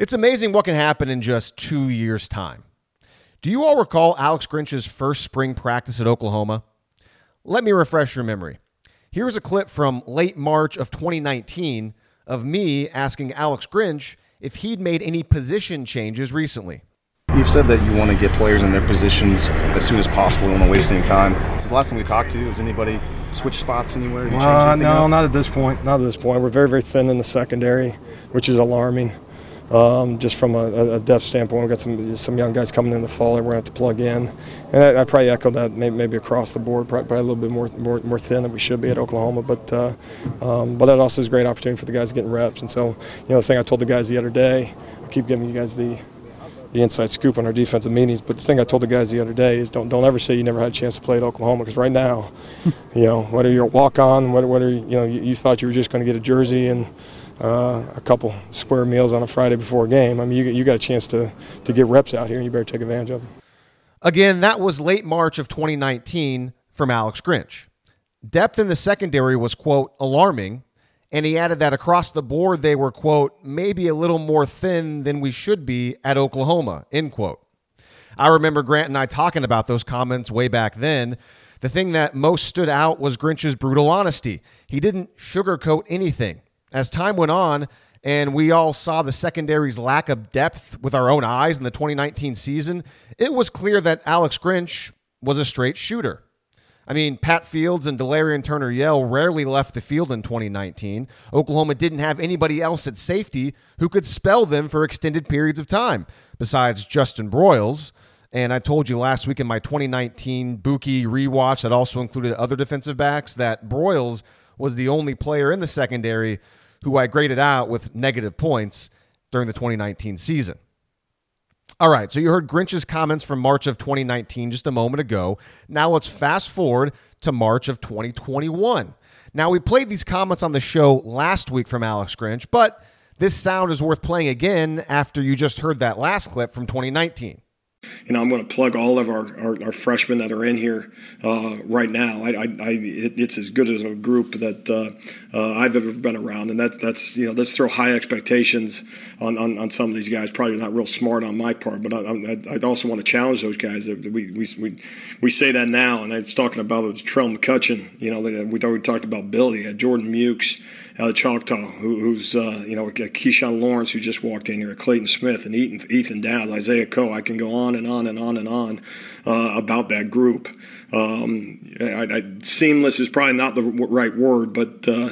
It's amazing what can happen in just two years' time. Do you all recall Alex Grinch's first spring practice at Oklahoma? Let me refresh your memory. Here's a clip from late March of 2019 of me asking Alex Grinch if he'd made any position changes recently. You've said that you want to get players in their positions as soon as possible. You don't want to waste any time. Since the last time we talked to you, has anybody switch spots anywhere? Uh, no, up? not at this point. Not at this point. We're very, very thin in the secondary, which is alarming. Um, just from a, a, depth standpoint, we've got some some young guys coming in the fall that we're going to have to plug in. And I, I probably echo that maybe, maybe, across the board, probably, probably, a little bit more, more more thin than we should be at Oklahoma. But uh, um, but that also is a great opportunity for the guys getting reps. And so, you know, the thing I told the guys the other day, I keep giving you guys the the inside scoop on our defensive meetings. But the thing I told the guys the other day is don't don't ever say you never had a chance to play at Oklahoma because right now, you know, whether you're a walk on, whether, whether you know you, you thought you were just going to get a jersey and uh, a couple square meals on a Friday before a game. I mean, you, you got a chance to, to get reps out here, and you better take advantage of them. Again, that was late March of 2019 from Alex Grinch. Depth in the secondary was, quote, alarming, and he added that across the board they were, quote, maybe a little more thin than we should be at Oklahoma, end quote. I remember Grant and I talking about those comments way back then. The thing that most stood out was Grinch's brutal honesty. He didn't sugarcoat anything. As time went on, and we all saw the secondary's lack of depth with our own eyes in the 2019 season, it was clear that Alex Grinch was a straight shooter. I mean, Pat Fields and Delarrian Turner Yell rarely left the field in 2019. Oklahoma didn't have anybody else at safety who could spell them for extended periods of time, besides Justin Broiles. And I told you last week in my 2019 Bookie rewatch that also included other defensive backs that Broiles was the only player in the secondary who I graded out with negative points during the 2019 season. All right, so you heard Grinch's comments from March of 2019 just a moment ago. Now let's fast forward to March of 2021. Now, we played these comments on the show last week from Alex Grinch, but this sound is worth playing again after you just heard that last clip from 2019 you know, I'm going to plug all of our, our, our freshmen that are in here uh, right now. I, I, I it, it's as good as a group that uh, uh, I've ever been around, and that's that's you know, let's throw high expectations on, on, on, some of these guys. Probably not real smart on my part, but I, I, also want to challenge those guys. We, we, we, we say that now, and it's talking about it's Trell McCutcheon. You know, we already talked about Billy, Jordan Mukes out of Choctaw, who, who's uh, you know Keyshawn Lawrence, who just walked in here, Clayton Smith, and Ethan, Ethan Downs, Isaiah Coe. I can go on and on and on and on uh, about that group. Um, I, I, seamless is probably not the right word, but uh,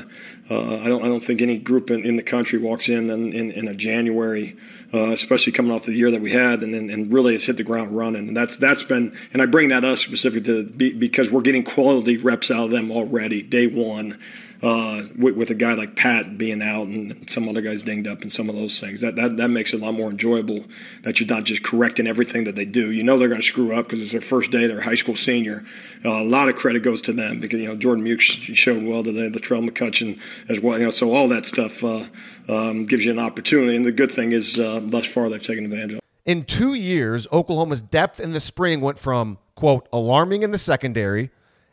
uh, I don't I don't think any group in, in the country walks in in, in, in a January. Uh, especially coming off the year that we had, and and really has hit the ground running. And that's that's been, and I bring that up specific to be, because we're getting quality reps out of them already day one uh, with, with, a guy like Pat being out and some other guys dinged up and some of those things. That, that that makes it a lot more enjoyable that you're not just correcting everything that they do. You know they're going to screw up because it's their first day, they're a high school senior. Uh, a lot of credit goes to them because you know Jordan Mukes showed well today, the Trell McCutcheon as well. You know, so all that stuff uh, um, gives you an opportunity. And the good thing is, uh, thus far they've taken advantage of. In two years, Oklahoma's depth in the spring went from quote alarming in the secondary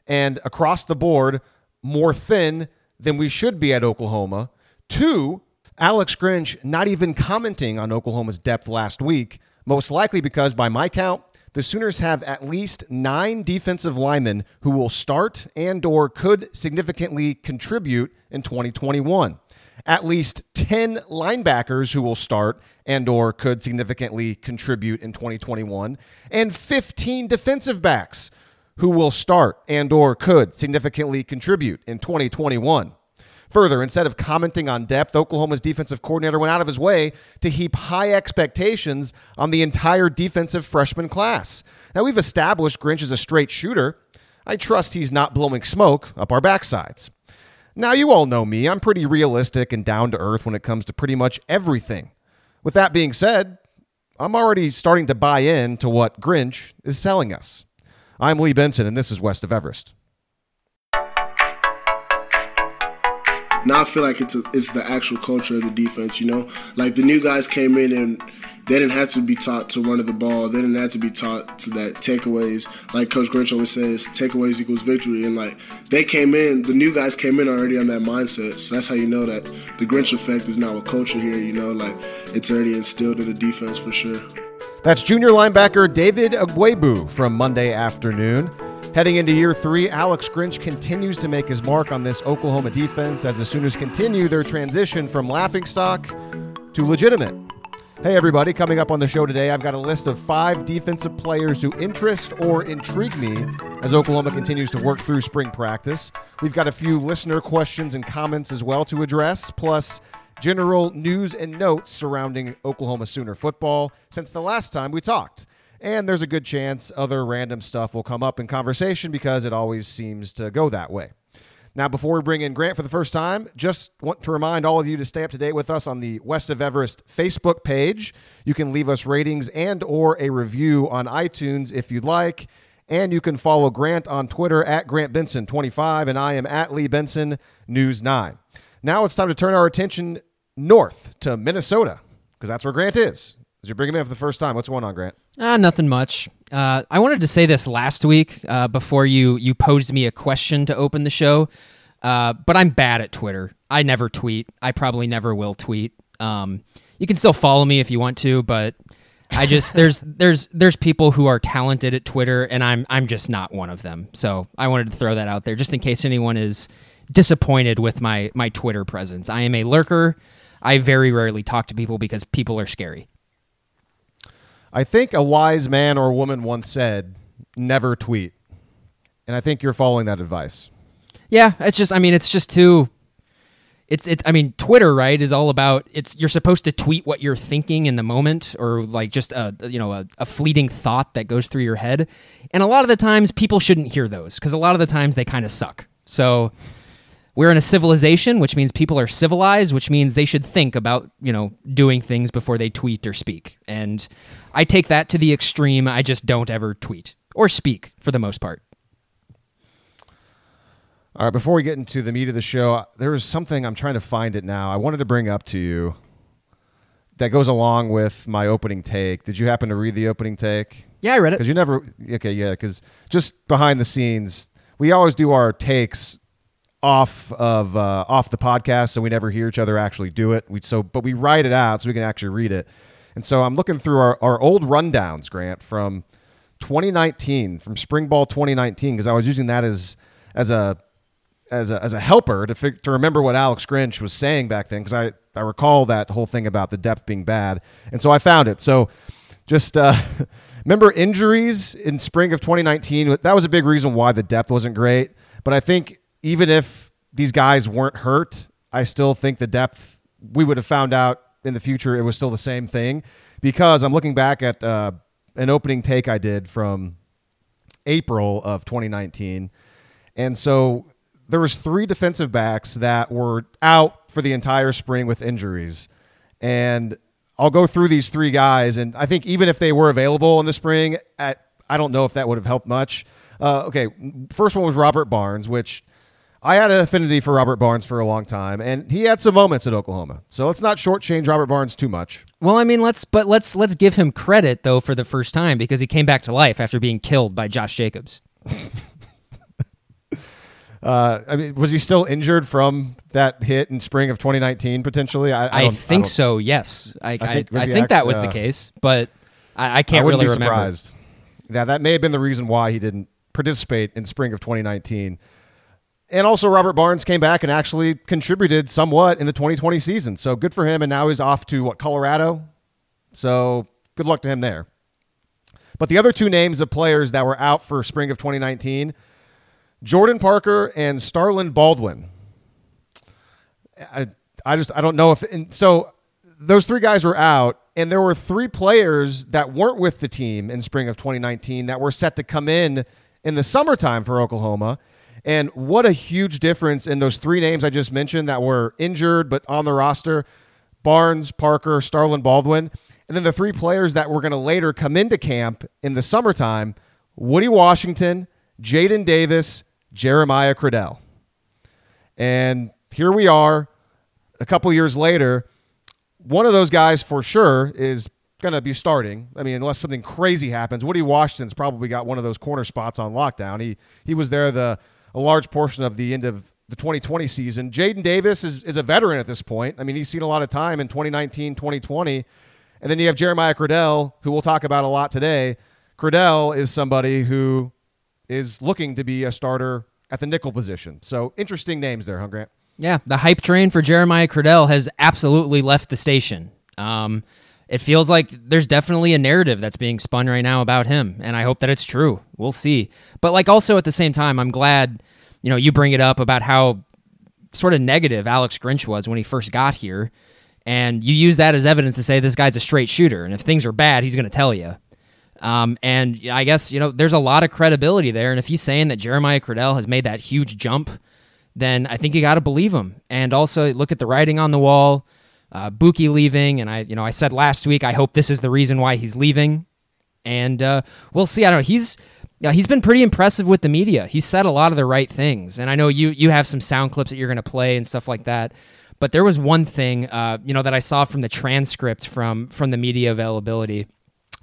and across the board more thin than we should be at Oklahoma. Two, Alex Grinch not even commenting on Oklahoma's depth last week, most likely because, by my count, the Sooners have at least nine defensive linemen who will start and or could significantly contribute in 2021. At least 10 linebackers who will start and or could significantly contribute in 2021 and 15 defensive backs who will start and or could significantly contribute in 2021. Further, instead of commenting on depth, Oklahoma's defensive coordinator went out of his way to heap high expectations on the entire defensive freshman class. Now, we've established Grinch is a straight shooter. I trust he's not blowing smoke up our backsides. Now, you all know me. I'm pretty realistic and down to earth when it comes to pretty much everything. With that being said, I'm already starting to buy in to what Grinch is telling us. I'm Lee Benson, and this is West of Everest. Now I feel like it's a, it's the actual culture of the defense. You know, like the new guys came in and they didn't have to be taught to run the ball. They didn't have to be taught to that takeaways. Like Coach Grinch always says, takeaways equals victory. And like they came in, the new guys came in already on that mindset. So that's how you know that the Grinch effect is now a culture here. You know, like it's already instilled in the defense for sure. That's junior linebacker David Ugwoegbu from Monday afternoon. Heading into year three, Alex Grinch continues to make his mark on this Oklahoma defense as the Sooners continue their transition from laughingstock to legitimate. Hey, everybody, coming up on the show today, I've got a list of five defensive players who interest or intrigue me as Oklahoma continues to work through spring practice. We've got a few listener questions and comments as well to address, plus general news and notes surrounding Oklahoma Sooner football since the last time we talked. And there's a good chance other random stuff will come up in conversation because it always seems to go that way. Now, before we bring in Grant for the first time, just want to remind all of you to stay up to date with us on the West of Everest Facebook page. You can leave us ratings and or a review on iTunes if you'd like. And you can follow Grant on Twitter at Grant Benson25, and I am at Lee Benson News 9. Now it's time to turn our attention north to Minnesota, because that's where Grant is. As you're bringing me up for the first time, what's going on, Grant? Ah, nothing much. Uh, I wanted to say this last week uh, before you you posed me a question to open the show, uh, but I'm bad at Twitter. I never tweet. I probably never will tweet. Um, you can still follow me if you want to, but I just there's there's there's people who are talented at Twitter, and I'm I'm just not one of them. So I wanted to throw that out there just in case anyone is disappointed with my my Twitter presence. I am a lurker. I very rarely talk to people because people are scary. I think a wise man or woman once said, never tweet. And I think you're following that advice. Yeah, it's just I mean it's just too it's it's I mean Twitter right is all about it's you're supposed to tweet what you're thinking in the moment or like just a you know a, a fleeting thought that goes through your head. And a lot of the times people shouldn't hear those because a lot of the times they kind of suck. So we're in a civilization, which means people are civilized, which means they should think about, you know, doing things before they tweet or speak. And I take that to the extreme. I just don't ever tweet or speak for the most part. All right, before we get into the meat of the show, there is something I'm trying to find it now. I wanted to bring up to you that goes along with my opening take. Did you happen to read the opening take? Yeah, I read it. Because you never, okay, yeah, because just behind the scenes, we always do our takes off of uh, off the podcast, so we never hear each other actually do it. We so, but we write it out so we can actually read it. And so I'm looking through our, our old rundowns, Grant, from 2019, from Spring Ball 2019, because I was using that as as a as a, as a helper to fig- to remember what Alex Grinch was saying back then, because I I recall that whole thing about the depth being bad, and so I found it. So just uh, remember injuries in spring of 2019. That was a big reason why the depth wasn't great. But I think even if these guys weren't hurt, I still think the depth we would have found out in the future it was still the same thing. Because I'm looking back at uh, an opening take I did from April of 2019, and so there was three defensive backs that were out for the entire spring with injuries, and I'll go through these three guys, and I think even if they were available in the spring, at I don't know if that would have helped much. Uh, okay, first one was Robert Barnes, which I had an affinity for Robert Barnes for a long time, and he had some moments at Oklahoma. So let's not shortchange Robert Barnes too much. Well, I mean, let's but let's let's give him credit though for the first time because he came back to life after being killed by Josh Jacobs. Uh, I mean, was he still injured from that hit in spring of 2019 potentially? I, I, I think don't- so. Yes, I I, think- I think act- that was uh, the case, but I, I I can't really be remember. surprised. Yeah, that may have been the reason why he didn't participate in spring of 2019. And also, Robert Barnes came back and actually contributed somewhat in the 2020 season. So good for him. And now he's off to what Colorado. So good luck to him there. But the other two names of players that were out for spring of 2019, Jordan Parker and Starlin Baldwin. I, I just I don't know if and so those three guys were out and there were three players that weren't with the team in spring of 2019 that were set to come in in the summertime for Oklahoma. And what a huge difference in those three names I just mentioned that were injured but on the roster Barnes, Parker, Starlin Baldwin. And then the three players that were going to later come into camp in the summertime Woody Washington, Jaden Davis, Jeremiah Criddell. And here we are a couple years later. One of those guys for sure is going to be starting. I mean, unless something crazy happens. Woody Washington's probably got one of those corner spots on lockdown. He he was there the a large portion of the end of the 2020 season. Jaden Davis is, is a veteran at this point. I mean, he's seen a lot of time in 2019, 2020. And then you have Jeremiah Criddell, who we'll talk about a lot today. Criddell is somebody who is looking to be a starter at the nickel position. So interesting names there, huh, Grant? Yeah, the hype train for Jeremiah Criddell has absolutely left the station. Um, it feels like there's definitely a narrative that's being spun right now about him, and I hope that it's true. We'll see. But like also at the same time, I'm glad you know you bring it up about how sort of negative Alex Grinch was when he first got here, and you use that as evidence to say this guy's a straight shooter, and if things are bad, he's going to tell you. Um, and I guess you know there's a lot of credibility there, and if he's saying that Jeremiah Criddell has made that huge jump, then I think you got to believe him. And also look at the writing on the wall uh, Bookie leaving, and I, you know, I said last week I hope this is the reason why he's leaving, and uh, we'll see. I don't know. He's he's been pretty impressive with the media. He said a lot of the right things, and I know you you have some sound clips that you're going to play and stuff like that. But there was one thing, uh, you know, that I saw from the transcript from from the media availability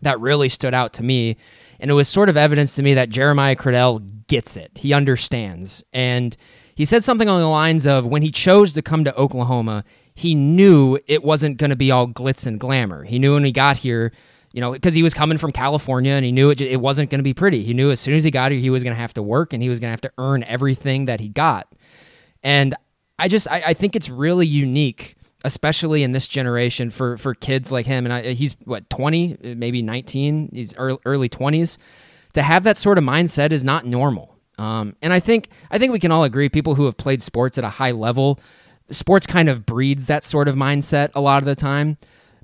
that really stood out to me, and it was sort of evidence to me that Jeremiah Criddell gets it. He understands, and he said something along the lines of when he chose to come to Oklahoma, he knew it wasn't going to be all glitz and glamour. He knew when he got here, you know, because he was coming from California and he knew it, it wasn't going to be pretty. He knew as soon as he got here, he was going to have to work and he was going to have to earn everything that he got. And I just, I, I, think it's really unique, especially in this generation for, for kids like him. And I, he's what, 20, maybe 19, he's early, early 20s. To have that sort of mindset is not normal. Um, and I think I think we can all agree people who have played sports at a high level sports kind of breeds that sort of mindset a lot of the time.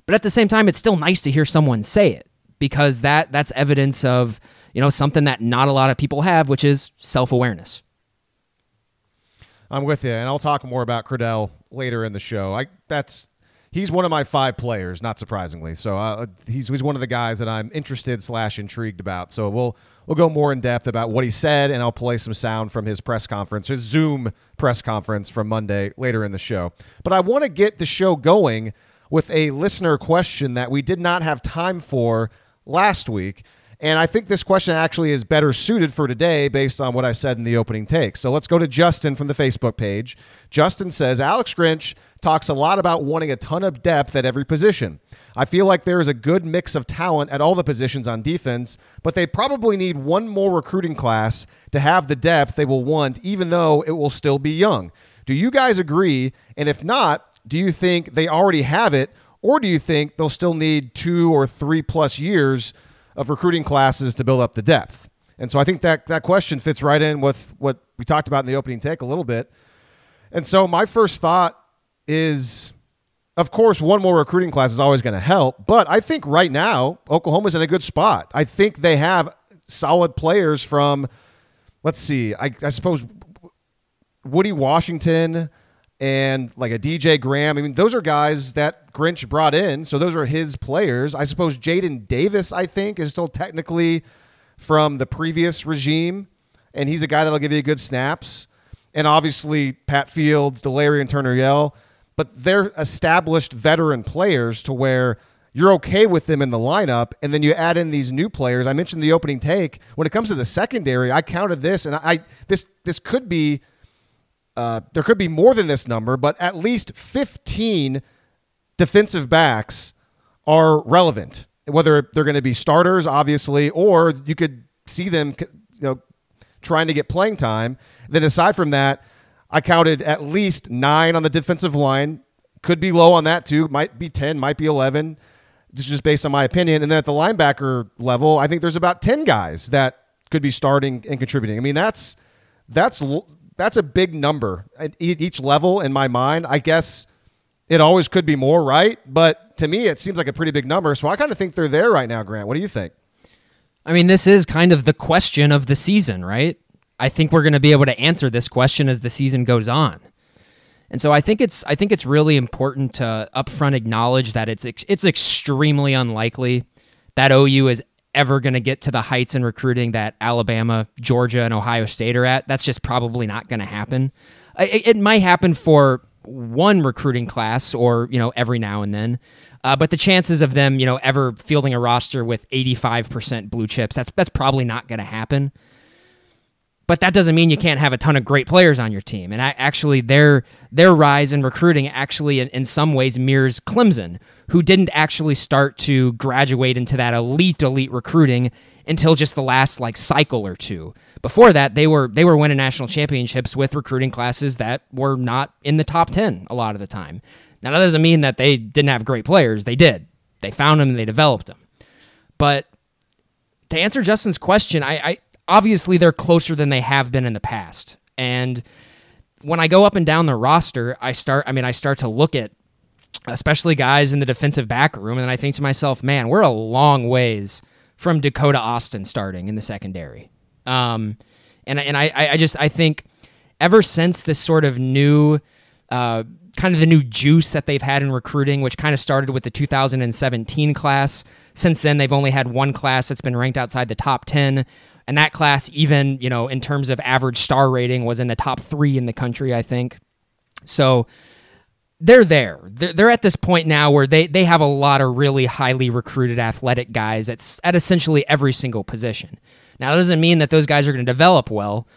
But at the same time, it's still nice to hear someone say it because that that's evidence of you know something that not a lot of people have, which is self awareness. I'm with you, and I'll talk more about Criddell later in the show. I that's he's one of my five players, not surprisingly. So uh, he's he's one of the guys that I'm interested slash intrigued about. So we'll we'll go more in depth about what he said, and I'll play some sound from his press conference, his Zoom press conference from Monday later in the show. But I want to get the show going with a listener question that we did not have time for last week. And I think this question actually is better suited for today based on what I said in the opening take. So let's go to Justin from the Facebook page. Justin says Alex Grinch talks a lot about wanting a ton of depth at every position. I feel like there is a good mix of talent at all the positions on defense, but they probably need one more recruiting class to have the depth they will want, even though it will still be young. Do you guys agree? And if not, do you think they already have it, or do you think they'll still need two or three plus years of recruiting classes to build up the depth? And so I think that that question fits right in with what we talked about in the opening take a little bit. And so my first thought is of course, one more recruiting class is always going to help, but I think right now Oklahoma's in a good spot. I think they have solid players from, let's see, I, I suppose Woody Washington and like a DJ Graham. I mean, those are guys that Grinch brought in, so those are his players. I suppose Jaden Davis, I think, is still technically from the previous regime, and he's a guy that'll give you good snaps. And obviously, Pat Fields, Delarrian Turner Yell but they're established veteran players to where you're okay with them in the lineup, and then you add in these new players. I mentioned the opening take. When it comes to the secondary, I counted this, and I this this could be uh, there could be more than this number, but at least 15 defensive backs are relevant. Whether they're going to be starters, obviously, or you could see them, you know, trying to get playing time. Then aside from that, I counted at least nine on the defensive line. Could be low on that too. Might be 10, might be 11. This is just based on my opinion. And then at the linebacker level, I think there's about 10 guys that could be starting and contributing. I mean, that's that's that's a big number at each level in my mind. I guess it always could be more, right? But to me, it seems like a pretty big number. So I kind of think they're there right now, Grant. What do you think? I mean, this is kind of the question of the season, right? I think we're going to be able to answer this question as the season goes on. And so I think it's I think it's really important to upfront acknowledge that it's it's extremely unlikely that OU is ever going to get to the heights in recruiting that Alabama, Georgia, and Ohio State are at. That's just probably not going to happen. It, it might happen for one recruiting class or, you know, every now and then. Uh, but the chances of them, you know, ever fielding a roster with 85% blue chips, that's that's probably not going to happen. But that doesn't mean you can't have a ton of great players on your team. And I, actually, their their rise in recruiting actually, in, in some ways, mirrors Clemson, who didn't actually start to graduate into that elite elite recruiting until just the last like cycle or two. Before that, they were they were winning national championships with recruiting classes that were not in the top 10 a lot of the time. Now that doesn't mean that they didn't have great players. They did. They found them and they developed them. But to answer Justin's question, I, I obviously they're closer than they have been in the past. And when I go up and down the roster, I start I mean I start to look at especially guys in the defensive back room and I think to myself, man, we're a long ways from Dakota Austin starting in the secondary. Um, and and I, I just I think ever since this sort of new uh, kind of the new juice that they've had in recruiting, which kind of started with the 2017 class. Since then, they've only had one class that's been ranked outside the top 10. And that class, even, you know, in terms of average star rating, was in the top three in the country, I think. So they're there. They're, they're at this point now where they, they have a lot of really highly recruited athletic guys at, at essentially every single position. Now, that doesn't mean that those guys are going to develop well,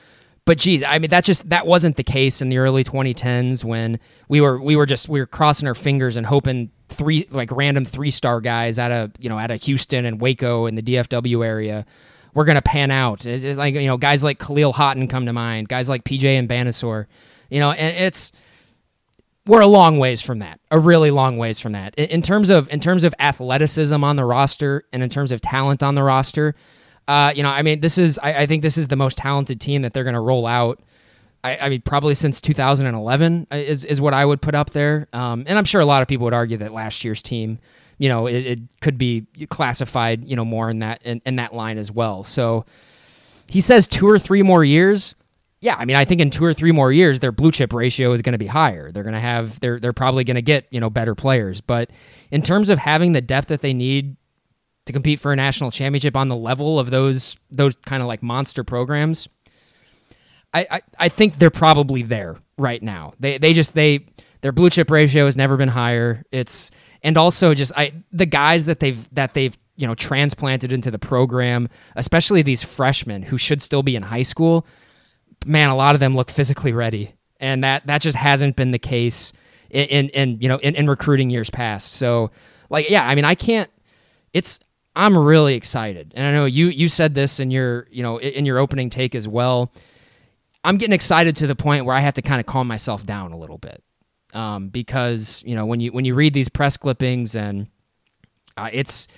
but geez, I mean that just that wasn't the case in the early 2010s when we were we were just we were crossing our fingers and hoping three like random three star guys out of you know out of Houston and Waco in the DFW area were going to pan out. It's like you know guys like Khalil Haughton come to mind, guys like PJ Mbanasor, you know, and it's we're a long ways from that, a really long ways from that. In terms of in terms of athleticism on the roster and in terms of talent on the roster, uh, you know, I mean, this is I, I, think this is the most talented team that they're going to roll out. I, I, mean, probably since 2011 uh, is is what I would put up there. Um, and I'm sure a lot of people would argue that last year's team, you know, it, it could be classified, you know, more in that in, in that line as well. So he says two or three more years. Yeah, I mean, I think in two or three more years, their blue chip ratio is going to be higher. They're going to have they're they're probably going to get you know better players. But in terms of having the depth that they need to compete for a national championship on the level of those those kind of like monster programs, I, I, I think they're probably there right now. They they just they their blue chip ratio has never been higher. It's and also just I the guys that they've that they've you know transplanted into the program, especially these freshmen who should still be in high school. Man, a lot of them look physically ready, and that that just hasn't been the case in in, in you know in, in recruiting years past. So like yeah, I mean I can't. It's I'm really excited, and I know you you said this in your you know in your opening take as well. I'm getting excited to the point where I have to kind of calm myself down a little bit um, because you know when you when you read these press clippings and uh, it's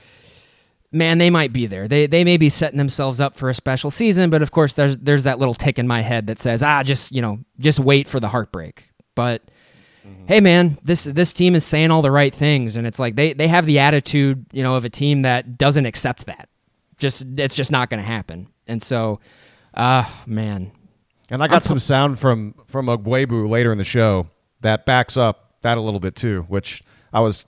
man they might be there they they may be setting themselves up for a special season but of course there's there's that little tick in my head that says ah just you know just wait for the heartbreak but mm-hmm. hey man, this this team is saying all the right things, and it's like they they have the attitude, you know, of a team that doesn't accept that. Just it's just not going to happen. And so, uh man. And I got I'm some sound from from Ugwoegbu later in the show that backs up that a little bit too, which I was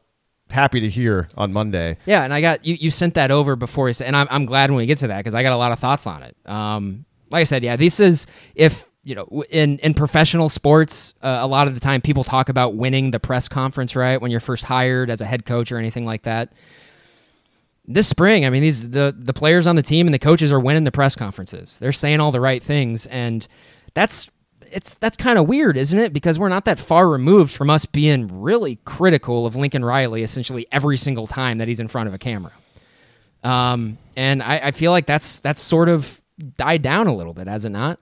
happy to hear on Monday. Yeah, and I got you. You sent that over before, and I'm I'm glad when we get to that because I got a lot of thoughts on it. Um, like I said, yeah, this is if you know, in in professional sports, uh, a lot of the time people talk about winning the press conference, right? When you're first hired as a head coach or anything like that. This spring, I mean, these the the players on the team and the coaches are winning the press conferences. They're saying all the right things, and that's it's that's kind of weird, isn't it? Because we're not that far removed from us being really critical of Lincoln Riley essentially every single time that he's in front of a camera. Um, and I, I feel like that's that's sort of died down a little bit, has it not?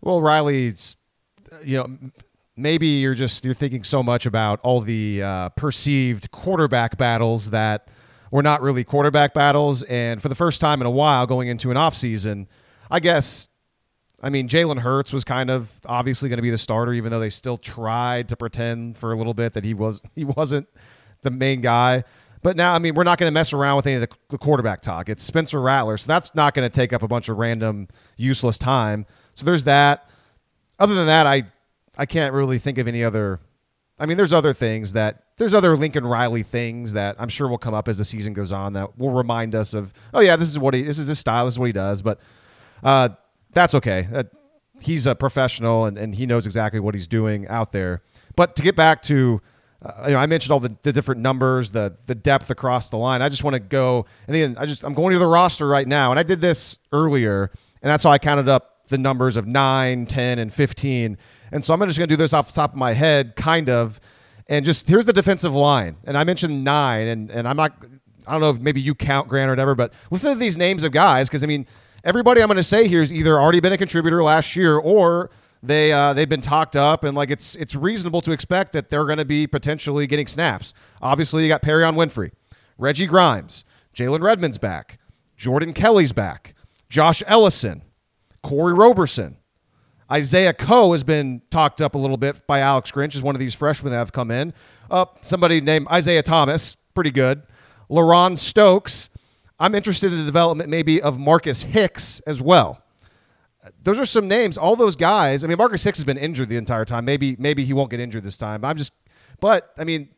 Well, Riley's, you know, maybe you're just you're thinking so much about all the uh, perceived quarterback battles that were not really quarterback battles, and for the first time in a while, going into an off season, I guess. I mean, Jalen Hurts was kind of obviously going to be the starter, even though they still tried to pretend for a little bit that he was he wasn't the main guy. But now, I mean, we're not going to mess around with any of the, the quarterback talk. It's Spencer Rattler, so that's not going to take up a bunch of random, useless time. So there's that. Other than that, I I can't really think of any other. I mean, there's other things that there's other Lincoln Riley things that I'm sure will come up as the season goes on that will remind us of. Oh yeah, this is what he. This is his style. This is what he does. But uh, that's okay. Uh, he's a professional and, and he knows exactly what he's doing out there. But to get back to, uh, you know, I mentioned all the, the different numbers, the the depth across the line. I just want to go and then I just I'm going to the roster right now, and I did this earlier, and that's how I counted up the numbers of 9, 10, and 15. And so I'm just going to do this off the top of my head, kind of, and just here's the defensive line. And I mentioned nine, and and I'm not. I don't know if maybe you count Grant or whatever, but listen to these names of guys because I mean everybody I'm going to say here has either already been a contributor last year or they uh, they've been talked up, and like it's it's reasonable to expect that they're going to be potentially getting snaps. Obviously, you got Perrion Winfrey, Reggie Grimes, Jalen Redmond's back, Jordan Kelley's back, Josh Ellison, Kori Roberson. Isaiah Coe has been talked up a little bit by Alex Grinch as one of these freshmen that have come in. Uh, somebody named Isaiah Thomas, pretty good. LaRon Stokes, I'm interested in the development maybe of Marcus Hicks as well. Those are some names. All those guys. I mean, Marcus Hicks has been injured the entire time. Maybe maybe he won't get injured this time. I'm just, but I mean,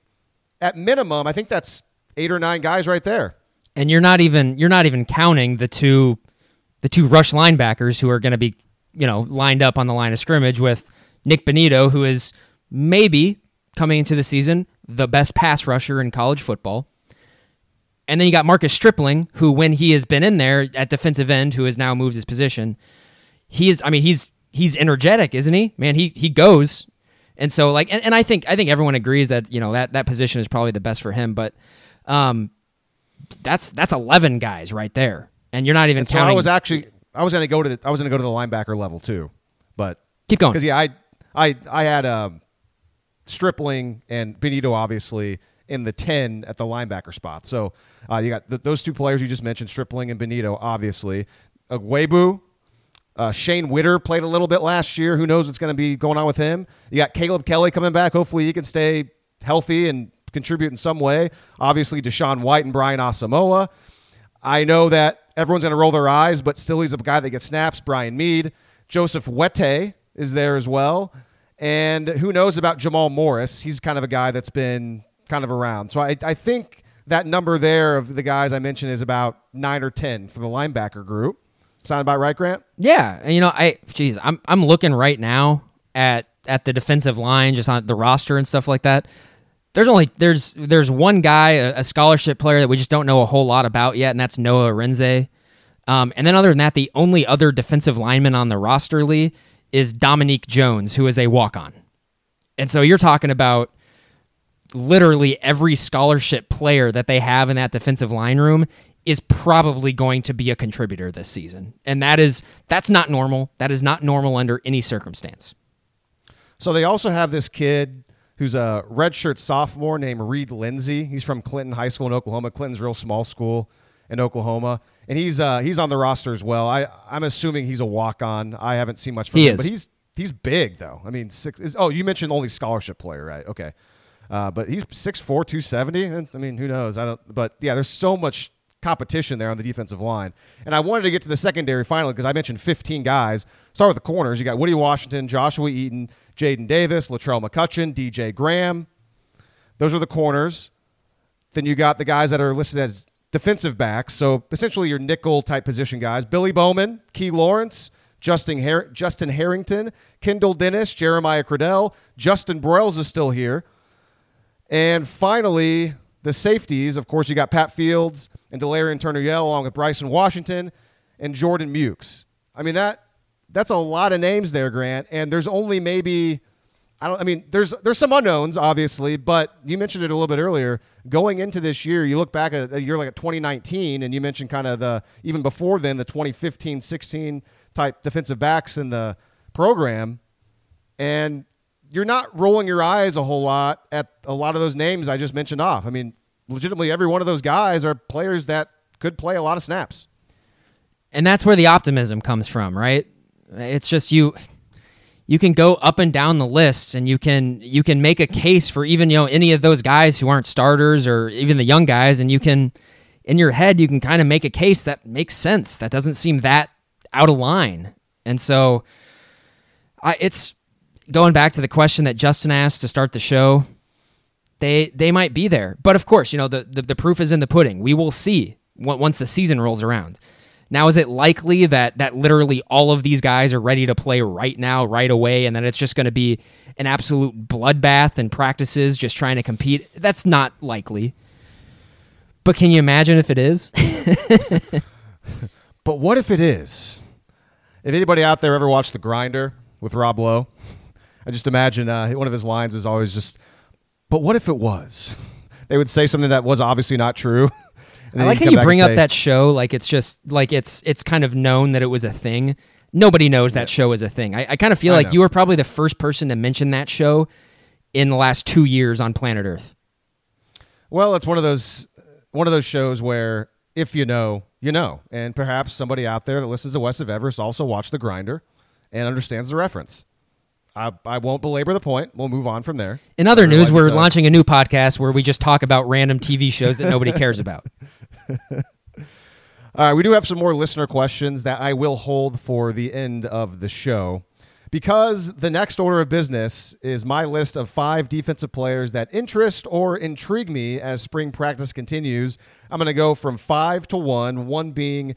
at minimum, I think that's eight or nine guys right there. And you're not even you're not even counting the two the two rush linebackers who are going to be you know lined up on the line of scrimmage with Nik Bonitto, who is maybe coming into the season the best pass rusher in college football. And then you got Marcus Stripling, who, when he has been in there at defensive end, who has now moved his position, he is. I mean, he's he's energetic, isn't he? Man, he he goes. And so, like, and, and I think I think everyone agrees that you know that that position is probably the best for him. But um, that's that's eleven guys right there, and you're not even And so counting. I was actually I was going to go to the I was going to go to the linebacker level too, but Keep going. because yeah I I I had um, Stripling and Bonitto obviously in the ten at the linebacker spot. So uh, you got th- those two players you just mentioned, Stripling and Bonitto, obviously. Ugwoegbu, uh, Shane Whitter played a little bit last year. Who knows what's going to be going on with him? You got Caleb Kelly coming back. Hopefully he can stay healthy and contribute in some way. Obviously DaShaun White and Brian Asamoah. I know that everyone's going to roll their eyes, but still he's a guy that gets snaps. Brian Mead, Joseph Wete is there as well, and who knows about Jamal Morris? He's kind of a guy that's been kind of around. So I, I think that number there of the guys I mentioned is about nine or ten for the linebacker group. Sound about right, Grant? Yeah, and you know, I geez, I'm I'm looking right now at at the defensive line, just on the roster and stuff like that. There's only there's there's one guy, a, a scholarship player that we just don't know a whole lot about yet, and that's Noah Arinze. Um, and then other than that, the only other defensive lineman on the roster, Lee, is Dominique Jones, who is a walk on. And so you're talking about literally every scholarship player that they have in that defensive line room is probably going to be a contributor this season. And that is that's not normal. That is not normal under any circumstance. So they also have this kid who's a redshirt sophomore named Reed Lindsay. He's from Clinton High School in Oklahoma. Clinton's a real small school in Oklahoma, and he's uh, he's on the roster as well. I I'm assuming he's a walk on. I haven't seen much from He him, is. but he's he's big though. I mean, six. Is, oh, you mentioned only scholarship player, right? Okay, uh, but he's 6'4", 270. I mean, who knows? I don't. But yeah, there's so much competition there on the defensive line. And I wanted to get to the secondary finally because I mentioned 15 guys. Start with the corners. You got Woody Washington, Joshua Eaton, Jaden Davis, Latrell McCutcheon, DJ Graham. Those are the corners. Then you got the guys that are listed as defensive backs. So essentially your nickel type position guys. Billy Bowman, Key Lawrence, Justin, Har- Justin Harrington, Kendall Dennis, Jeremiah Criddell, Justin Broiles is still here. And finally, the safeties. Of course, you got Pat Fields and Delarrian Turner Yell, along with Bryson Washington and Jordan Mukes. I mean that that's a lot of names there, Grant. And there's only maybe I don't. I mean, there's there's some unknowns, obviously, but you mentioned it a little bit earlier. Going into this year, you look back at a year like at 2019, and you mentioned kind of the even before then the 2015, 16 type defensive backs in the program, and you're not rolling your eyes a whole lot at a lot of those names I just mentioned off. I mean, legitimately, every one of those guys are players that could play a lot of snaps. And that's where the optimism comes from, right? It's just you you can go up and down the list and you can you can make a case for even you know any of those guys who aren't starters or even the young guys and you can in your head you can kind of make a case that makes sense that doesn't seem that out of line and so I, it's going back to the question that Justin asked to start the show they they might be there but of course you know the the, the proof is in the pudding we will see once the season rolls around Now, is it likely that that literally all of these guys are ready to play right now, right away, and that it's just going to be an absolute bloodbath and practices just trying to compete? That's not likely. But can you imagine if it is? But what if it is? If anybody out there ever watched The Grinder with Rob Lowe, I just imagine uh, one of his lines was always just, "But what if it was?" They would say something that was obviously not true. and I like how you bring up say, that show like it's just like it's it's kind of known that it was a thing. Nobody knows that show is a thing. I, I kind of feel I like know. you were probably the first person to mention that show in the last two years on planet Earth. Well, it's one of those one of those shows where if you know, you know, and perhaps somebody out there that listens to West of Everest also watched The Grinder and understands the reference. I, I won't belabor the point. We'll move on from there. In other news, we're launching a new podcast where we just talk about random TV shows that nobody cares about. All right, we do have some more listener questions that I will hold for the end of the show. Because the next order of business is my list of five defensive players that interest or intrigue me as spring practice continues. I'm going to go from five to one, one being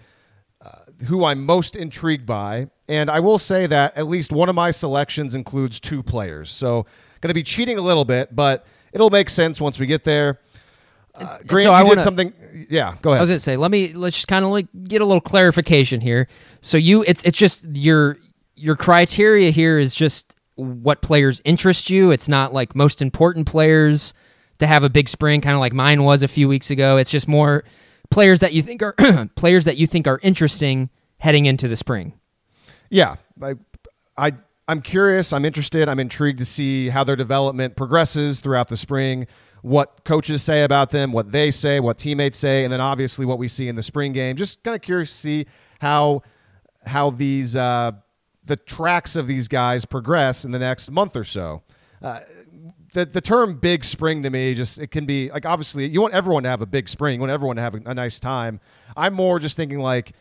uh, who I'm most intrigued by. And I will say that at least one of my selections includes two players. So, going to be cheating a little bit, but it'll make sense once we get there. Uh, Grant, so I wanna- something. Yeah, go ahead. I was gonna say, let me let's just kind of like get a little clarification here. So you, it's it's just your your criteria here is just what players interest you. It's not like most important players to have a big spring, kind of like mine was a few weeks ago. It's just more players that you think are players that you think are interesting heading into the spring. Yeah, I, I, I'm curious. I'm interested. I'm intrigued to see how their development progresses throughout the spring. What coaches say about them, what they say, what teammates say, and then obviously what we see in the spring game. Just kind of curious to see how how these uh, the tracks of these guys progress in the next month or so. Uh, the the term big spring to me just it can be like obviously you want everyone to have a big spring, you want everyone to have a, a nice time. I'm more just thinking like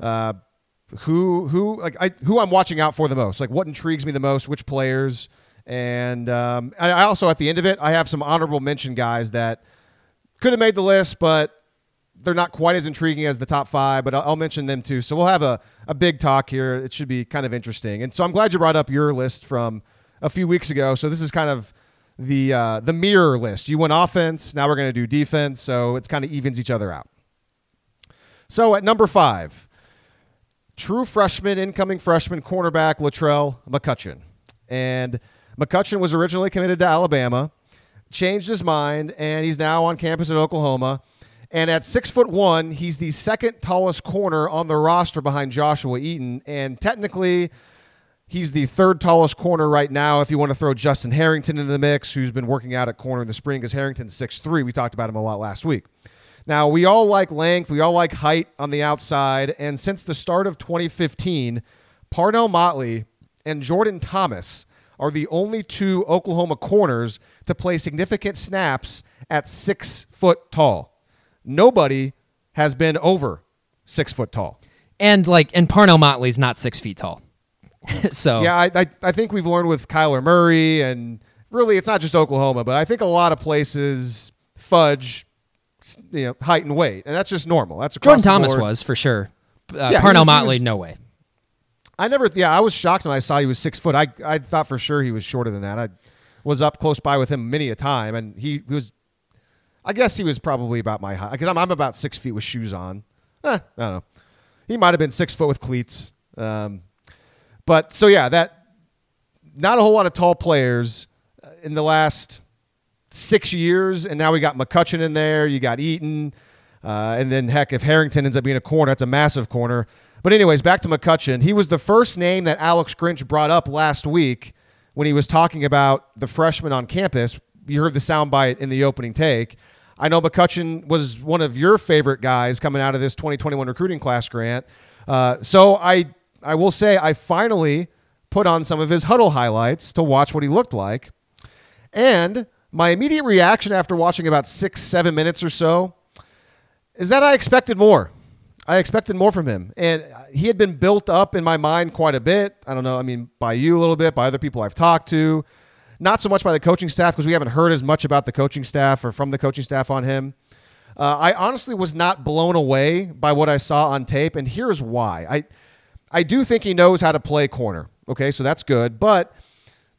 uh, who who like I who I'm watching out for the most, like what intrigues me the most, which players, and um, I also at the end of it I have some honorable mention guys that could have made the list, but they're not quite as intriguing as the top five, but I'll, I'll mention them too. So we'll have a, a big talk here. It should be kind of interesting. And so I'm glad you brought up your list from a few weeks ago. So this is kind of the uh, the mirror list. You went offense, now we're going to do defense. So it's kind of evens each other out. So at number five, true freshman, incoming freshman cornerback Latrell McCutcheon. And McCutcheon was originally committed to Alabama, changed his mind, and he's now on campus at Oklahoma. And at six foot one, he's the second tallest corner on the roster behind Joshua Eaton. And technically, he's the third tallest corner right now. If you want to throw Justin Harrington into the mix, who's been working out at corner in the spring, because Harrington's six three. We talked about him a lot last week. Now, we all like length, we all like height on the outside. And since the start of 2015, Parnell Motley and Jordan Thomas are the only two Oklahoma corners to play significant snaps at six foot tall. Nobody has been over six foot tall. And like, and Parnell Motley's not six feet tall, so Yeah, I, I, I think we've learned with Kyler Murray, and really, it's not just Oklahoma, but I think a lot of places fudge, you know, height and weight, and that's just normal. That's Jordan Thomas board. was for sure. Uh, he Parnell was- Motley, was- no way. I never, yeah, I was shocked when I saw he was six foot. I, I thought for sure he was shorter than that. I was up close by with him many a time, and he was, I guess he was probably about my height because I'm, I'm about six feet with shoes on. Eh, I don't know. He might have been six foot with cleats. Um, but so yeah, that not a whole lot of tall players uh, in the last six years, and now we got McCutcheon in there. You got Eaton, uh, and then heck, if Harrington ends up being a corner, that's a massive corner. But anyways, back to McCutcheon. He was the first name that Alex Grinch brought up last week when he was talking about the freshman on campus. You heard the soundbite in the opening take. I know McCutcheon was one of your favorite guys coming out of this 2021 recruiting class, Grant. Uh, so I I will say I finally put on some of his Hudl highlights to watch what he looked like. And my immediate reaction after watching about six, seven minutes or so is that I expected more. I expected more from him. And he had been built up in my mind quite a bit. I don't know, I mean, by you a little bit, by other people I've talked to. Not so much by the coaching staff because we haven't heard as much about the coaching staff or from the coaching staff on him. Uh, I honestly was not blown away by what I saw on tape, and here's why. I I do think he knows how to play corner. Okay, so that's good. But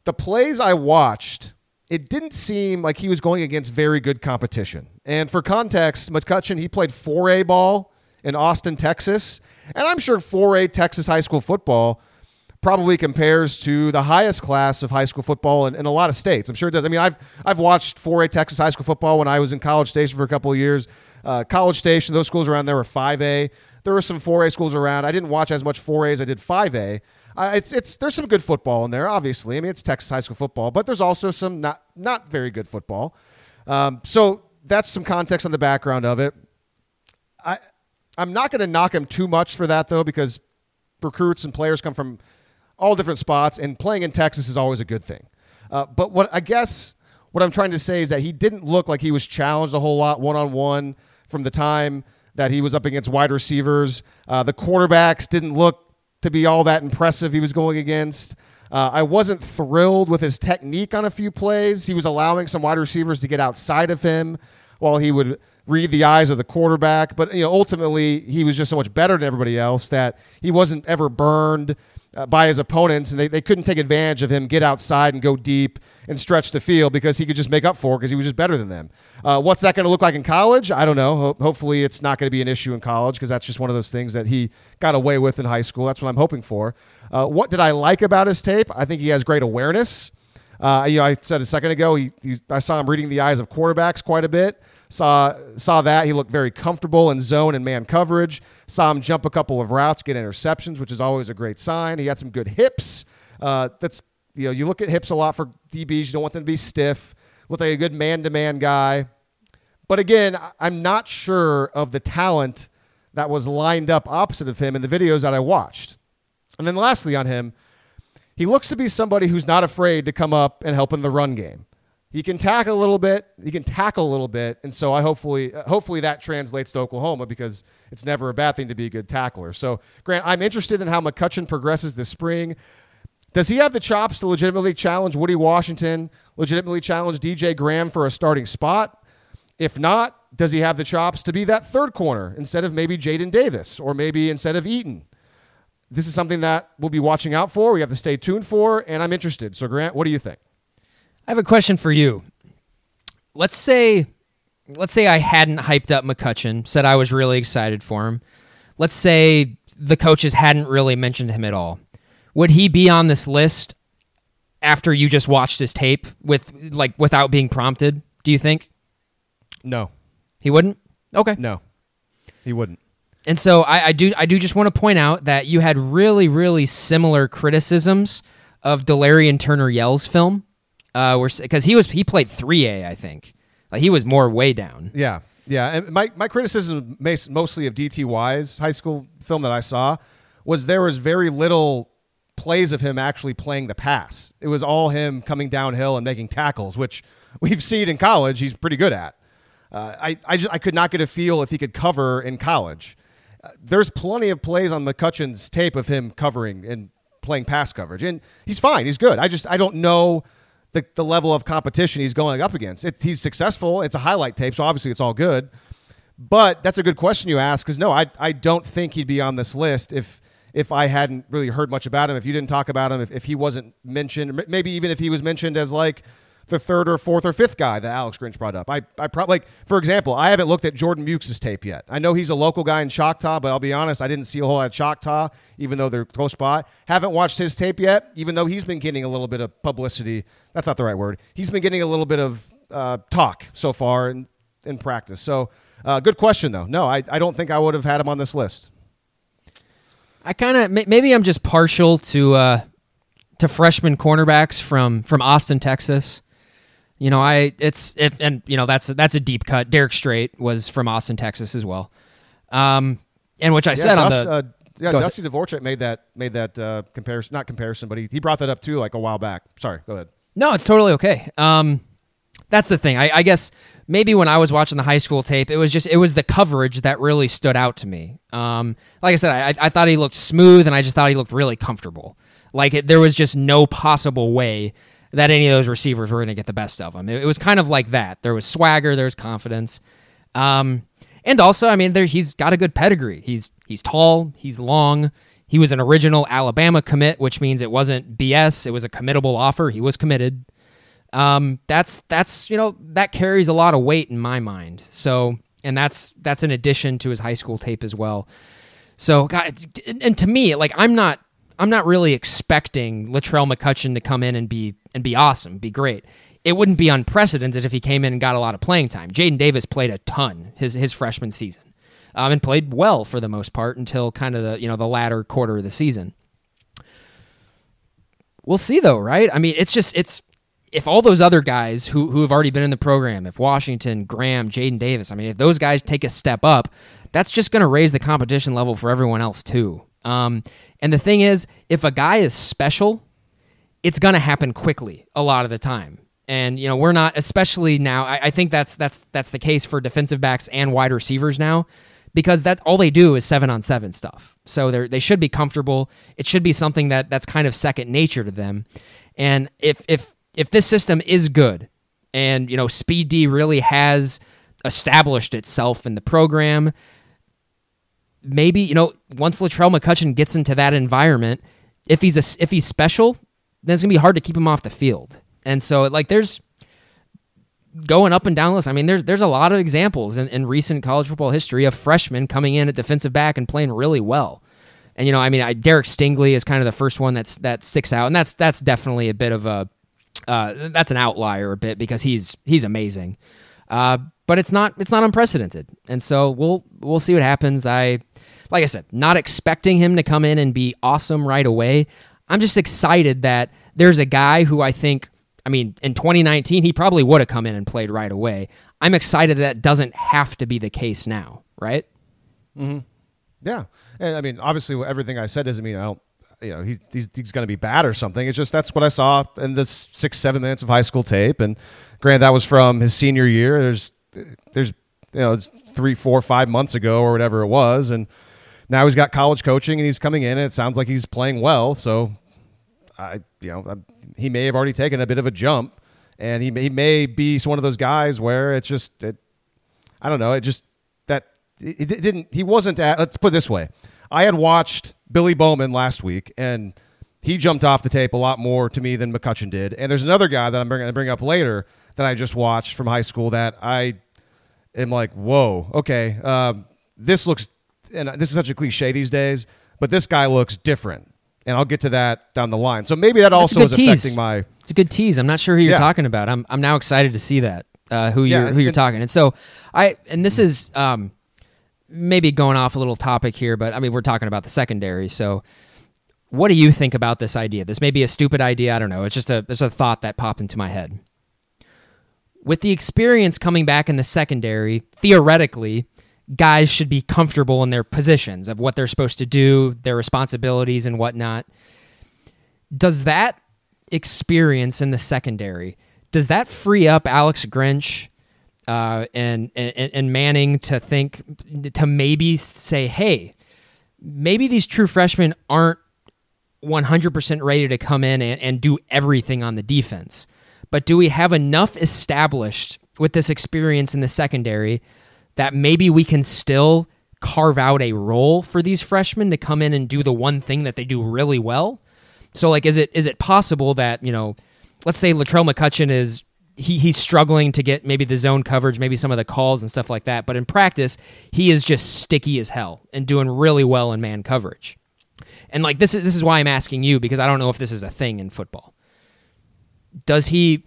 the plays I watched, it didn't seem like he was going against very good competition. And for context, McCutcheon, he played 4A ball in Austin, Texas. And I'm sure 4A Texas high school football probably compares to the highest class of high school football in, in, a lot of states. I'm sure it does. I mean, I've I've watched 4A Texas high school football when I was in College Station for a couple of years. Uh, College Station, those schools around there were 5A. There were some 4A schools around. I didn't watch as much 4A as I did 5A. Uh, it's it's there's some good football in there, obviously. I mean, it's Texas high school football, but there's also some not not very good football. Um, so that's some context on the background of it. I I'm not going to knock him too much for that though, because recruits and players come from all different spots, and playing in Texas is always a good thing. Uh, but what I guess what I'm trying to say is that he didn't look like he was challenged a whole lot one on one from the time that he was up against wide receivers. Uh, the quarterbacks didn't look to be all that impressive he was going against. Uh, I wasn't thrilled with his technique on a few plays. He was allowing some wide receivers to get outside of him while he would read the eyes of the quarterback. But you know, ultimately, he was just so much better than everybody else that he wasn't ever burned uh, by his opponents, and they, they couldn't take advantage of him, get outside and go deep and stretch the field because he could just make up for it because he was just better than them. Uh, what's that going to look like in college? I don't know. Ho- hopefully, it's not going to be an issue in college because that's just one of those things that he got away with in high school. That's what I'm hoping for. Uh, what did I like about his tape? I think he has great awareness. Uh, you know, I said a second ago, he, I saw him reading the eyes of quarterbacks quite a bit. Saw saw that he looked very comfortable in zone and man coverage. Saw him jump a couple of routes, get interceptions, which is always a great sign. He had some good hips. Uh, that's you know you look at hips a lot for DBs. You don't want them to be stiff. Looked like a good man to man guy. But again, I'm not sure of the talent that was lined up opposite of him in the videos that I watched. And then lastly on him, he looks to be somebody who's not afraid to come up and help in the run game. He can tackle a little bit. He can tackle a little bit, and so I hopefully uh, hopefully that translates to Oklahoma because it's never a bad thing to be a good tackler. So Grant, I'm interested in how McCutcheon progresses this spring. Does he have the chops to legitimately challenge Woody Washington, legitimately challenge DJ Graham for a starting spot? If not, does he have the chops to be that third corner instead of maybe Jaden Davis or maybe instead of Eaton? This is something that we'll be watching out for. We have to stay tuned for, and I'm interested. So, Grant, what do you think? I have a question for you. Let's say let's say I hadn't hyped up McCutcheon, said I was really excited for him. Let's say the coaches hadn't really mentioned him at all. Would he be on this list after you just watched his tape with like without being prompted? Do you think? No. He wouldn't? Okay. No. He wouldn't. And so I, I do I do just want to point out that you had really, really similar criticisms of Delarrian Turner Yell's film uh, because he was he played three A, I think. Like he was more way down. Yeah, yeah. And my my criticism mostly of DTY's high school film that I saw was there was very little plays of him actually playing the pass. It was all him coming downhill and making tackles, which we've seen in college. He's pretty good at. Uh, I I just I could not get a feel if he could cover in college. Uh, there's plenty of plays on McCutcheon's tape of him covering and playing pass coverage, and he's fine. He's good. I just I don't know the, the level of competition he's going up against. It, he's successful. It's a highlight tape, so obviously it's all good. But that's a good question you ask because no, I, I don't think he'd be on this list if if I hadn't really heard much about him. If you didn't talk about him, if, if he wasn't mentioned, maybe even if he was mentioned as like the third or fourth or fifth guy that Alex Grinch brought up. I, I probably like, for example, I haven't looked at Jordan Mukes' tape yet. I know he's a local guy in Choctaw, but I'll be honest, I didn't see a whole lot of Choctaw, even though they're close by. Haven't watched his tape yet, even though he's been getting a little bit of publicity. That's not the right word. He's been getting a little bit of uh, talk so far in, in practice. So, uh, good question, though. No, I, I don't think I would have had him on this list. I kind of maybe I'm just partial to uh, to freshman cornerbacks from from Austin, Texas. You know, I it's if and you know that's that's a deep cut. Derrick Strait was from Austin, Texas, as well. Um, and which I yeah, said Dust, on the uh, yeah, Dusty Dvorak made that made that uh, comparison, not comparison, but he, he brought that up too, like a while back. Sorry, go ahead. No, it's totally okay. Um, that's the thing. I, I guess maybe when I was watching the high school tape, it was just it was the coverage that really stood out to me. Um, like I said, I, I thought he looked smooth, and I just thought he looked really comfortable. Like it, there was just no possible way that any of those receivers were going to get the best of him. It, it, was kind of like that. There was swagger, there was confidence. Um, And also, I mean, there he's got a good pedigree. He's he's tall, he's long. He was an original Alabama commit, which means it wasn't BS. It was a committable offer. He was committed. Um, that's that's you know that carries a lot of weight in my mind. So, and that's that's an addition to his high school tape as well. So, God, and to me, like I'm not I'm not really expecting Latrell McCutcheon to come in and be and be awesome, be great. It wouldn't be unprecedented if he came in and got a lot of playing time. Jaden Davis played a ton his his freshman season um, and played well for the most part until kind of the you know the latter quarter of the season. We'll see though, right? I mean, it's just it's if all those other guys who who have already been in the program, if Washington, Graham, Jaden Davis, I mean, if those guys take a step up, that's just going to raise the competition level for everyone else too. Um, and the thing is, if a guy is special, it's going to happen quickly a lot of the time. And you know, we're not, especially now. I, I think that's that's that's the case for defensive backs and wide receivers now because that all they do is seven on seven stuff. So they they should be comfortable. It should be something that that's kind of second nature to them. And if if if this system is good, and you know Speed D really has established itself in the program, maybe you know once Latrell McCutcheon gets into that environment, if he's a if he's special, then it's gonna be hard to keep him off the field. And so like there's going up and down list. I mean, there's there's a lot of examples in, in recent college football history of freshmen coming in at defensive back and playing really well. And you know, I mean, I, Derek Stingley is kind of the first one that's that sticks out, and that's that's definitely a bit of a uh, that's an outlier a bit because he's he's amazing. Uh, but it's not it's not unprecedented, and so we'll we'll see what happens. I like I said, not expecting him to come in and be awesome right away. I'm just excited that there's a guy who I think I mean, in 2019, he probably would have come in and played right away. I'm excited that doesn't have to be the case now, right? Mm-hmm. Yeah, and I mean, obviously, everything I said doesn't mean I don't. You know, he's he's, he's going to be bad or something. It's just that's what I saw in the six seven minutes of high school tape, and granted, that was from his senior year. There's there's you know it's three, four, five months ago or whatever it was, and now he's got college coaching and he's coming in, and it sounds like he's playing well. So I you know he may have already taken a bit of a jump, and he may, he may be one of those guys where it's just it, I don't know. It just that it, it didn't. He wasn't. At, let's put it this way. I had watched Billy Bowman last week, and he jumped off the tape a lot more to me than McCutcheon did. And there's another guy that I'm going to bring up later that I just watched from high school that I am like, whoa, okay, um, this looks, and this is such a cliche these days, but this guy looks different and I'll get to that down the line. So maybe that also is tease. affecting my. It's a good tease. I'm not sure who you're yeah. talking about. I'm I'm now excited to see that uh, who you're who you're and, talking. And so I and this is um, maybe going off a little topic here, but I mean we're talking about the secondary. So what do you think about this idea? This may be a stupid idea. I don't know. It's just a it's a thought that popped into my head. With the experience coming back in the secondary, theoretically, guys should be comfortable in their positions of what they're supposed to do, their responsibilities, and whatnot. Does that experience in the secondary does that free up Alex Grinch uh, and, and and Manning to think to maybe say, hey, maybe these true freshmen aren't 100% ready to come in and, and do everything on the defense. But do we have enough established with this experience in the secondary that maybe we can still carve out a role for these freshmen to come in and do the one thing that they do really well. So like is it is it possible that, you know, let's say Latrell McCutcheon is he he's struggling to get maybe the zone coverage, maybe some of the calls and stuff like that, but in practice, he is just sticky as hell and doing really well in man coverage. And like this is this is why I'm asking you because I don't know if this is a thing in football. Does he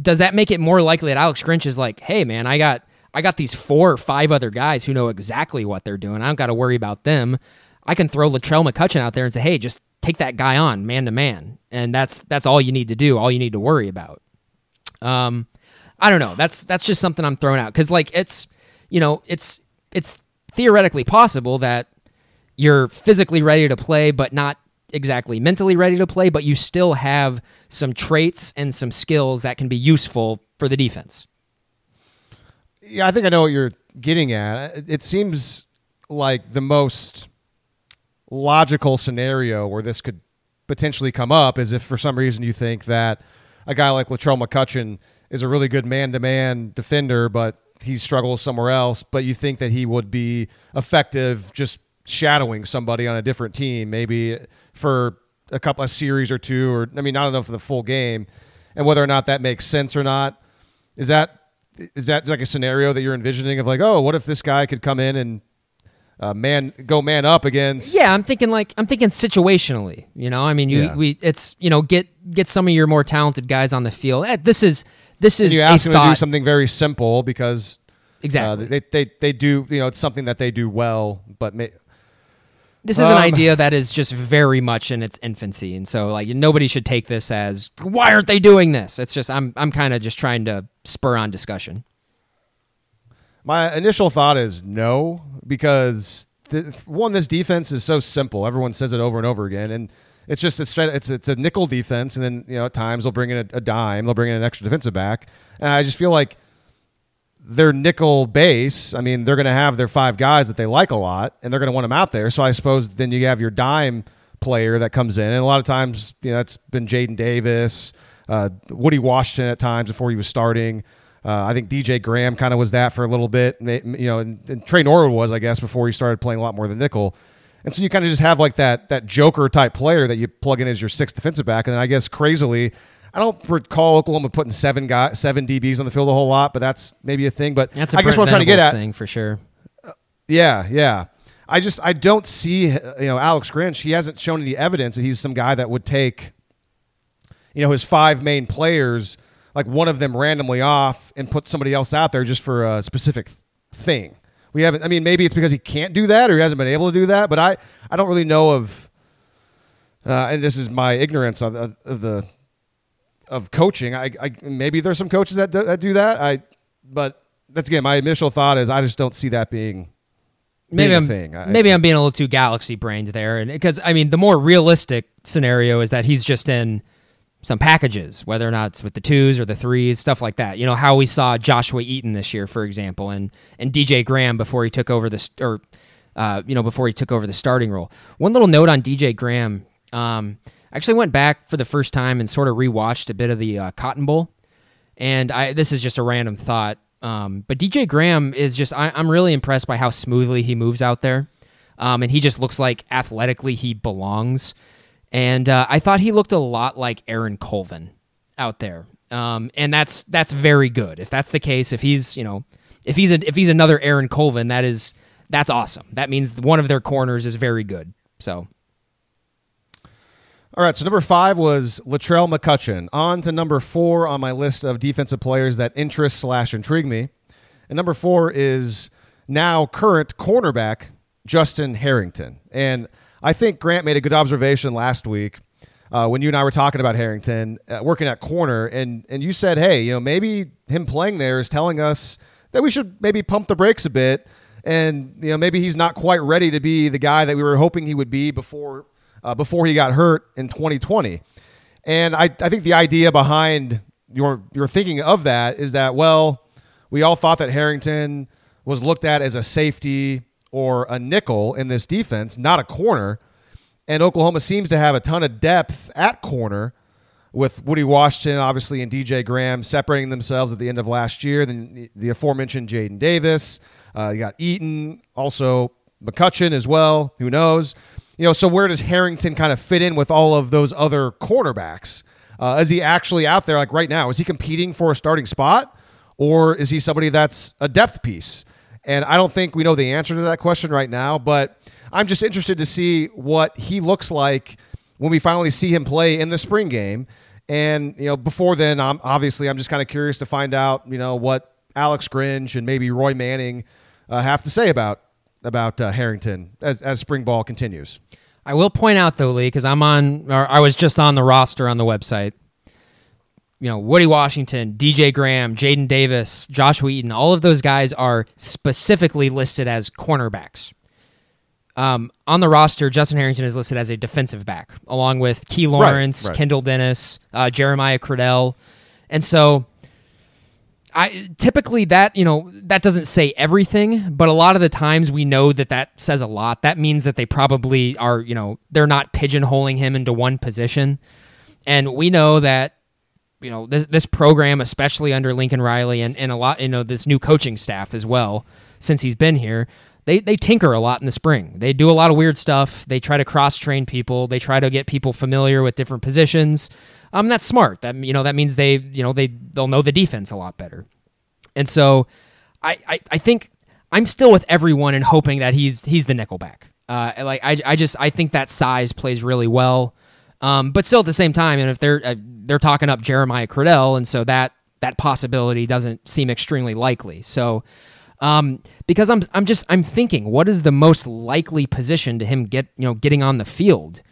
does that make it more likely that Alex Grinch is like, "Hey man, I got I got these four or five other guys who know exactly what they're doing. I don't got to worry about them. I can throw Latrell McCutcheon out there and say, "Hey, just take that guy on man to man," and that's that's all you need to do. All you need to worry about. Um, I don't know. That's that's just something I'm throwing out because like it's you know it's it's theoretically possible that you're physically ready to play, but not exactly mentally ready to play, but you still have some traits and some skills that can be useful for the defense. Yeah, I think I know what you're getting at. It seems like the most logical scenario where this could potentially come up is if for some reason you think that a guy like Latrell McCutcheon is a really good man-to-man defender, but he struggles somewhere else, but you think that he would be effective just shadowing somebody on a different team, maybe for a couple of series or two, or I mean, don't enough for the full game, and whether or not that makes sense or not. Is that is that like a scenario that you're envisioning of like, oh, what if this guy could come in and uh, man go man up against? Yeah, I'm thinking like I'm thinking situationally. You know, I mean, you Yeah. we it's you know get get some of your more talented guys on the field. Eh, This is this is you a ask him to do something very simple because exactly. uh, they, they they do you know it's something that they do well, but may, this is an Um, idea that is just very much in its infancy, and so like nobody should take this as why aren't they doing this? It's just I'm I'm kind of just trying to spur on discussion. My initial thought is no, because the, one, this defense is so simple. Everyone says it over and over again, and it's just it's it's it's a nickel defense, and then you know at times they'll bring in a, a dime, they'll bring in an extra defensive back, and I just feel like their nickel base. I mean, they're going to have their five guys that they like a lot, and they're going to want them out there. So I suppose then you have your dime player that comes in, and a lot of times you know that's been Jaden Davis, uh, Woody Washington at times before he was starting. Uh, I think DJ Graham kind of was that for a little bit, you know, and, and Tre Norwood was, I guess, before he started playing a lot more than nickel. And so you kind of just have like that that Joker type player that you plug in as your sixth defensive back, and then I guess crazily, I don't recall Oklahoma putting seven guy seven DBs on the field a whole lot, but that's maybe a thing. But That's a I guess what I'm trying to get at, thing for sure. yeah, yeah. I just I don't see you know Alex Grinch. He hasn't shown any evidence that he's some guy that would take you know his five main players like one of them randomly off and put somebody else out there just for a specific th- thing. We haven't. I mean, maybe it's because he can't do that or he hasn't been able to do that. But I I don't really know of. Uh, and this is my ignorance of, of, of the of coaching. I, I maybe there's some coaches that do, that do that. I but that's again my initial thought is I just don't see that being maybe I'm thing. I- maybe I'm being a little too galaxy brained there, and because I mean the more realistic scenario is that he's just in some packages, whether or not it's with the twos or the threes, stuff like that. You know how we saw Joshua Eaton this year, for example, and and DJ Graham before he took over the st- or uh, you know before he took over the starting role. One little note on DJ Graham. Um, I actually went back for the first time and sort of rewatched a bit of the uh, Cotton Bowl and I this is just a random thought. Um, but DJ Graham is just I, I'm really impressed by how smoothly he moves out there, um, and he just looks like athletically he belongs. And uh, I thought he looked a lot like Aaron Colvin out there, um, and that's that's very good. If that's the case, if he's you know if he's a, if he's another Aaron Colvin, that is that's awesome. That means one of their corners is very good. So All right, so number five was Latrell McCutcheon. On to number four on my list of defensive players that interest slash intrigue me. And number four is now current cornerback Justin Harrington. And I think Grant made a good observation last week uh, when you and I were talking about Harrington uh, working at corner, and and you said, hey, you know, maybe him playing there is telling us that we should maybe pump the brakes a bit, and you know, maybe he's not quite ready to be the guy that we were hoping he would be before uh, before he got hurt in 2020. And I, I think the idea behind your your thinking of that is that well, we all thought that Harrington was looked at as a safety or a nickel in this defense, not a corner. And Oklahoma seems to have a ton of depth at corner with Woody Washington, obviously, and DJ Graham separating themselves at the end of last year. Then the, aforementioned Jaden Davis. Uh, you got Eaton, also McCutcheon as well. Who knows? You know, so where does Harrington kind of fit in with all of those other cornerbacks? Uh, is he actually out there like right now? Is he competing for a starting spot, or is he somebody that's a depth piece? And I don't think we know the answer to that question right now, but I'm just interested to see what he looks like when we finally see him play in the spring game. And you know, before then, I'm obviously I'm just kind of curious to find out, you know, what Alex Grinch and maybe Roy Manning uh, have to say about about uh, Harrington as as spring ball continues. I will point out though, Lee, because I'm on, or I was just on the roster on the website. You know, Woody Washington, DJ Graham, Jaden Davis, Joshua Eaton, all of those guys are specifically listed as cornerbacks. Um, on the roster, Justin Harrington is listed as a defensive back, along with Key Lawrence, right. Kendall Dennis, uh, Jeremiah Criddell, and so I typically that you know that doesn't say everything, but a lot of the times we know that that says a lot. That means that they probably are you know they're not pigeonholing him into one position, and we know that you know this this program, especially under Lincoln Riley and, and a lot you know this new coaching staff as well since he's been here. They, they tinker a lot in the spring. They do a lot of weird stuff. They try to cross train people. They try to get people familiar with different positions. Um, that's smart. That you know that means they you know they they'll know the defense a lot better. And so, I I, I think I'm still with everyone and hoping that he's he's the nickelback. Uh, like I I just I think that size plays really well. Um, but still at the same time, and if they're uh, they're talking up Jeremiah Criddell, and so that that possibility doesn't seem extremely likely. So, um, because I'm I'm just I'm thinking, what is the most likely position to him get you know getting on the field,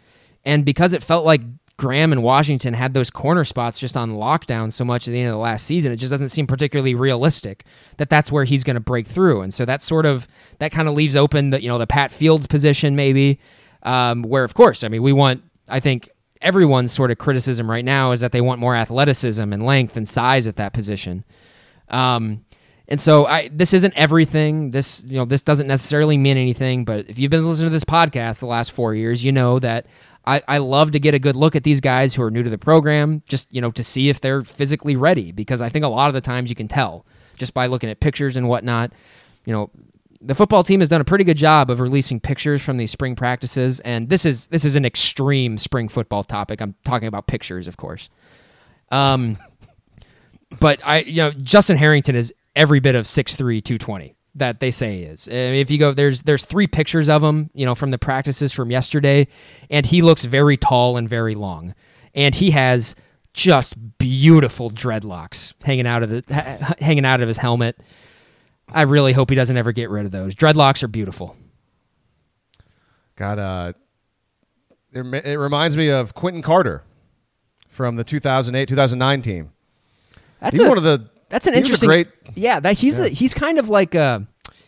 and because it felt like Graham and Washington had those corner spots just on lockdown so much at the end of the last season, it just doesn't seem particularly realistic that that's where he's going to break through, and so that sort of that kind of leaves open the you know the Pat Fields position maybe, um, where of course I mean we want I think everyone's sort of criticism right now is that they want more athleticism and length and size at that position. Um, and so I this isn't everything. This you know this doesn't necessarily mean anything. But if you've been listening to this podcast the last four years, you know that I, I love to get a good look at these guys who are new to the program, just you know to see if they're physically ready. Because I think a lot of the times you can tell just by looking at pictures and whatnot. You know, the football team has done a pretty good job of releasing pictures from these spring practices, and this is this is an extreme spring football topic. I'm talking about pictures, of course. Um, but I, you know, Justin Harrington is every bit of 6'3", 220 that they say he is. If you go, there's there's three pictures of him, you know, from the practices from yesterday, and he looks very tall and very long, and he has just beautiful dreadlocks hanging out of the hanging out of his helmet. I really hope he doesn't ever get rid of those. Dreadlocks are beautiful. Got uh, it, it reminds me of Quinton Carter from the 2008 2009 team. That's He's a, one of the. That's an he a interesting. great. yeah, that he's Yeah. A, he's kind of like a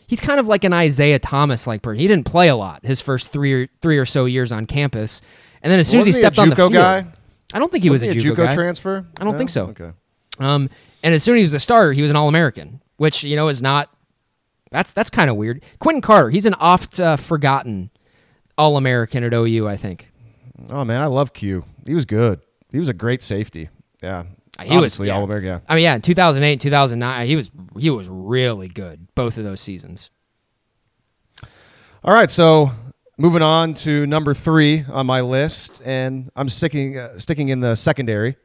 he's kind of like an Isaiah Thomas like person. He didn't play a lot his first three or three or so years on campus, and then as soon as he Wasn't he a stepped on the JUCO field, guy? I don't think he was a Wasn't JUCO, JUCO guy. transfer. I don't No? think so. Okay. Um, and as soon as he was a starter, he was an All American, which you know is not. That's that's kind of weird. Quinton Carter, he's an oft uh, forgotten All American at OU, I think. Oh man, I love Q. He was good. He was a great safety. Yeah, He was Obviously, yeah. all American. Yeah. I mean, yeah, in 2008, 2009, he was he was really good both of those seasons. All right, so moving on to number three on my list, and I'm sticking uh, sticking in the secondary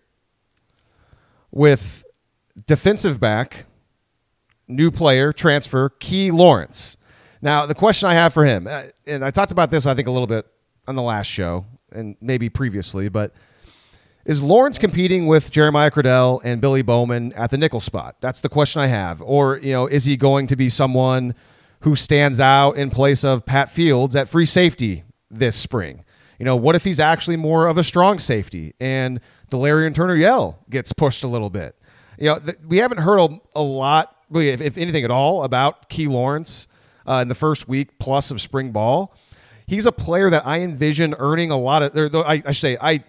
with defensive back, new player transfer Key Lawrence. Now, the question I have for him, uh, and I talked about this, I think, a little bit on the last show and maybe previously, but is Lawrence competing with Jeremiah Criddell and Billy Bowman at the nickel spot? That's the question I have. Or, you know, is he going to be someone who stands out in place of Pat Fields at free safety this spring? You know, what if he's actually more of a strong safety and Delarrian Turner Yell gets pushed a little bit? You know, th- we haven't heard a, a lot, really, if, if anything at all, about Key Lawrence uh, in the first week plus of spring ball. He's a player that I envision earning a lot of. Or, I, I should say, I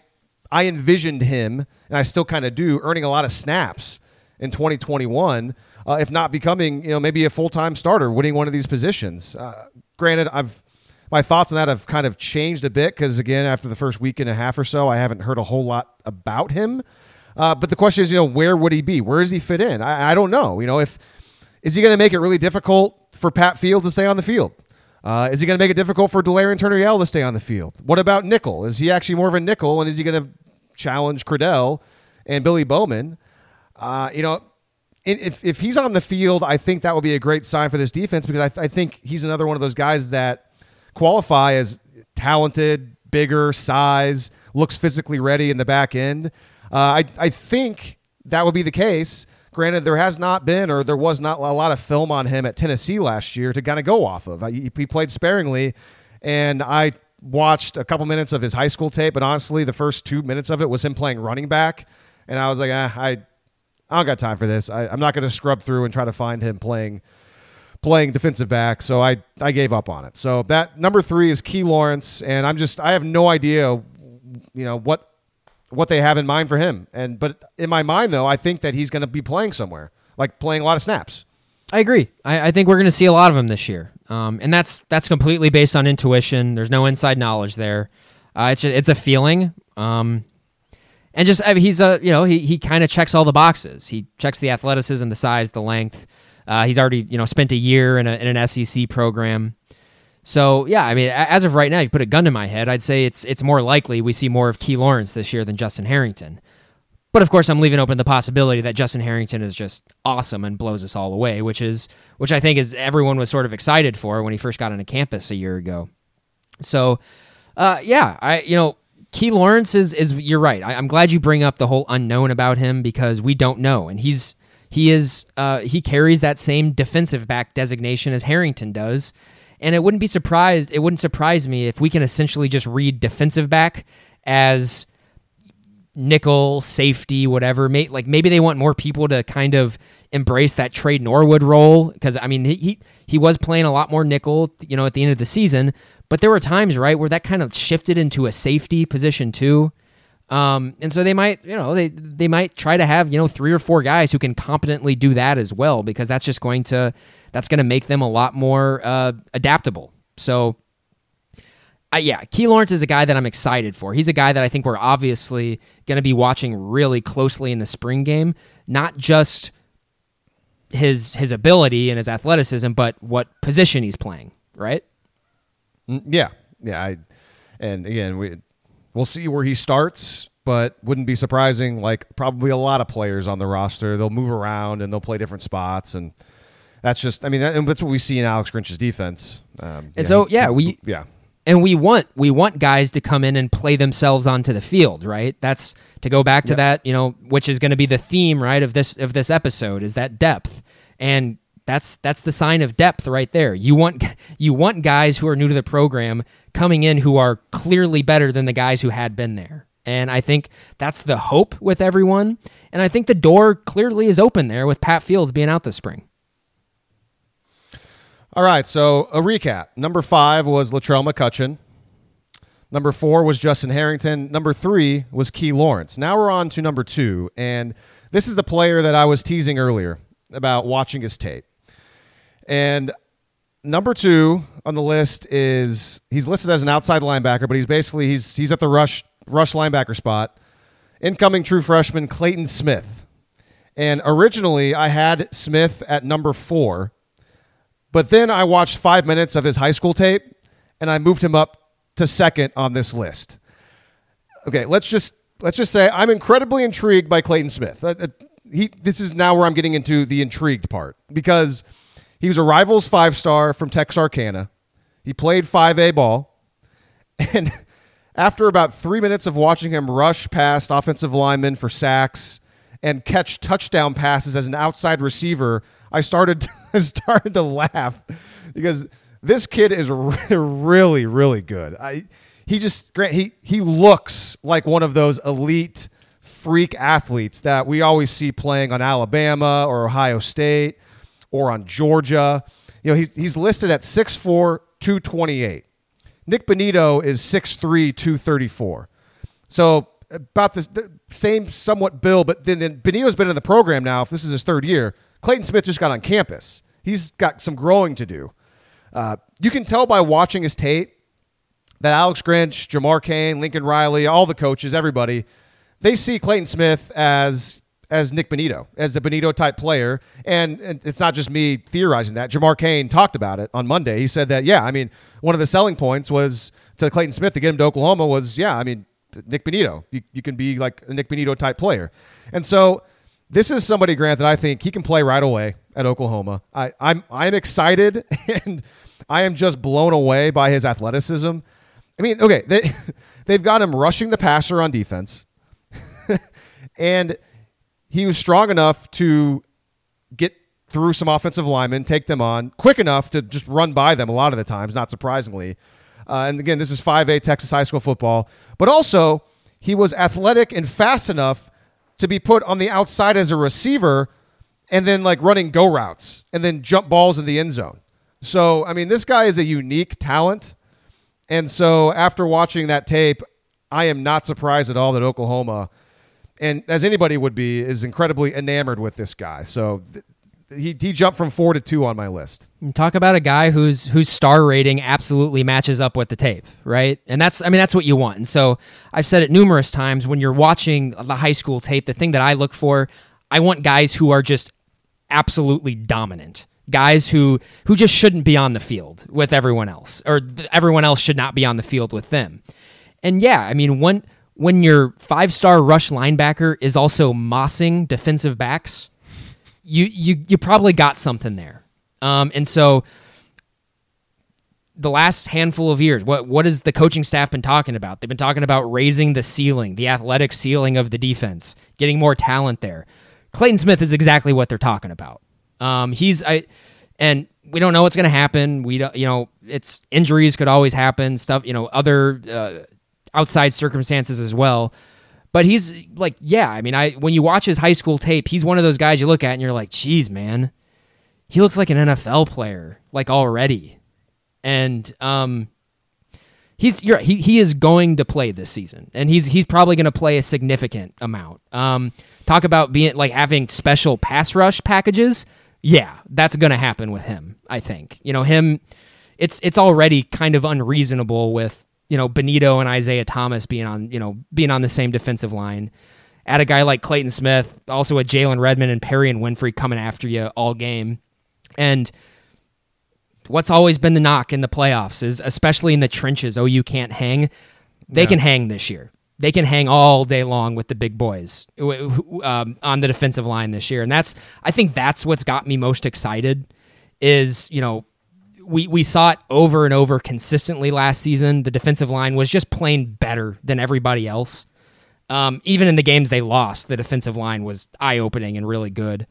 I envisioned him, and I still kind of do, earning a lot of snaps in 2021, uh, if not becoming, you know, maybe a full time starter, winning one of these positions. Uh, granted, I've my thoughts on that have kind of changed a bit because again, after the first week and a half or so, I haven't heard a whole lot about him. Uh, but the question is, you know, where would he be? Where does he fit in? I, I don't know. You know, if is he going to make it really difficult for Pat Fields to stay on the field? Uh, is he going to make it difficult for Delarrian Turner Yell to stay on the field? What about nickel? Is he actually more of a nickel, and is he going to challenge Criddell and Billy Bowman? Uh, you know, if if he's on the field, I think that would be a great sign for this defense because I, th- I think he's another one of those guys that qualify as talented, bigger, size, looks physically ready in the back end. Uh, I I think that would be the case. Granted, there has not been, or there was not a lot of film on him at Tennessee last year to kind of go off of. He, played sparingly, and I watched a couple minutes of his high school tape, but honestly, the first two minutes of it was him playing running back, and I was like, ah, I, I don't got time for this. I, I'm not going to scrub through and try to find him playing playing defensive back, so I I gave up on it. So that number three is Key Lawrence, and I'm just I have no idea, you know what what they have in mind for him. And but in my mind though, I think that he's going to be playing somewhere, like playing a lot of snaps. I agree. I, I think we're going to see a lot of him this year, um, and that's that's completely based on intuition. There's no inside knowledge there. Uh, it's a, it's a feeling, um, and just I mean, he's a you know he he kind of checks all the boxes. He checks the athleticism, the size, the length. Uh, he's already you know spent a year in, a, in an SEC program. So yeah, I mean, as of right now, you put a gun to my head, I'd say it's it's more likely we see more of Key Lawrence this year than Justin Harrington. But of course, I'm leaving open the possibility that Justin Harrington is just awesome and blows us all away, which is which I think is everyone was sort of excited for when he first got onto campus a year ago. So, uh, yeah, I you know Key Lawrence is is you're right. I, am glad you bring up the whole unknown about him because we don't know, and he's he is uh, he carries that same defensive back designation as Harrington does, and it wouldn't be surprised. It wouldn't surprise me if we can essentially just read defensive back as nickel safety, whatever. May, like maybe they want more people to kind of embrace that Tre Norwood role because I mean he, he he was playing a lot more nickel, you know, at the end of the season. But there were times right where that kind of shifted into a safety position too. Um, and so they might, you know, they they might try to have you know three or four guys who can competently do that as well because that's just going to that's going to make them a lot more uh, adaptable. So, uh, yeah, Key Lawrence is a guy that I'm excited for. He's a guy that I think we're obviously going to be watching really closely in the spring game, not just his his ability and his athleticism, but what position he's playing. Right? Mm, yeah, yeah. I, and again, we we'll see where he starts, but wouldn't be surprising. Like probably a lot of players on the roster, they'll move around and they'll play different spots, and that's just. I mean, that, and that's what we see in Alex Grinch's defense. Um, and yeah, so, yeah, we yeah. And we want we want guys to come in and play themselves onto the field, right? That's to go back to that, you know, which is going to be the theme, right, of this of this episode is that depth. And that's that's the sign of depth right there. You want you want guys who are new to the program coming in who are clearly better than the guys who had been there. And I think that's the hope with everyone. And I think the door clearly is open there with Pat Fields being out this spring. All right, so a recap. Number five was Latrell McCutcheon. Number four was Justin Harrington. Number three was Key Lawrence. Now we're on to number two, and this is the player that I was teasing earlier about watching his tape. And number two on the list is he's listed as an outside linebacker, but he's basically he's he's at the rush rush linebacker spot. Incoming true freshman Clayton Smith. And originally I had Smith at number four, but then I watched five minutes of his high school tape and I moved him up to second on this list. Okay, let's just let's just say I'm incredibly intrigued by Clayton Smith. Uh, uh, he, this is now where I'm getting into the intrigued part because he was a Rivals five star from Texarkana. He played 5A ball. And after about three minutes of watching him rush past offensive linemen for sacks and catch touchdown passes as an outside receiver, I started, started to laugh because this kid is really, really good. I, he just Grant, he he looks like one of those elite freak athletes that we always see playing on Alabama or Ohio State or on Georgia. You know, he's, he's listed at 6'4, 228. Nik Bonitto is 6'3, 234. So about this, the same somewhat bill, but then, then Bonitto's been in the program now. If this is his third year, Clayton Smith just got on campus. He's got some growing to do. Uh, you can tell by watching his tape that Alex Grinch, Jamar Cain, Lincoln Riley, all the coaches, everybody, they see Clayton Smith as as Nik Bonitto, as a Bonitto type player. And, and, it's not just me theorizing that. Jamar Cain talked about it on Monday. He said that, yeah, I mean, one of the selling points was to Clayton Smith to get him to Oklahoma was, yeah, I mean, Nik Bonitto. You, you can be like a Nik Bonitto type player. And so this is somebody, Grant, that I think he can play right away at Oklahoma. I, I'm, I'm excited and I am just blown away by his athleticism. I mean, okay, they, they've got him rushing the passer on defense. and – he was strong enough to get through some offensive linemen, take them on, quick enough to just run by them a lot of the times, not surprisingly. Uh, and again, this is 5A Texas high school football. But also, he was athletic and fast enough to be put on the outside as a receiver and then like running go routes and then jump balls in the end zone. So, I mean, this guy is a unique talent. And so, after watching that tape, I am not surprised at all that Oklahoma and as anybody would be, is incredibly enamored with this guy. So th- he he jumped from four to two on my list. Talk about a guy whose whose star rating absolutely matches up with the tape, right? And that's I mean that's what you want. And so I've said it numerous times when you're watching the high school tape, the thing that I look for, I want guys who are just absolutely dominant. Guys who who just shouldn't be on the field with everyone else or everyone else should not be on the field with them. And yeah, I mean when when your five-star rush linebacker is also mossing defensive backs, you you you probably got something there. Um, and so the last handful of years, what what has the coaching staff been talking about? They've been talking about raising the ceiling, the athletic ceiling of the defense, getting more talent there. Clayton Smith is exactly what they're talking about. Um, he's I, and we don't know what's going to happen. We don't, you know, it's injuries could always happen, stuff, you know, other uh, outside circumstances as well. But he's like, yeah, I mean, I when you watch his high school tape, he's one of those guys you look at and you're like, geez, man, he looks like an NFL player, like already. And um, he's you're, he he is going to play this season, and he's he's probably going to play a significant amount. Um, talk about being like having special pass rush packages. Yeah, that's going to happen with him. I think you know him. It's it's already kind of unreasonable with you know Bonitto and Isaiah Thomas being on you know being on the same defensive line. Add a guy like Clayton Smith, also with Jalen Redmond and Perrion Winfrey coming after you all game, and what's always been the knock in the playoffs is especially in the trenches. Oh, you can't hang. They Yeah. can hang this year. They can hang all day long with the big boys um, on the defensive line this year, and that's I think that's what's got me most excited. Is you know we we saw it over and over consistently last season. The defensive line was just plain better than everybody else. Um, even in the games they lost, the defensive line was eye opening and really good.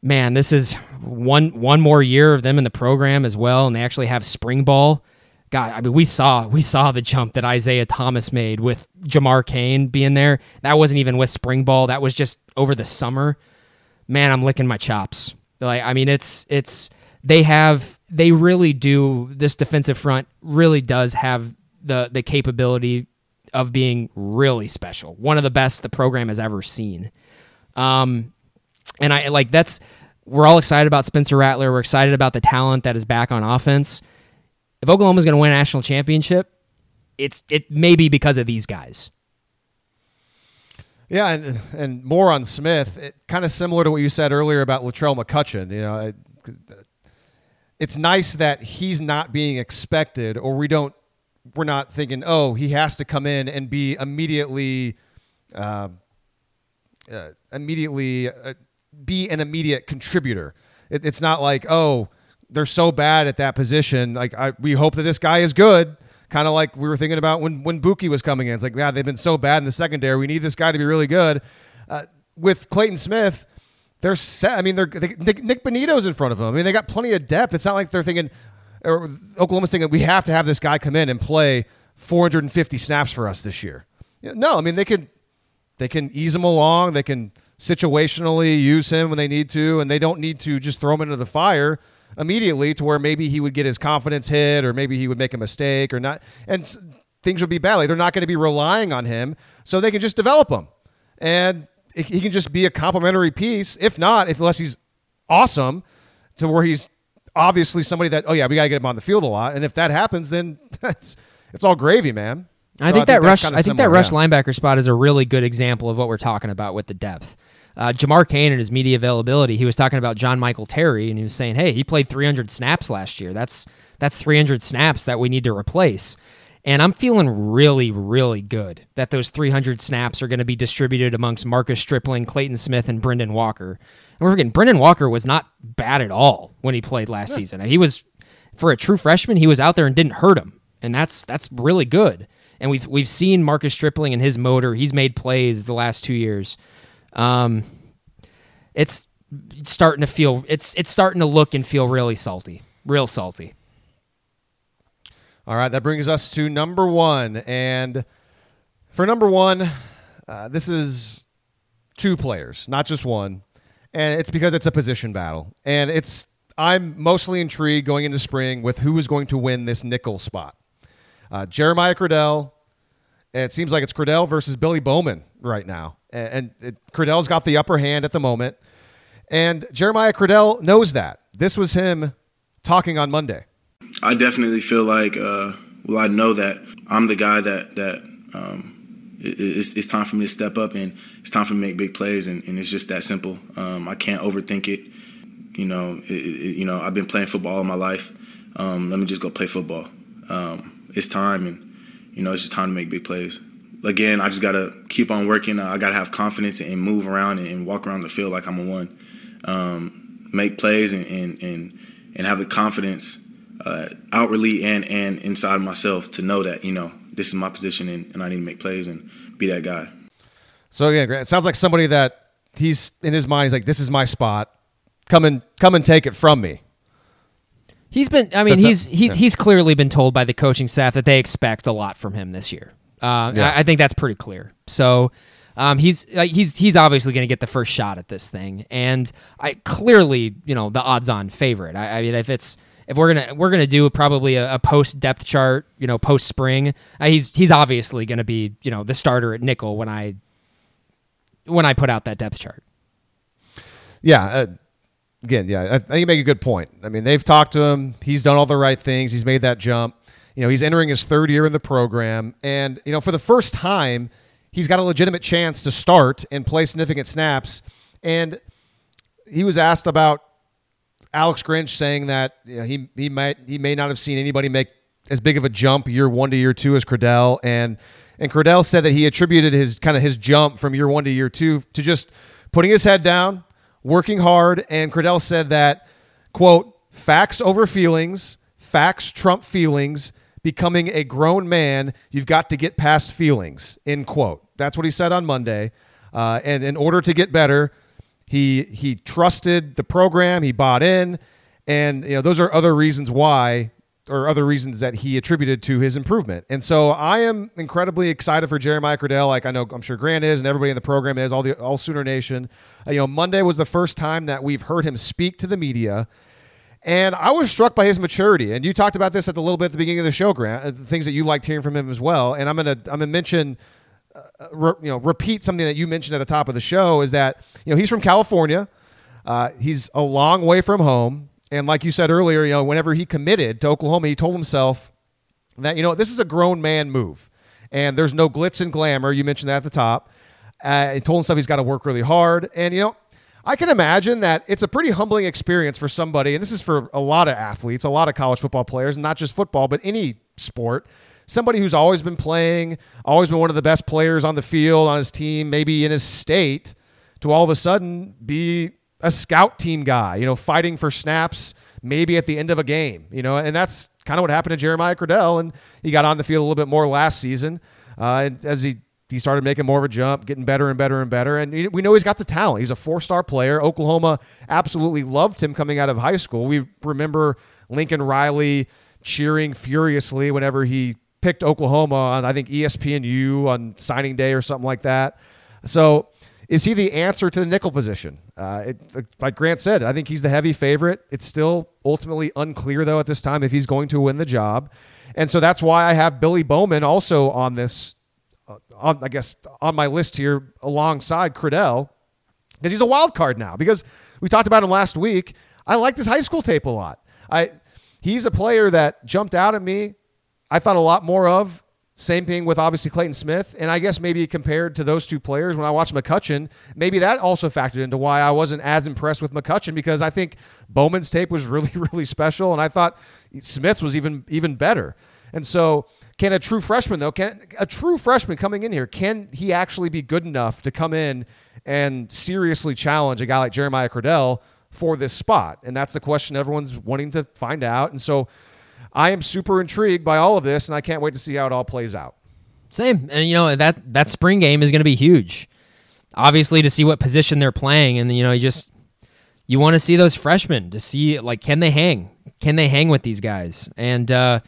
Man, this is one one more year of them in the program as well, and they actually have spring ball. God, I mean, we saw we saw the jump that Isaiah Thomas made with Jamar Cain being there. That wasn't even with spring ball. That was just over the summer. Man, I'm licking my chops. Like, I mean, it's it's they have they really do this defensive front really does have the the capability of being really special. One of the best the program has ever seen. Um, and I like that's we're all excited about Spencer Rattler. We're excited about the talent that is back on offense. If Oklahoma's going to win a national championship, it's it may be because of these guys. Yeah, and and more on Smith. It, kind of similar to what you said earlier about Latrell McCutcheon. You know, it, it's nice that he's not being expected, or we don't. We're not thinking, oh, he has to come in and be immediately, uh, uh, immediately uh, be an immediate contributor. It, it's not like, oh, they're so bad at that position. Like, I, we hope that this guy is good. Kind of like we were thinking about when when Bookie was coming in. It's like, yeah, they've been so bad in the secondary. We need this guy to be really good. Uh, with Clayton Smith, they're set. I mean, they're they, Nik, Bonitto's in front of them. I mean, they got plenty of depth. It's not like they're thinking, or Oklahoma's thinking we have to have this guy come in and play 450 snaps for us this year. No, I mean they can they can ease him along. They can situationally use him when they need to, and they don't need to just throw him into the fire immediately to where maybe he would get his confidence hit, or maybe he would make a mistake, or not, and things would be bad. Like they're not going to be relying on him, so they can just develop him, and he can just be a complimentary piece. If not, if unless he's awesome, to where he's obviously somebody that oh yeah we got to get him on the field a lot, and if that happens, then that's it's all gravy, man. I So think that rush. I think that rush yeah. linebacker spot is a really good example of what we're talking about with the depth. Uh, Jamar Cain and his media availability. He was talking about John Michael Terry, and he was saying, "Hey, he played 300 snaps last year. That's that's 300 snaps that we need to replace." And I'm feeling really, really good that those 300 snaps are going to be distributed amongst Marcus Stripling, Clayton Smith, and Brynden Walker. And we're forgetting Brynden Walker was not bad at all when he played last season. He was, for a true freshman, he was out there and didn't hurt him, and that's that's really good. And we've we've seen Marcus Stripling and his motor. He's made plays the last two years. Um, it's starting to feel it's it's starting to look and feel really salty, real salty. All right, that brings us to number one. And for number one, uh, this is two players, not just one. And it's because it's a position battle. And it's I'm mostly intrigued going into spring with who is going to win this nickel spot. Uh, Jeremiah Criddell. It seems like it's Criddell versus Billy Bowman right now. And, it, Criddell's got the upper hand at the moment. And Jeremiah Criddell knows that. This was him talking on Monday. I definitely feel like, uh, well, I know that I'm the guy that that um, it, it's, it's, time for me to step up and it's time for me to make big plays, and, and it's just that simple. Um, I can't overthink it. You know, it, it, you know, I've been playing football all my life. Um, let me just go play football. Um, it's time, and you know, it's just time to make big plays. Again, I just gotta keep on working. I gotta have confidence and move around and, walk around the field like I'm a one. Um, make plays and, and and and have the confidence uh, outwardly and and inside myself to know that you know this is my position and, and I need to make plays and be that guy. So again, it sounds like somebody that he's in his mind. He's like, "This is my spot. Come and come and take it from me." He's been. I mean, That's he's a, he's yeah. he's clearly been told by the coaching staff that they expect a lot from him this year. Uh, yeah. I, I, think that's pretty clear. So. Um, he's uh, he's he's obviously going to get the first shot at this thing, and I clearly, you know, the odds-on favorite. I, I mean, if it's if we're gonna we're gonna do probably a, a post depth chart, you know, post spring, uh, he's he's obviously gonna be you know the starter at nickel when I when I put out that depth chart. Yeah, uh, again, yeah, I think you make a good point. I mean, they've talked to him. He's done all the right things. He's made that jump. You know, he's entering his third year in the program, and you know, for the first time, he's got a legitimate chance to start and play significant snaps. And he was asked about Alex Grinch saying that you know, he he might he may not have seen anybody make as big of a jump year one to year two as Criddell, and and Criddell said that he attributed his kind of his jump from year one to year two to just putting his head down, working hard, and Criddell said that quote facts over feelings, facts trump feelings. Becoming a grown man, you've got to get past feelings. End quote. That's what he said on Monday. Uh, and in order to get better, he he trusted the program. He bought in, and you know those are other reasons why, or other reasons that he attributed to his improvement. And so I am incredibly excited for Jeremiah Criddell. Like I know I'm sure Grant is, and everybody in the program is. All the all Sooner Nation. Uh, you know, Monday was the first time that we've heard him speak to the media. And I was struck by his maturity. And you talked about this at the little bit at the beginning of the show, Grant, uh, the things that you liked hearing from him as well. And I'm gonna I'm gonna mention re, you know repeat something that you mentioned at the top of the show is that you know he's from California. Uh, he's a long way from home, and like you said earlier, you know whenever he committed to Oklahoma, he told himself that you know this is a grown man move, and there's no glitz and glamour. You mentioned that at the top. Uh, he told himself he's got to work really hard, and you know I can imagine that it's a pretty humbling experience for somebody, and this is for a lot of athletes, a lot of college football players, not just football, but any sport somebody who's always been playing, always been one of the best players on the field, on his team, maybe in his state, to all of a sudden be a scout team guy, you know, fighting for snaps maybe at the end of a game, you know, and that's kind of what happened to Jeremiah Criddell. And he got on the field a little bit more last season uh, as he he started making more of a jump, getting better and better and better. And we know he's got the talent. He's a four star player. Oklahoma absolutely loved him coming out of high school. We remember Lincoln Riley cheering furiously whenever he picked Oklahoma on I think ESPNU on signing day or something like that. So is he the answer to the nickel position? Uh, it, like Grant said, I think he's the heavy favorite. It's still ultimately unclear though at this time if he's going to win the job, and so that's why I have Billy Bowman also on this, uh, on I guess on my list here alongside Criddell, because he's a wild card now. Because we talked about him last week. I like his high school tape a lot. I he's a player that jumped out at me I thought a lot more of. Same thing with obviously Clayton Smith. And I guess maybe compared to those two players, when I watched McCutcheon, maybe that also factored into why I wasn't as impressed with McCutcheon because I think Bowman's tape was really, really special. And I thought Smith's was even even better. And so can a true freshman though, can a true freshman coming in here, can he actually be good enough to come in and seriously challenge a guy like Jeremiah Criddell for this spot? And that's the question everyone's wanting to find out. And so I am super intrigued by all of this, and I can't wait to see how it all plays out. Same, and you know that that spring game is going to be huge. Obviously, to see what position they're playing, and you know, you just you want to see those freshmen to see like can they hang? Can they hang with these guys? And uh,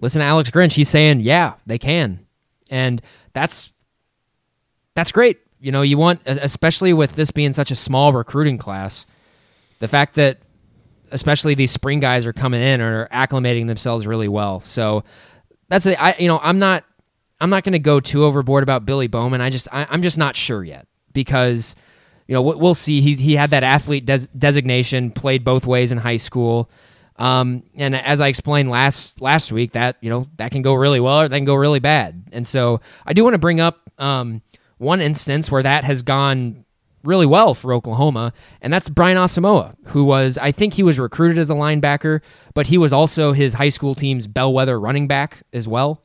listen to Alex Grinch; he's saying, yeah, they can, and that's that's great. You know, you want especially with this being such a small recruiting class, the fact that especially these spring guys are coming in are acclimating themselves really well. So that's the I you know I'm not I'm not going to go too overboard about Billy Bowman. I just I, I'm just not sure yet because you know, we- we'll see. He he had that athlete des- designation, played both ways in high school. Um, and as I explained last last week, that you know that can go really well or that can go really bad. And so I do want to bring up um, one instance where that has gone really well for Oklahoma, and that's Brian Asamoah, who was I think he was recruited as a linebacker, but he was also his high school team's bellwether running back as well.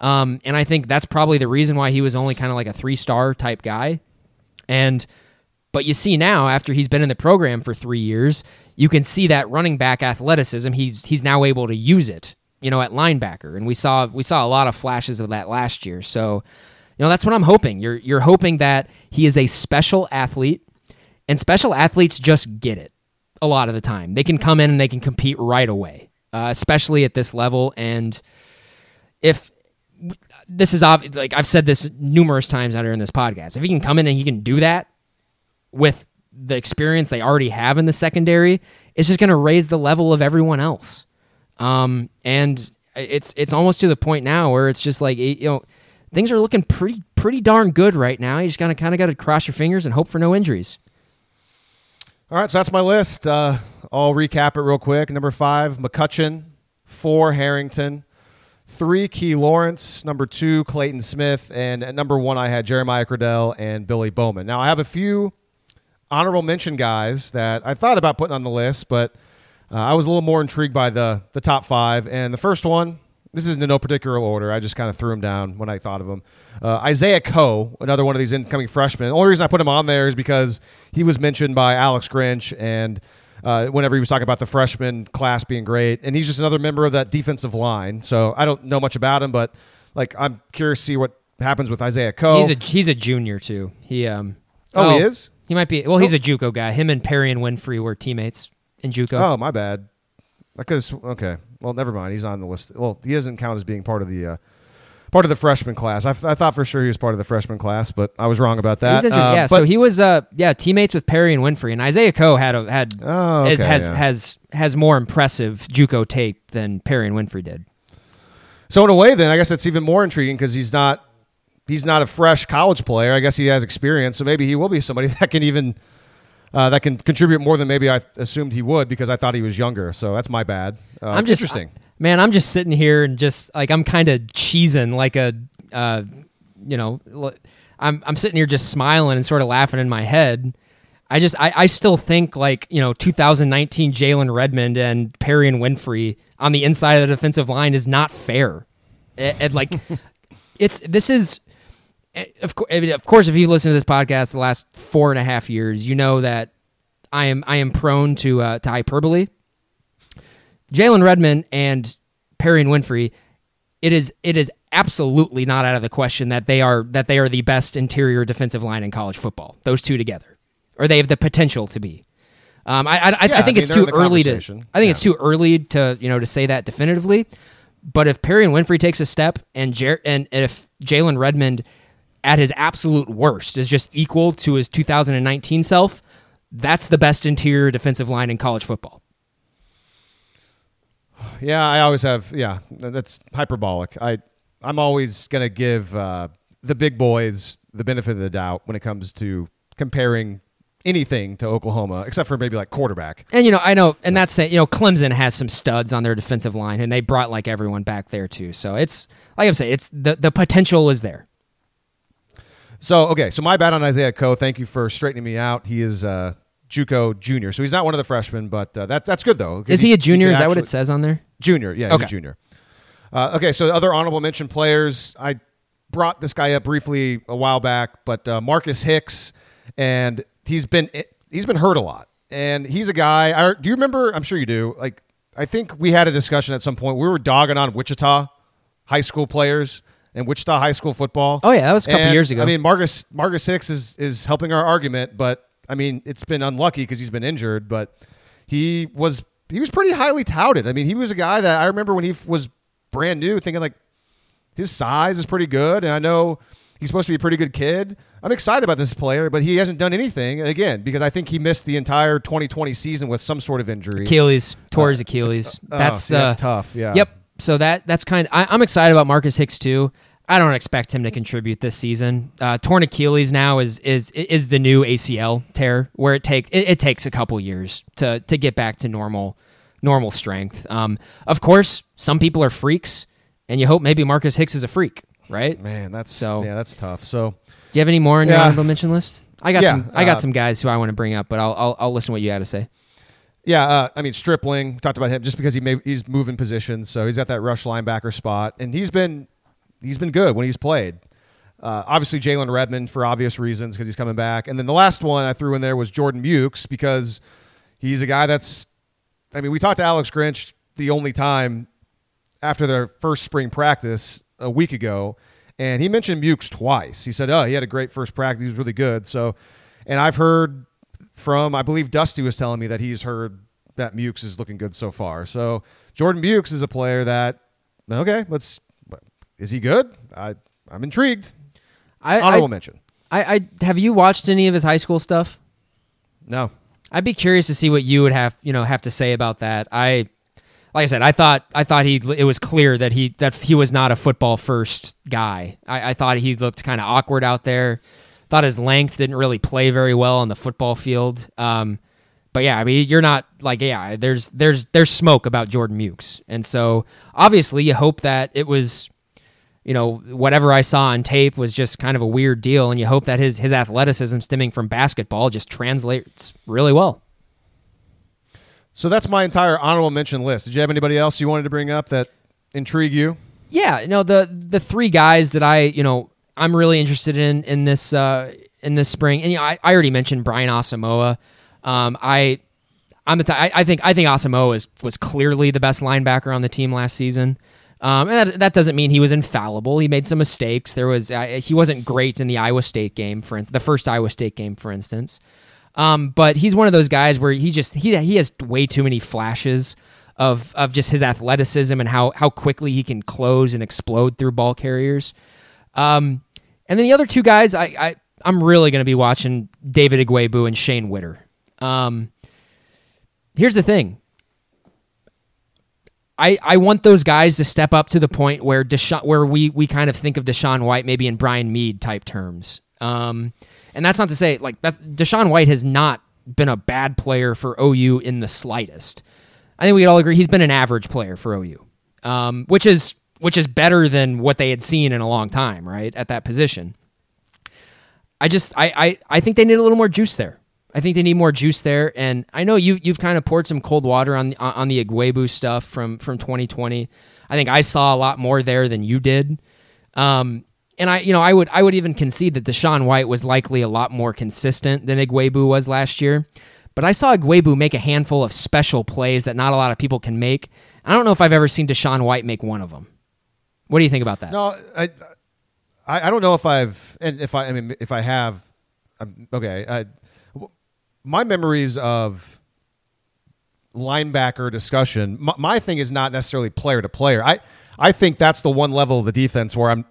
Um, and I think that's probably the reason why he was only kind of like a three star type guy. And but you see now, after he's been in the program for three years, you can see that running back athleticism. He's he's now able to use it, you know, at linebacker, and we saw we saw a lot of flashes of that last year. So, you know, that's what I'm hoping. You're you're hoping that he is a special athlete, and special athletes just get it a lot of the time. They can come in and they can compete right away, uh, especially at this level. And if this is obvious, like I've said this numerous times out here in this podcast, if he can come in and he can do that with the experience they already have in the secondary, it's just going to raise the level of everyone else. Um, and it's it's almost to the point now where it's just like you know things are looking pretty pretty darn good right now. You just kind of kind of got to cross your fingers and hope for no injuries. All right, so that's my list. Uh, I'll recap it real quick. Number five, McCutcheon. Four, Harrington. Three, Key Lawrence. Number two, Clayton Smith. And at number one, I had Jeremiah Criddell and Billy Bowman. Now, I have a few honorable mention guys that I thought about putting on the list, but uh, I was a little more intrigued by the the top five. And the first one, this is in no particular order. I just kind of threw him down when I thought of him. Uh, Isaiah Coe, another one of these incoming freshmen. The only reason I put him on there is because he was mentioned by Alex Grinch and. Uh, whenever he was talking about the freshman class being great, and he's just another member of that defensive line. So I don't know much about him, but like I'm curious to see what happens with Isaiah Coe. He's a he's a junior too. He um Oh, he is? He might be. Well, he's a JUCO guy. Him and Perrion Winfrey were teammates in JUCO. Oh, my bad. Have. Okay. Well, never mind. He's on the list. Well, he doesn't count as being part of the uh, part of the freshman class. I, I thought for sure he was part of the freshman class, but I was wrong about that. He's Uh, yeah, but- so he was uh yeah teammates with Perrion Winfrey, and Isaiah Coe had a, had Oh, is- has yeah. has has more impressive JUCO tape than Perrion Winfrey did. So in a way, then I guess that's even more intriguing because he's not he's not a fresh college player. I guess he has experience, so maybe he will be somebody that can even uh, that can contribute more than maybe I assumed he would because I thought he was younger. So that's my bad. Uh, I'm just interesting. man. I'm just sitting here and just like I'm kind of cheesing like a uh, you know I'm I'm sitting here just smiling and sort of laughing in my head. I just I, I still think like you know 2019 Jalen Redmond and Perrion Winfrey on the inside of the defensive line is not fair. And, like it's this is of course I mean, of course if you listen to this podcast the last four and a half years you know that I am I am prone to uh, to hyperbole. Jalen Redmond and Perrion Winfrey, it is it is absolutely not out of the question that they are that they are the best interior defensive line in college football. Those two together, or they have the potential to be. Um, I I, I, Yeah, I think I mean, it's too early to. I think Yeah. it's too early to you know to say that definitively. But if Perrion Winfrey takes a step, and Jer- and if Jalen Redmond, at his absolute worst, is just equal to his 2019 self, that's the best interior defensive line in college football. Yeah, I always have. Yeah, that's hyperbolic. I I'm always gonna give uh, the big boys the benefit of the doubt when it comes to comparing anything to Oklahoma, except for maybe like quarterback. And you know, I know, and that's it. You know, Clemson has some studs on their defensive line, and they brought like everyone back there too. So it's like I'm saying, it's the the potential is there. So okay, so my bad on Isaiah Coe. Thank you for straightening me out. He is uh, JUCO junior, so he's not one of the freshmen, but uh, that that's good though. Is he a junior? could Is that what it says on there? Junior, yeah, Okay. he's a junior. Uh, okay, so the other honorable mention players, I brought this guy up briefly a while back, but uh, Marcus Hicks, and he's been he's been hurt a lot, and he's a guy. I, do you remember? I'm sure you do. Like, I think we had a discussion at some point. We were dogging on Wichita high school players and Wichita high school football. Oh, yeah, that was a couple And, years ago. I mean, Marcus Marcus Hicks is is helping our argument, but I mean, it's been unlucky because he's been injured, but he was he was pretty highly touted. I mean, he was a guy that I remember when he f- was brand new, thinking like his size is pretty good, and I know he's supposed to be a pretty good kid. I'm excited about this player, but he hasn't done anything again because I think he missed the entire 2020 season with some sort of injury. Achilles, tore his uh, Achilles. oh, that's see, the that's tough, yeah. Yep. So that that's kind. Of, I, I'm excited about Marcus Hicks too. I don't expect him to contribute this season. Uh, torn Achilles now is is is the new ACL tear, where it takes it, it takes a couple years to to get back to normal normal strength. Um, of course, some people are freaks, and you hope maybe Marcus Hicks is a freak, right? Man, that's So- yeah, that's tough. So Do you have any more on your honorable mention list? I got Yeah, some. I got uh, some guys who I want to bring up, but I'll I'll, I'll listen to what you had to say. Yeah, uh, I mean Stripling talked about him just because he may, he's moving positions, so he's got that rush linebacker spot, and he's been he's been good when he's played. Uh, obviously Jalen Redmond for obvious reasons because he's coming back, and then the last one I threw in there was Jordan Mukes because he's a guy that's. I mean, we talked to Alex Grinch the only time after their first spring practice a week ago, and he mentioned Mukes twice. He said, "Oh, he had a great first practice. He was really good." So, and I've heard from I believe Dusty was telling me that he's heard that Mukes is looking good so far. So Jordan Mukes is a player that okay, let's is he good? I I'm intrigued. I Honorable I, mention. I, I have you watched any of his high school stuff? No. I'd be curious to see what you would have you know have to say about that. I like I said, I thought I thought he it was clear that he that he was not a football first guy. I, I thought he looked kind of awkward out there. Thought his length didn't really play very well on the football field. Um, but yeah, I mean, you're not like yeah. There's there's there's smoke about Jordan Mukes, and so obviously you hope that it was, you know, whatever I saw on tape was just kind of a weird deal, and you hope that his his athleticism stemming from basketball just translates really well. So that's my entire honorable mention list. Did you have anybody else you wanted to bring up that intrigue you? Yeah, no, the the three guys that I, you know, I'm really interested in in this uh, in this spring, and you know, I, I already mentioned Brian Asamoah. Um, I I'm the t- I, I think I think Asamoah was was clearly the best linebacker on the team last season. Um, and that, that doesn't mean he was infallible. He made some mistakes. There was uh, he wasn't great in the Iowa State game, for instance, the first Iowa State game, for instance. Um, but he's one of those guys where he just he he has way too many flashes of of just his athleticism and how how quickly he can close and explode through ball carriers. Um, and then the other two guys, I, I I'm really going to be watching David Ugwoegbu and Shane Whitter. Um, here's the thing. I, I want those guys to step up to the point where DaShaun, where we we kind of think of DaShaun White maybe in Brian Mead type terms. Um, and that's not to say like that's DaShaun White has not been a bad player for OU in the slightest. I think we could all agree he's been an average player for OU, um, which is which is better than what they had seen in a long time, right? At that position. I just I, I, I think they need a little more juice there. I think they need more juice there, and I know you you've kind of poured some cold water on on the Ugwoegbu stuff from from 2020. I think I saw a lot more there than you did. Um, and I, you know, I would I would even concede that DaShaun White was likely a lot more consistent than Ugwoegbu was last year. But I saw Ugwoegbu make a handful of special plays that not a lot of people can make. I don't know if I've ever seen DaShaun White make one of them. What do you think about that? No, I, I, don't know if I've, and if I, I mean, if I have, I'm, okay. I, my memories of linebacker discussion, my, my thing is not necessarily player to player. I, I think that's the one level of the defense where I'm,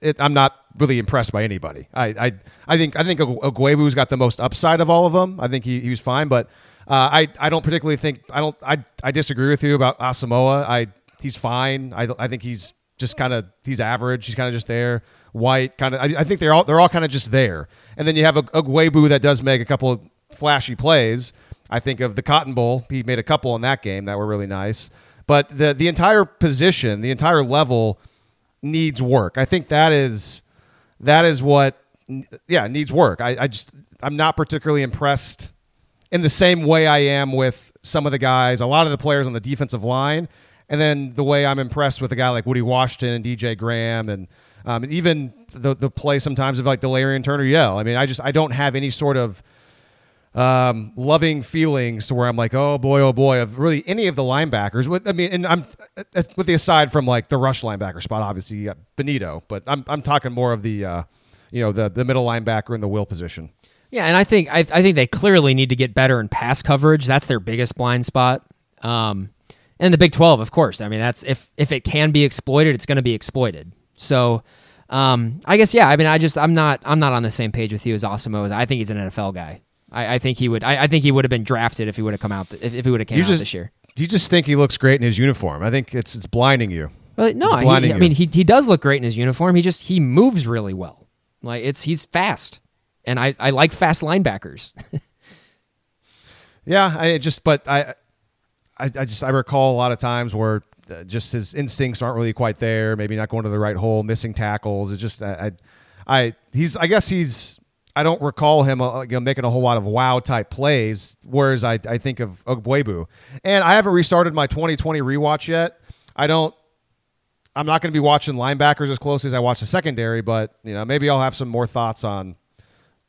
it, I'm not really impressed by anybody. I, I, I think, I think Ugwoegbu's got the most upside of all of them. I think he, he was fine, but uh, I, I don't particularly think, I don't, I, I disagree with you about Asamoah. I, he's fine. I, I think he's just kind of he's average. He's kind of just there. White kind of. I, I, think they're all they're all kind of just there. And then you have a, a Guebu that does make a couple flashy plays. I think of the Cotton Bowl. He made a couple in that game that were really nice. But the the entire position, the entire level needs work. I think that is that is what yeah needs work. I, I just I'm not particularly impressed in the same way I am with some of the guys. A lot of the players on the defensive line and then the way I'm impressed with a guy like Woody Washington and DJ Graham and um, even the the play sometimes of like Delarrian Turner Yell. I mean, I just I don't have any sort of um, loving feelings to where I'm like, oh boy, oh boy, of really any of the linebackers. With I mean, and I'm with the aside from like the rush linebacker spot, obviously you got Bonitto, but I'm I'm talking more of the uh, you know the the middle linebacker in the will position. Yeah, and I think I, I think they clearly need to get better in pass coverage. That's their biggest blind spot. Um, and the Big 12, of course. I mean, that's if if it can be exploited, it's going to be exploited. So, um, I guess yeah. I mean, I just I'm not I'm not on the same page with you as Asamoah. I think he's an NFL guy. I, I think he would. I, I, think he would have been drafted if he would have come out. If, if he would have came you out just, this year. Do you just think he looks great in his uniform? I think it's it's blinding you. Well, no, he, blinding I mean you. he he does look great in his uniform. He just he moves really well. Like it's he's fast, and I I like fast linebackers. Yeah, I just but I, I, I just I recall a lot of times where uh, just his instincts aren't really quite there. Maybe not going to the right hole, missing tackles. It's just I, I, I he's I guess he's I don't recall him uh, you know, making a whole lot of wow type plays. Whereas I I think of Ugwoegbu, and I haven't restarted my 2020 rewatch yet. I don't. I'm not going to be watching linebackers as closely as I watch the secondary, but you know maybe I'll have some more thoughts on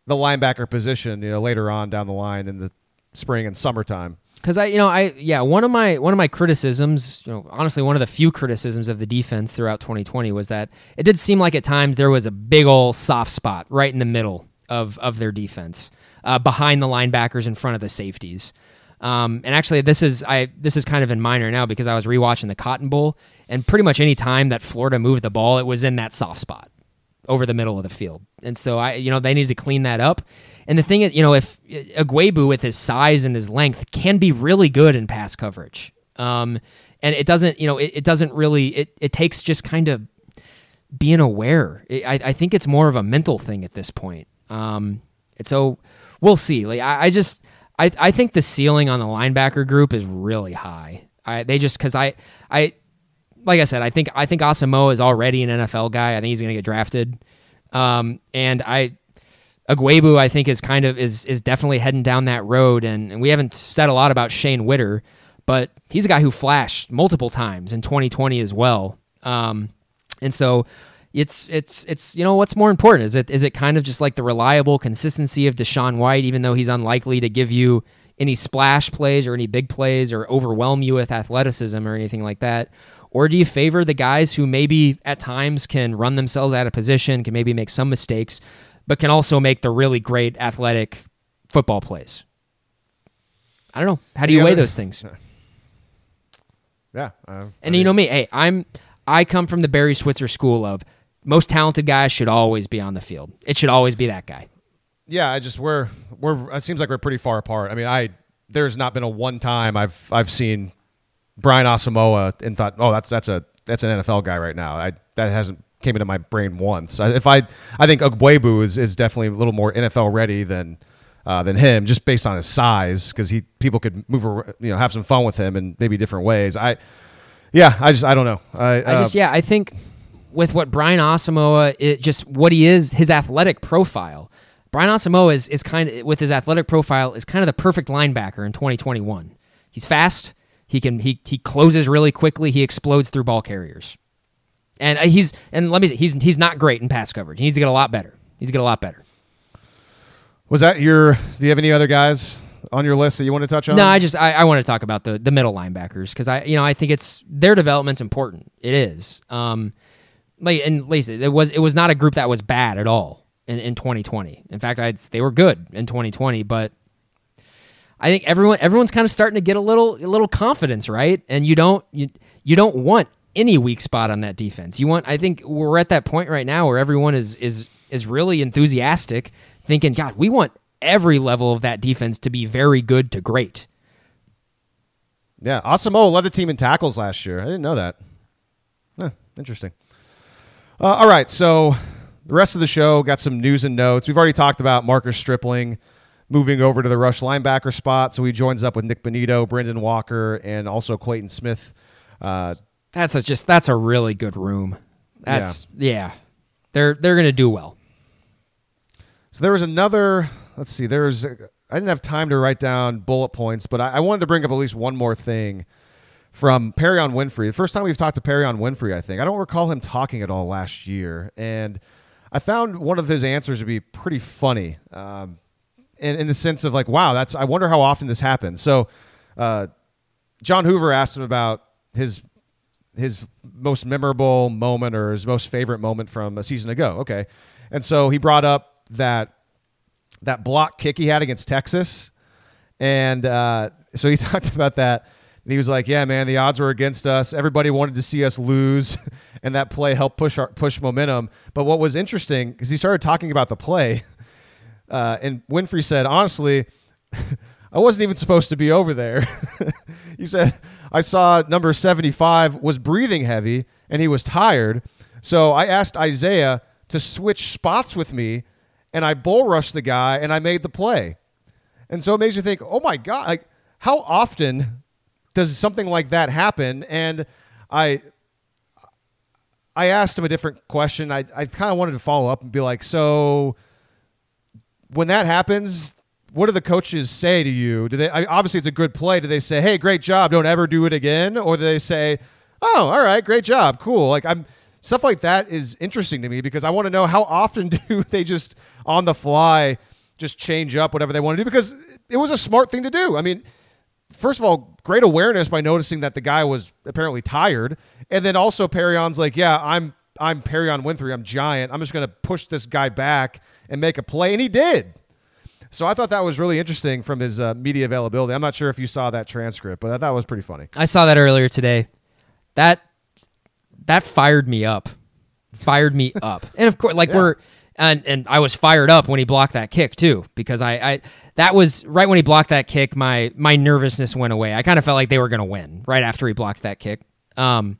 the linebacker position. You know later on down the line in the spring and summertime. Because I, you know, I yeah, one of my one of my criticisms, you know, honestly, one of the few criticisms of the defense throughout 2020 was that it did seem like at times there was a big old soft spot right in the middle of of their defense, uh, behind the linebackers, in front of the safeties. Um, and actually, this is I this is kind of in minor now because I was rewatching the Cotton Bowl, and pretty much any time that Florida moved the ball, it was in that soft spot over the middle of the field. And so I, you know, they need to clean that up. And the thing is, you know, if Ugwoegbu with his size and his length can be really good in pass coverage. Um, and it doesn't, you know, it, it doesn't really, it, it takes just kind of being aware. I, I think it's more of a mental thing at this point. Um, and so we'll see. Like, I, I just, I, I think the ceiling on the linebacker group is really high. I, they just, cause I, I, like I said, I think I think Asamoah is already an NFL guy. I think he's going to get drafted. Um, and I Ugwoegbu, I think, is kind of is is definitely heading down that road. And, and we haven't said a lot about Shane Whitter, but he's a guy who flashed multiple times in 2020 as well. Um, and so it's it's it's you know what's more important is it is it kind of just like the reliable consistency of DaShaun White, even though he's unlikely to give you any splash plays or any big plays or overwhelm you with athleticism or anything like that. Or do you favor the guys who maybe at times can run themselves out of position, can maybe make some mistakes, but can also make the really great athletic football plays? I don't know. How do you weigh those things? Yeah, uh, And you know me, hey, I'm I come from the Barry Switzer school of most talented guys should always be on the field. It should always be that guy. yeah. I just we're we're. It seems like we're pretty far apart. I mean, I there's not been a one time I've I've seen Brian Asamoah and thought, oh, that's that's a that's an NFL guy right now. I that hasn't came into my brain once. I, if I I think Ugwoegbu is is definitely a little more NFL ready than. Uh, than him, just based on his size, because he people could move, you know, have some fun with him in maybe different ways. I, yeah, I just I don't know. I, I uh, just yeah, I think with what Brian Asamoah, it just what he is, his athletic profile. Brian Asamoah is is kind of with his athletic profile is kind of the perfect linebacker in 2021. He's fast. He can he he closes really quickly. He explodes through ball carriers, and uh, he's and let me say he's he's not great in pass coverage. He needs to get a lot better. He needs to get a lot better. Was that your? Do you have any other guys on your list that you want to touch on? No, I just I, I want to talk about the the middle linebackers because I you know I think it's their development's important. It is. Um, like and Lacey, it was it was not a group that was bad at all in, in 2020. In fact, I'd they were good in 2020, but I think everyone everyone's kind of starting to get a little a little confidence, right? And you don't you you don't want any weak spot on that defense. You want I think we're at that point right now where everyone is is is really enthusiastic, thinking, God, we want every level of that defense to be very good to great. Yeah, Asamoah led the team in tackles last year. I didn't know that. Huh, interesting. Uh, all right, so the rest of the show got some news and notes. We've already talked about Marcus Stripling moving over to the rush linebacker spot, so he joins up with Nik Bonitto, Brynden Walker, and also Clayton Smith. Uh, That's a, just that's a really good room. That's yeah. They're they're gonna do well. So there was another. Let's see. There's. I didn't have time to write down bullet points, but I, I wanted to bring up at least one more thing from Perrion Winfrey. The first time we've talked to Perrion Winfrey, I think I don't recall him talking at all last year, and I found one of his answers to be pretty funny, um, in, in the sense of like, wow, that's. I wonder how often this happens. So, uh, John Hoover asked him about his his most memorable moment or his most favorite moment from a season ago. Okay, and so he brought up that that block kick he had against Texas, and uh, so he talked about that. And he was like, "Yeah, man, the odds were against us. Everybody wanted to see us lose, and that play helped push our push momentum." But what was interesting because he started talking about the play, uh, and Winfrey said, "Honestly." I wasn't even supposed to be over there. he said, I saw number 75 was breathing heavy and he was tired. So I asked Isaiah to switch spots with me and I bull rushed the guy and I made the play. And so it makes you think, oh my God, like how often does something like that happen? And I I asked him a different question. I, I kind of wanted to follow up and be like, so when that happens, what do the coaches say to you? Do they I, obviously it's a good play? Do they say, "Hey, great job, don't ever do it again," or do they say, "Oh, all right, great job, cool"? Like I'm stuff like that is interesting to me because I want to know how often do they just on the fly just change up whatever they want to do because it was a smart thing to do. I mean, first of all, great awareness by noticing that the guy was apparently tired, and then also Perrion's like, yeah, I'm I'm Perrion Winfrey, I'm giant. I'm just going to push this guy back and make a play, and he did. So I thought that was really interesting from his uh, media availability. I'm not sure if you saw that transcript, but I thought it was pretty funny. I saw that earlier today. That that fired me up. Fired me up. And of course, like Yeah. we're and and I was fired up when he blocked that kick too because I I that was right when he blocked that kick my my nervousness went away. I kind of felt like they were going to win right after he blocked that kick. Um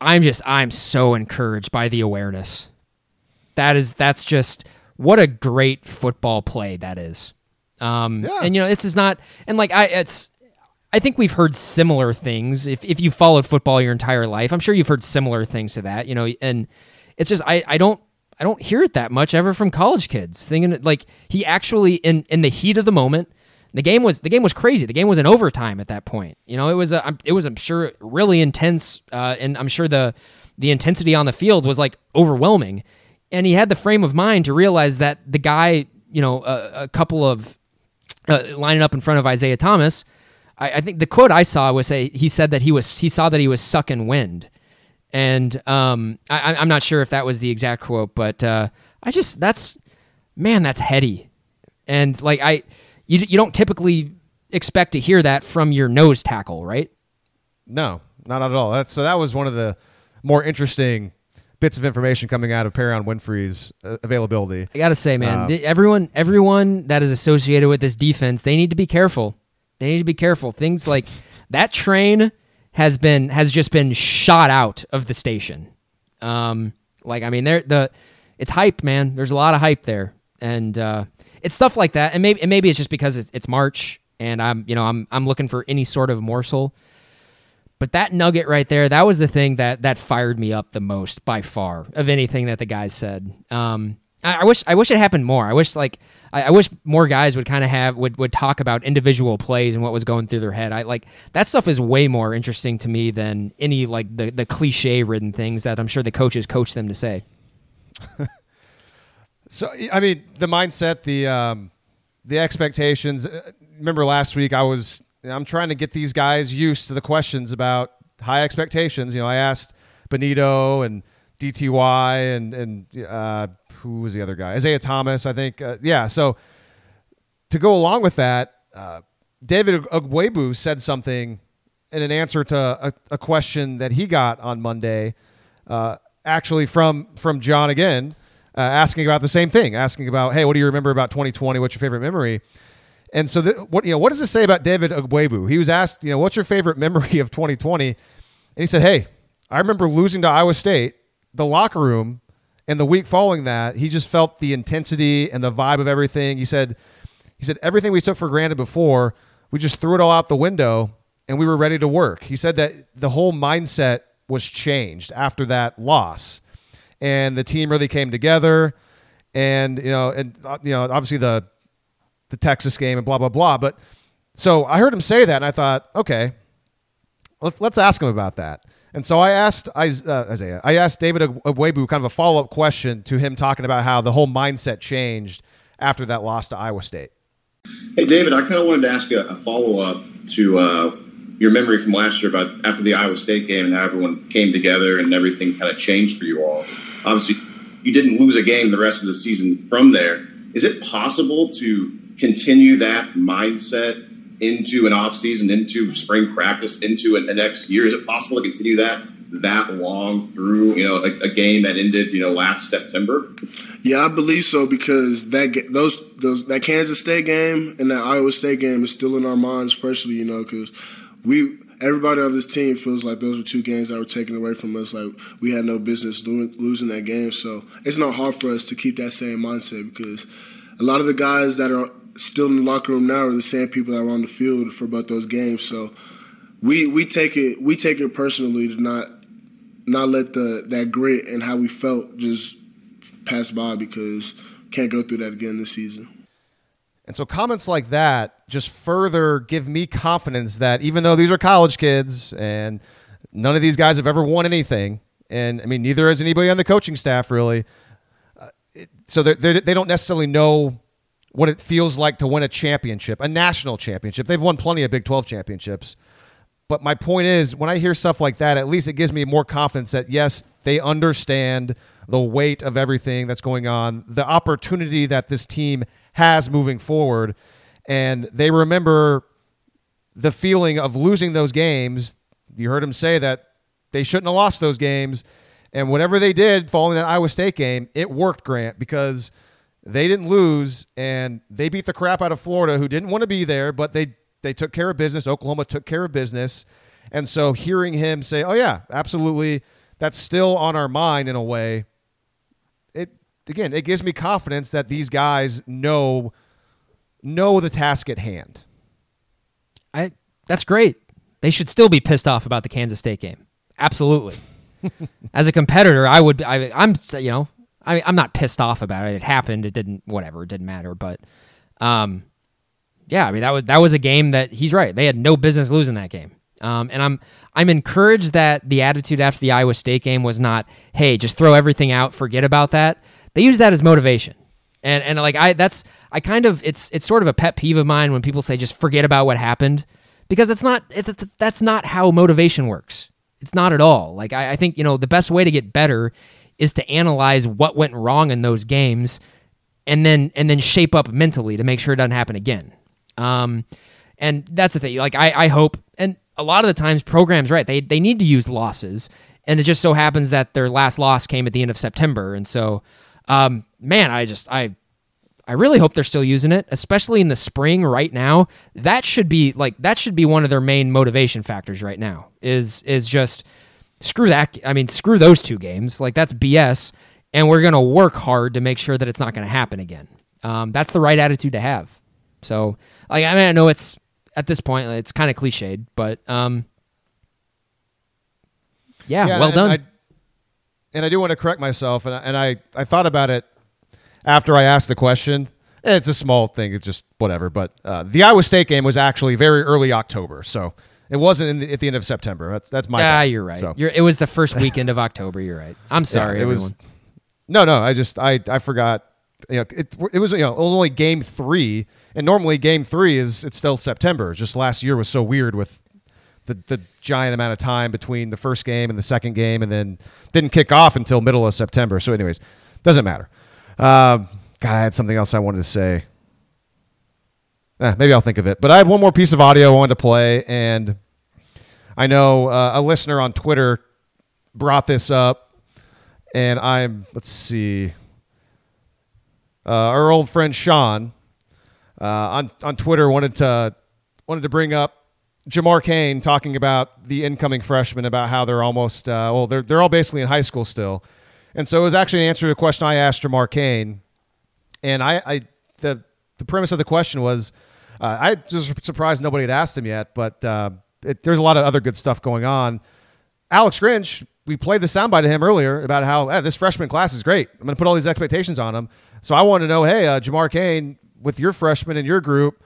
I'm just I'm so encouraged by the awareness. That is that's just what a great football play that is. Um Yeah. and you know this is not and like I it's I think we've heard similar things. If if you followed football your entire life, I'm sure you've heard similar things to that. You know, and it's just I, I don't I don't hear it that much ever from college kids. Thinking like he actually in in the heat of the moment, the game was the game was crazy. The game was in overtime at that point. You know, it was a I'm- it was I'm sure really intense, uh, and I'm sure the the intensity on the field was like overwhelming. And he had the frame of mind to realize that the guy, you know, a, a couple of uh, lining up in front of Isaiah Thomas. I, I think the quote I saw was say he said that he was he saw that he was sucking wind, and um, I, I'm not sure if that was the exact quote, but uh, I just that's man, that's heady, and like I you you don't typically expect to hear that from your nose tackle, right? No, not at all. That's so that was one of the more interesting bits of information coming out of Perrion Winfrey's uh, availability. I gotta say, man, Uh, everyone everyone that is associated with this defense, they need to be careful. They need to be careful. Things like that train has been has just been shot out of the station. Um, like I mean, there the it's hype, man. There's a lot of hype there, and uh, it's stuff like that. And maybe and maybe it's just because it's, it's March, and I'm you know I'm I'm looking for any sort of morsel. But that nugget right there, that was the thing that that fired me up the most by far of anything that the guys said. Um, I, I wish I wish it happened more. I wish like I, I wish more guys would kind of have would would talk about individual plays and what was going through their head. I like that stuff is way more interesting to me than any like the the cliche ridden things that I'm sure the coaches coach them to say. So I mean, the mindset, the um, the expectations. uh, Remember last week, I was I'm trying to get these guys used to the questions about high expectations. You know, I asked Bonitto and DTY and and uh, who was the other guy? Isaiah Thomas, I think. Uh, yeah. So to go along with that, uh, David Ugwoegbu said something in an answer to a, a question that he got on Monday, uh, actually from from John again, uh, asking about the same thing, asking about, hey, what do you remember about 2020? What's your favorite memory? And so, what you know, what does this say about David Ugwoegbu? He was asked, you know, what's your favorite memory of 2020? And he said, hey, I remember losing to Iowa State, the locker room, and the week following that, he just felt the intensity and the vibe of everything. He said, he said everything we took for granted before, we just threw it all out the window and we were ready to work. He said that the whole mindset was changed after that loss, and the team really came together. And you know, and uh, you know, obviously the the Texas game and blah blah blah. But so I heard him say that, and I thought, okay, let's, ask him about that. And so I asked uh, Isaiah, I asked David Ugwoegbu kind of a follow up question to him talking about how the whole mindset changed after that loss to Iowa State. Hey, David, I kind of wanted to ask you a follow up to uh, your memory from last year about after the Iowa State game and how everyone came together and everything kind of changed for you all. Obviously, you didn't lose a game the rest of the season from there. Is it possible to continue that mindset into an off season, into spring practice, into a next year? Is it possible to continue that that long through you know a, a game that ended you know last September? Yeah, I believe so because that those those that Kansas State game and that Iowa State game is still in our minds freshly. You know, because we everybody on this team feels like those were two games that were taken away from us. Like we had no business losing that game. So it's not hard for us to keep that same mindset because a lot of the guys that are still in the locker room now are the same people that were on the field for about those games. So we we take it we take it personally to not not let the that grit and how we felt just pass by because can't go through that again this season. And so comments like that just further give me confidence that even though these are college kids and none of these guys have ever won anything, and I mean neither has anybody on the coaching staff really, uh, it, so they're, they do not necessarily know what it feels like to win a championship, a national championship. They've won plenty of Big 12 championships. But my point is, when I hear stuff like that, at least it gives me more confidence that yes, they understand the weight of everything that's going on, the opportunity that this team has moving forward. And they remember the feeling of losing those games. You heard him say that they shouldn't have lost those games. And whatever they did following that Iowa State game, it worked, Grant, because they didn't lose and they beat the crap out of Florida, who didn't want to be there, but they, they took care of business. Oklahoma took care of business. And so hearing him say, oh, yeah, absolutely, that's still on our mind in a way It again, it gives me confidence that these guys know know the task at hand. I that's great. They should still be pissed off about the Kansas State game. Absolutely. As a competitor, I would. I, I'm. You know, I, I'm not pissed off about it. It happened. It didn't. Whatever. It didn't matter. But, um, yeah. I mean, that was that was a game that he's right. They had no business losing that game. Um, and I'm I'm encouraged that the attitude after the Iowa State game was not, hey, just throw everything out, forget about that they use that as motivation. And and like I that's I kind of it's it's sort of a pet peeve of mine when people say just forget about what happened because it's not it, that's not how motivation works. It's not at all. Like I, I think you know the best way to get better is to analyze what went wrong in those games and then and then shape up mentally to make sure it doesn't happen again. Um, and that's the thing. Like I, I hope, and a lot of the times programs, right? They they need to use losses, and it just so happens that their last loss came at the end of September, and so um, man, I just I I really hope they're still using it, especially in the spring right now. That should be like that should be one of their main motivation factors right now. Is is just screw that. I mean, screw those two games. Like that's BS, and we're gonna work hard to make sure that it's not gonna happen again. Um, that's the right attitude to have. So, like, I mean, I know it's at this point it's kind of cliched, but um, yeah, yeah well done. I, and I do want to correct myself, and I, and I, I thought about it after I asked the question. It's a small thing, it's just whatever. But uh, the Iowa State game was actually very early October, so it wasn't the, at the end of September. That's that's my. Yeah, you're right. So. You're, it was the first weekend of October. You're right. I'm sorry. Yeah, it everyone. was. No, no. I just I I forgot. You know, it it was you know only game three, and normally game three is it's still September. Just last year was so weird with the, the giant amount of time between the first game and the second game, and then didn't kick off until middle of September. So, anyways, doesn't matter. Uh, God, I had something else I wanted to say. Eh, maybe I'll think of it. But I had one more piece of audio I wanted to play, and I know uh, a listener on Twitter brought this up, and I'm let's see, uh, our old friend Sean uh, on on Twitter wanted to wanted to bring up Jamar Cain talking about the incoming freshmen about how they're almost uh, well they're they're all basically in high school still, and so it was actually an answer to a question I asked Jamar Cain, and I, I the the premise of the question was uh, I was surprised nobody had asked him yet, but uh, it, there's a lot of other good stuff going on. Alex Grinch, we played the soundbite of him earlier about how hey, this freshman class is great. I'm going to put all these expectations on him. So I want to know, hey, uh, Jamar Cain, with your freshman in your group,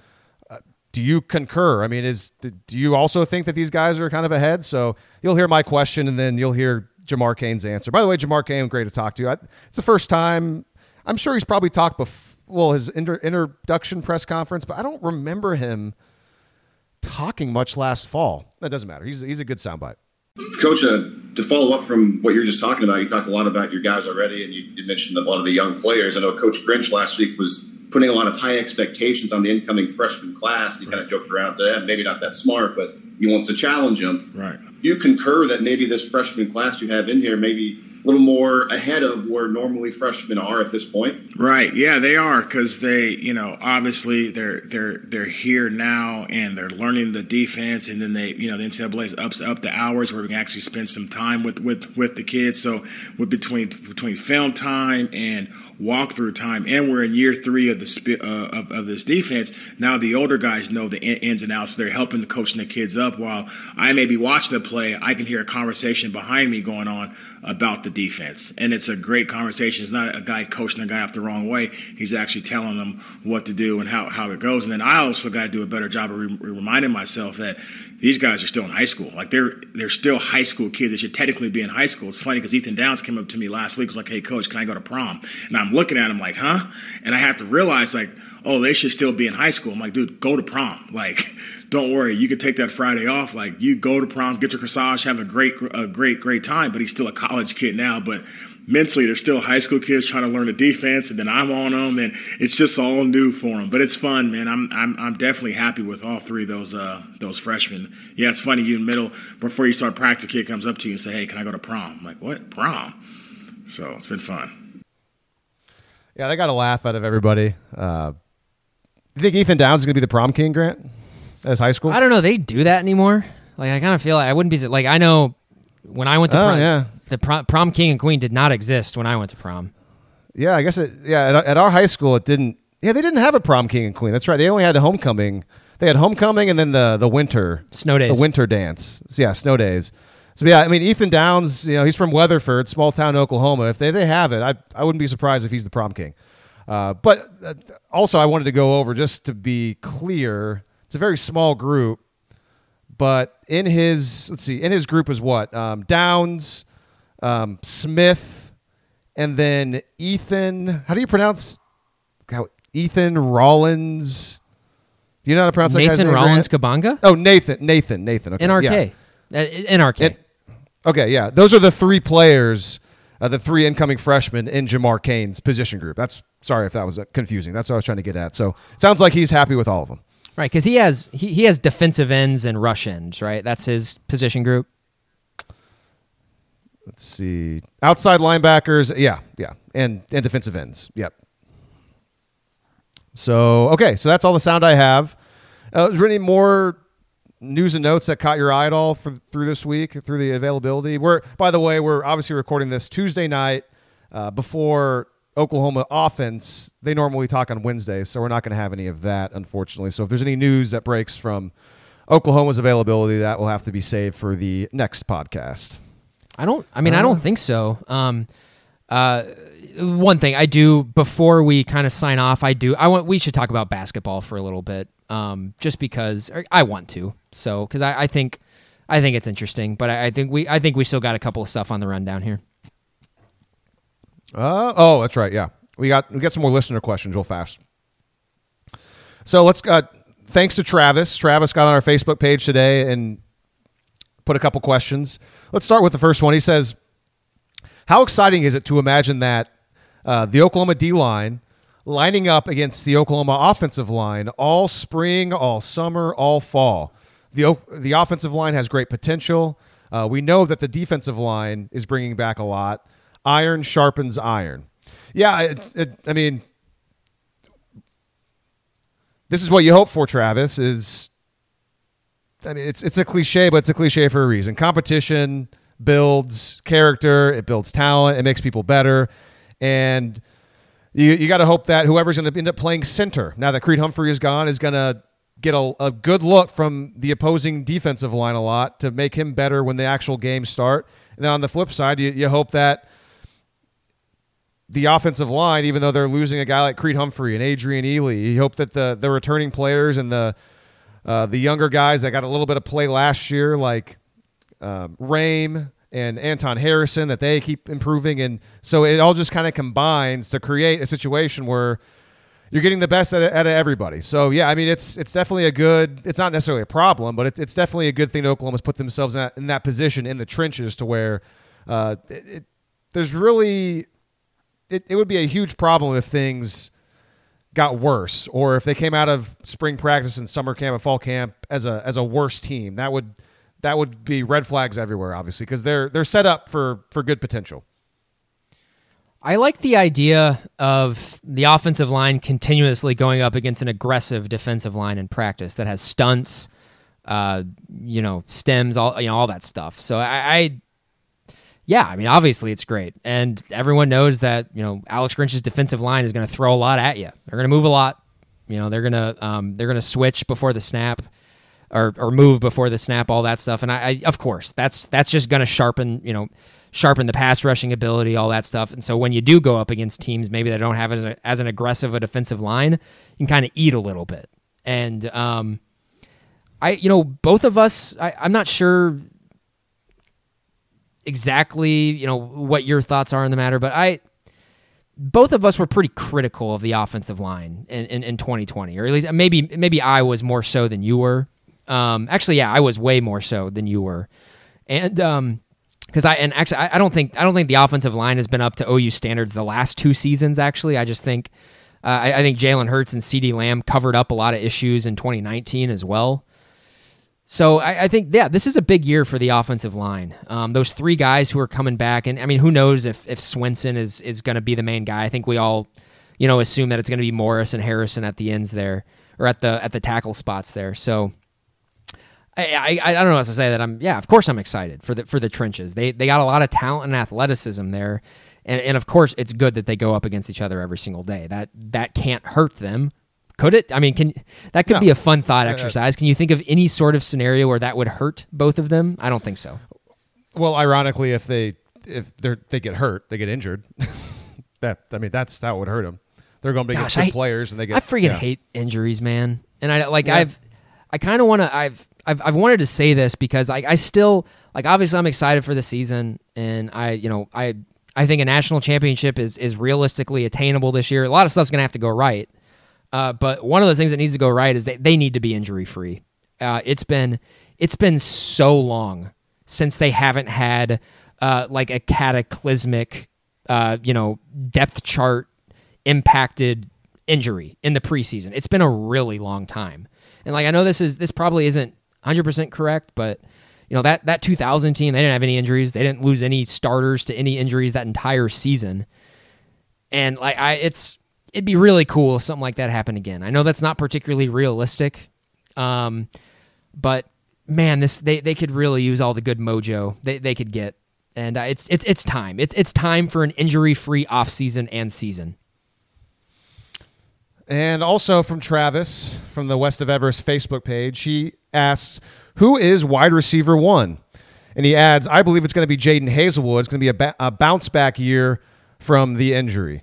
do you concur? I mean, is do you also think that these guys are kind of ahead? So you'll hear my question, and then you'll hear Jamar Cain's answer. By the way, Jamar Cain, great to talk to. I, it's the first time. I'm sure he's probably talked before. Well, his inter- introduction press conference, but I don't remember him talking much last fall. That doesn't matter. He's he's a good soundbite. Coach, uh, to follow up from what you're just talking about, you talked a lot about your guys already, and you, you mentioned a lot of the young players. I know Coach Grinch last week was putting a lot of high expectations on the incoming freshman class. He right. kind of joked around, said, eh, maybe not that smart, but he wants to challenge them. Right. You concur that maybe this freshman class you have in here maybe a little more ahead of where normally freshmen are at this point. Right. Yeah, they are because they, you know, obviously they're they're they're here now and they're learning the defense, and then they, you know, the NCAA ups up the hours where we can actually spend some time with with with the kids. So with between between film time and walkthrough time, and we're in year three of the uh, of, of this defense. Now the older guys know the ins and outs. So they're helping the coaching the kids up while I may be watching the play. I can hear a conversation behind me going on about the defense. And it's a great conversation. It's not a guy coaching a guy up the wrong way. He's actually telling them what to do and how, how it goes. And then I also got to do a better job of re- reminding myself that these guys are still in high school. Like they're they're still high school kids. They should technically be in high school. It's funny because Ethan Downs came up to me last week. Was like, "Hey, coach, can I go to prom?" And I'm looking at him like, "Huh?" And I have to realize like, "Oh, they should still be in high school." I'm like, "Dude, go to prom." Like don't worry, you can take that Friday off. Like you go to prom, get your corsage, have a great, a great, great time. But he's still a college kid now. But mentally, they're still high school kids trying to learn the defense, and then I'm on them, and it's just all new for them. But it's fun, man. I'm, I'm, I'm definitely happy with all three of those, uh, those freshmen. Yeah, it's funny. You in middle before you start practice, kid comes up to you and say, "Hey, can I go to prom?" I'm like, "What prom?" So it's been fun. Yeah, they got a laugh out of everybody. Uh, you think Ethan Downs is going to be the prom king, Grant? As high school? I don't know. They do that anymore. Like I kind of feel like I wouldn't be like I know when I went to Oh, prom, yeah. the prom, prom king and queen did not exist when I went to prom. Yeah, I guess it. Yeah, at, at our high school, it didn't. Yeah, they didn't have a prom king and queen. That's right. They only had a homecoming. They had homecoming and then the the winter Snow days. the winter dance. So, yeah, snow days. So yeah, I mean Ethan Downs. You know, he's from Weatherford, small town Oklahoma. If they they have it, I I wouldn't be surprised if he's the prom king. Uh, but uh, also, I wanted to go over just to be clear. It's a very small group, but in his let's see, in his group is what um, Downs, um, Smith, and then Ethan. How do you pronounce? How, Ethan Rollins. Do you know how to pronounce that guy's Nathan name, Rollins Grant? Kabanga, Oh, Nathan. Nathan. Nathan. Okay. NRK, yeah. Uh, NRK. It- okay, yeah. Those are the three players, uh, the three incoming freshmen in Jamar Cain's position group. That's sorry if that was uh, confusing. That's what I was trying to get at. So sounds like he's happy with all of them. Right? Because he has he, he has defensive ends and rush ends, right? That's his position group. Let's see. Outside linebackers, yeah, yeah. And and defensive ends. Yep. So, okay, so that's all the sound I have. Uh, is there any more news and notes that caught your eye at all for, through this week, through the availability? We're, by the way, we're obviously recording this Tuesday night uh, before Oklahoma offense. They normally talk on Wednesdays, so we're not going to have any of that, unfortunately. So if there's any news that breaks from Oklahoma's availability, that will have to be saved for the next podcast. I don't. I mean, I don't think so. Um, uh, one thing I do before we kind of sign off, I do. I want. We should talk about basketball for a little bit, um, just because I want to. So, because I, I think, I think it's interesting, but I, I think we, I think we still got a couple of stuff on the rundown here. Uh, oh, that's right. Yeah, we got we got some more listener questions real fast. So let's. Uh, thanks to Travis. Travis got on our Facebook page today and put a couple questions. Let's start with the first one. He says, "How exciting is it to imagine that uh, the Oklahoma D line lining up against the Oklahoma offensive line all spring, all summer, all fall? The the offensive line has great potential. Uh, we know that the defensive line is bringing back a lot. Iron sharpens iron. Yeah, it, I mean." This is what you hope for, Travis. Is I mean, it's it's a cliche, but it's a cliche for a reason. Competition builds character, it builds talent, it makes people better, and you you got to hope that whoever's going to end up playing center now that Creed Humphrey is gone is going to get a, a good look from the opposing defensive line a lot to make him better when the actual games start. And then on the flip side, you, you hope that the offensive line, even though they're losing a guy like Creed Humphrey and Adrian Ealy, you hope that the the returning players and the uh, the younger guys that got a little bit of play last year, like um, Raym and Anton Harrison, that they keep improving, and so it all just kind of combines to create a situation where you're getting the best out of, out of everybody. So yeah, I mean it's it's definitely a good. It's not necessarily a problem, but it's it's definitely a good thing that Oklahoma's put themselves in that, in that position in the trenches to where uh, it, it, there's really it, it would be a huge problem if things got worse or if they came out of spring practice and summer camp and fall camp as a as a worse team that would that would be red flags everywhere obviously because they're they're set up for for good potential I like the idea of the offensive line continuously going up against an aggressive defensive line in practice that has stunts, uh, you know, stems, all you know, all that stuff. So I, I, yeah, I mean, obviously it's great, and everyone knows that you know Alex Grinch's defensive line is going to throw a lot at you. They're going to move a lot. You know, they're gonna um, they're gonna switch before the snap. Or, or move before the snap, all that stuff, and I, I of course that's that's just going to sharpen you know sharpen the pass rushing ability, all that stuff. And so when you do go up against teams, maybe they don't have as, as an aggressive a defensive line, you can kind of eat a little bit. And um, I, you know, both of us, I, I'm not sure exactly, you know, what your thoughts are on the matter, but I, both of us were pretty critical of the offensive line in, in, in 2020, or at least maybe maybe I was more so than you were. Um, actually, yeah, I was way more so than you were, and um, because I and actually I, I, don't think I don't think the offensive line has been up to OU standards the last two seasons. Actually, I just think uh, I, I, think Jalen Hurts and CeeDee Lamb covered up a lot of issues in 2019 as well. So I, I think yeah, this is a big year for the offensive line. Um, those three guys who are coming back, and I mean, who knows if if Swenson is is going to be the main guy? I think we all you know assume that it's going to be Morris and Harrison at the ends there or at the at the tackle spots there. So I, I, I don't know what to say that I'm yeah of course I'm excited for the for the trenches they they got a lot of talent and athleticism there and and of course it's good that they go up against each other every single day that that can't hurt them could it I mean can that could no. be a fun thought uh, exercise can you think of any sort of scenario where that would hurt both of them I don't think so well ironically if they if they they get hurt they get injured that I mean that's that would hurt them they're going to be Gosh, good I, players and they get I freaking yeah. hate injuries man and I like yeah. I've I kind of want to I've I've, I've wanted to say this because I, I still like obviously I'm excited for the season and I you know I I think a national championship is is realistically attainable this year. A lot of stuff's gonna have to go right, uh, but one of those things that needs to go right is that they need to be injury free. Uh, it's been it's been so long since they haven't had uh, like a cataclysmic uh, you know depth chart impacted injury in the preseason. It's been a really long time. And like I know this is this probably isn't 100% correct, but you know that that 2000 team they didn't have any injuries. They didn't lose any starters to any injuries that entire season. And like I it's it'd be really cool if something like that happened again. I know that's not particularly realistic. Um, but man, this they, they could really use all the good mojo they, they could get. And uh, it's it's it's time. It's it's time for an injury-free offseason and season. And also from Travis from the West of Everest Facebook page, he asks, Who is wide receiver one? And he adds, I believe it's going to be Jadon Haselwood. It's going to be a, ba- a bounce back year from the injury.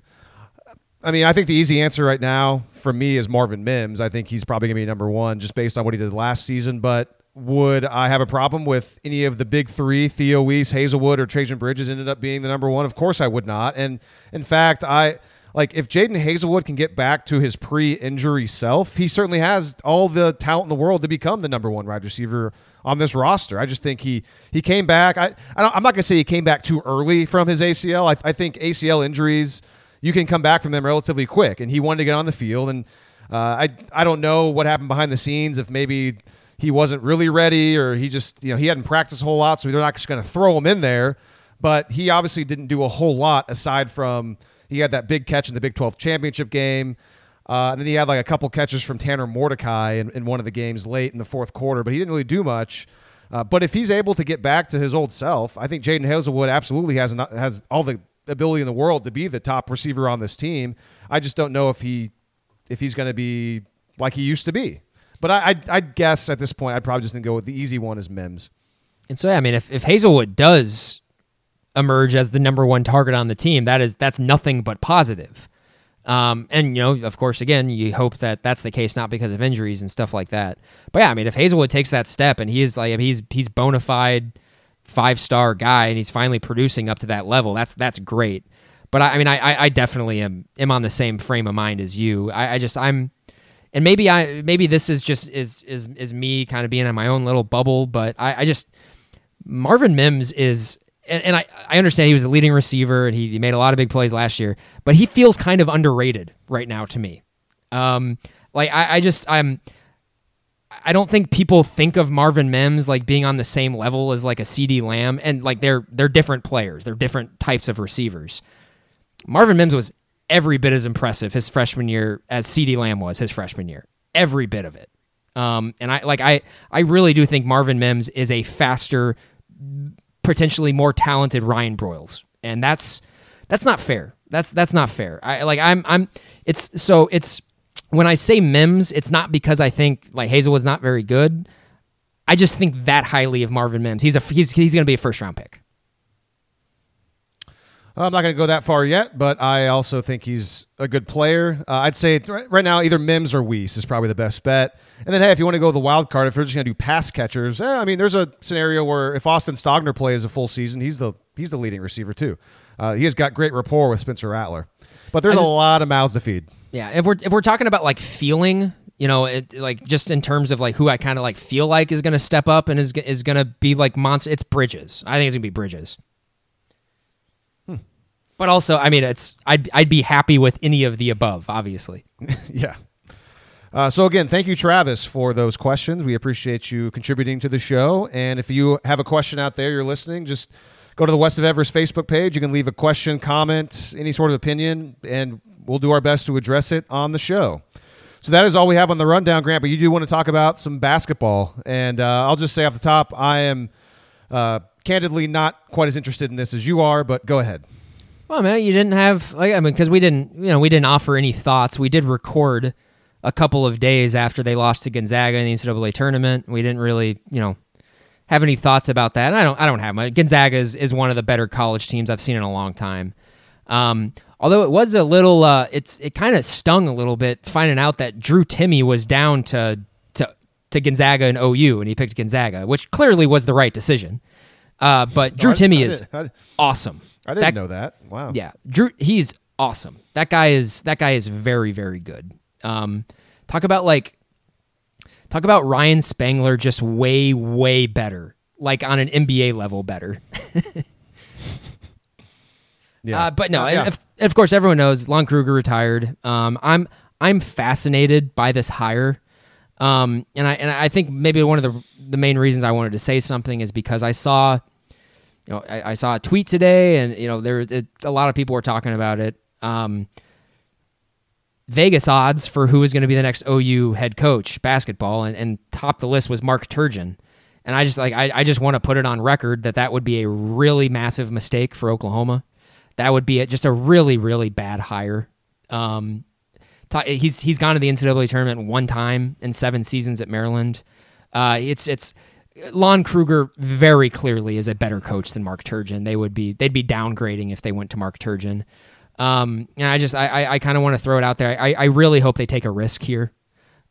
I mean, I think the easy answer right now for me is Marvin Mims. I think he's probably going to be number one just based on what he did last season. But would I have a problem with any of the big three, Theo Wease, Haselwood, or Trejan Bridges ended up being the number one? Of course I would not. And in fact, I like if Jadon Haselwood can get back to his pre-injury self, he certainly has all the talent in the world to become the number one wide receiver on this roster. I just think he he came back. I, I am not gonna say he came back too early from his ACL. I, I think ACL injuries you can come back from them relatively quick, and he wanted to get on the field. And uh, I I don't know what happened behind the scenes if maybe he wasn't really ready or he just you know he hadn't practiced a whole lot, so they're not just going to throw him in there. But he obviously didn't do a whole lot aside from he had that big catch in the Big 12 championship game. Uh, and then he had like a couple catches from Tanner Mordecai in, in one of the games late in the fourth quarter, but he didn't really do much. Uh, but if he's able to get back to his old self, I think Jadon Haselwood absolutely has an, has all the ability in the world to be the top receiver on this team. I just don't know if he if he's going to be like he used to be. But I, I I guess at this point I'd probably just go with the easy one is Mims. And so yeah, I mean if if Haselwood does emerge as the number one target on the team, that is that's nothing but positive. Um, and you know, of course, again, you hope that that's the case, not because of injuries and stuff like that. But yeah, I mean, if Haselwood takes that step and he is like, he's he's bona fide five star guy and he's finally producing up to that level, that's that's great. But I, I mean, I I definitely am am on the same frame of mind as you. I, I just I'm, and maybe I maybe this is just is is is me kind of being in my own little bubble. But I, I just Marvin Mims is and, I, I understand he was the leading receiver and he, he, made a lot of big plays last year, but he feels kind of underrated right now to me. Um, like I, I just I'm I don't think people think of Marvin Mims like being on the same level as like a CeeDee Lamb, and like they're they're different players, they're different types of receivers. Marvin Mims was every bit as impressive his freshman year as CeeDee Lamb was his freshman year. Every bit of it. Um, and I like I I really do think Marvin Mims is a faster, potentially more talented Ryan Broyles, and that's that's not fair. That's that's not fair. I like I'm I'm it's so it's when I say Mims, it's not because I think like Haselwood's not very good. I just think that highly of Marvin Mims. He's a he's he's going to be a first round pick. I'm not going to go that far yet, but I also think he's a good player. Uh, I'd say right now either Mims or Wease is probably the best bet. And then hey, if you want to go the wild card, if you're just going to do pass catchers, eh, I mean, there's a scenario where if Austin Stogner plays a full season, he's the he's the leading receiver too. Uh, he has got great rapport with Spencer Rattler, but there's just, a lot of mouths to feed. Yeah, if we're if we're talking about like feeling, you know, it, like just in terms of like who I kind of like feel like is going to step up and is is going to be like monster, it's Bridges. I think it's going to be Bridges. Hmm. But also, I mean, it's I'd I'd be happy with any of the above, obviously. yeah. Uh, so again, thank you, Travis, for those questions. We appreciate you contributing to the show. And if you have a question out there, you're listening, just go to the West of Everest Facebook page. You can leave a question, comment, any sort of opinion, and we'll do our best to address it on the show. So that is all we have on the rundown, Grant. But you do want to talk about some basketball, and uh, I'll just say off the top, I am uh, candidly not quite as interested in this as you are. But go ahead. Well, man, you didn't have like I mean, because we didn't, you know, we didn't offer any thoughts. We did record a couple of days after they lost to Gonzaga in the NCAA tournament. We didn't really, you know, have any thoughts about that. I don't I don't have much. Gonzaga is, is one of the better college teams I've seen in a long time. Um, although it was a little uh, it's it kind of stung a little bit finding out that Drew Timme was down to to to Gonzaga and OU and he picked Gonzaga, which clearly was the right decision. Uh, but Drew Timme is awesome. I didn't that, know that. Wow. Yeah, Drew he's awesome. That guy is that guy is very very good. Um, talk about like Talk about Ryan Spangler just way, way better, like on an NBA level better. yeah, uh, but no, uh, yeah. of, of, course everyone knows Lon Kruger retired. Um, I'm I'm fascinated by this hire, um, and I and I think maybe one of the the main reasons I wanted to say something is because I saw, you know, I, I saw a tweet today, and you know, there it, a lot of people were talking about it. Um, Vegas odds for who was going to be the next OU head coach basketball, and, and top the list was Mark Turgeon. And I just like I, I just want to put it on record that that would be a really massive mistake for Oklahoma. That would be just a really really bad hire. Um, he's he's gone to the NCAA tournament one time in seven seasons at Maryland. Uh, it's it's Lon Kruger very clearly is a better coach than Mark Turgeon. They would be they'd be downgrading if they went to Mark Turgeon. Um, and I just I I, I kind of want to throw it out there. I I really hope they take a risk here.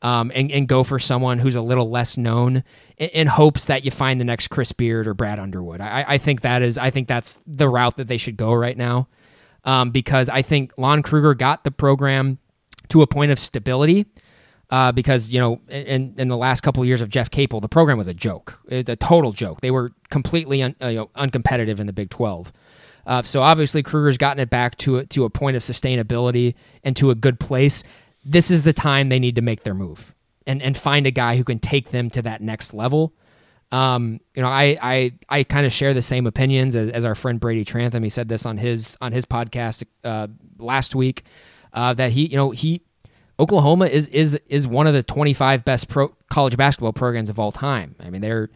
Um, and, and go for someone who's a little less known in, in, hopes that you find the next Chris Beard or Brad Underwood. I, I think that is I think that's the route that they should go right now. Um, because I think Lon Kruger got the program to a point of stability. Uh, because you know, in in the last couple of years of Jeff Capel, the program was a joke. It's a total joke. They were completely un, uh, you know, uncompetitive in the Big Twelve. Uh, so obviously Kruger's gotten it back to a, to a point of sustainability and to a good place. This is the time they need to make their move and and find a guy who can take them to that next level. Um, you know, I I I kind of share the same opinions as, as, our friend Brady Trantham. He said this on his on his podcast uh, last week uh, that he you know he Oklahoma is is is one of the 25 best pro college basketball programs of all time. I mean, they're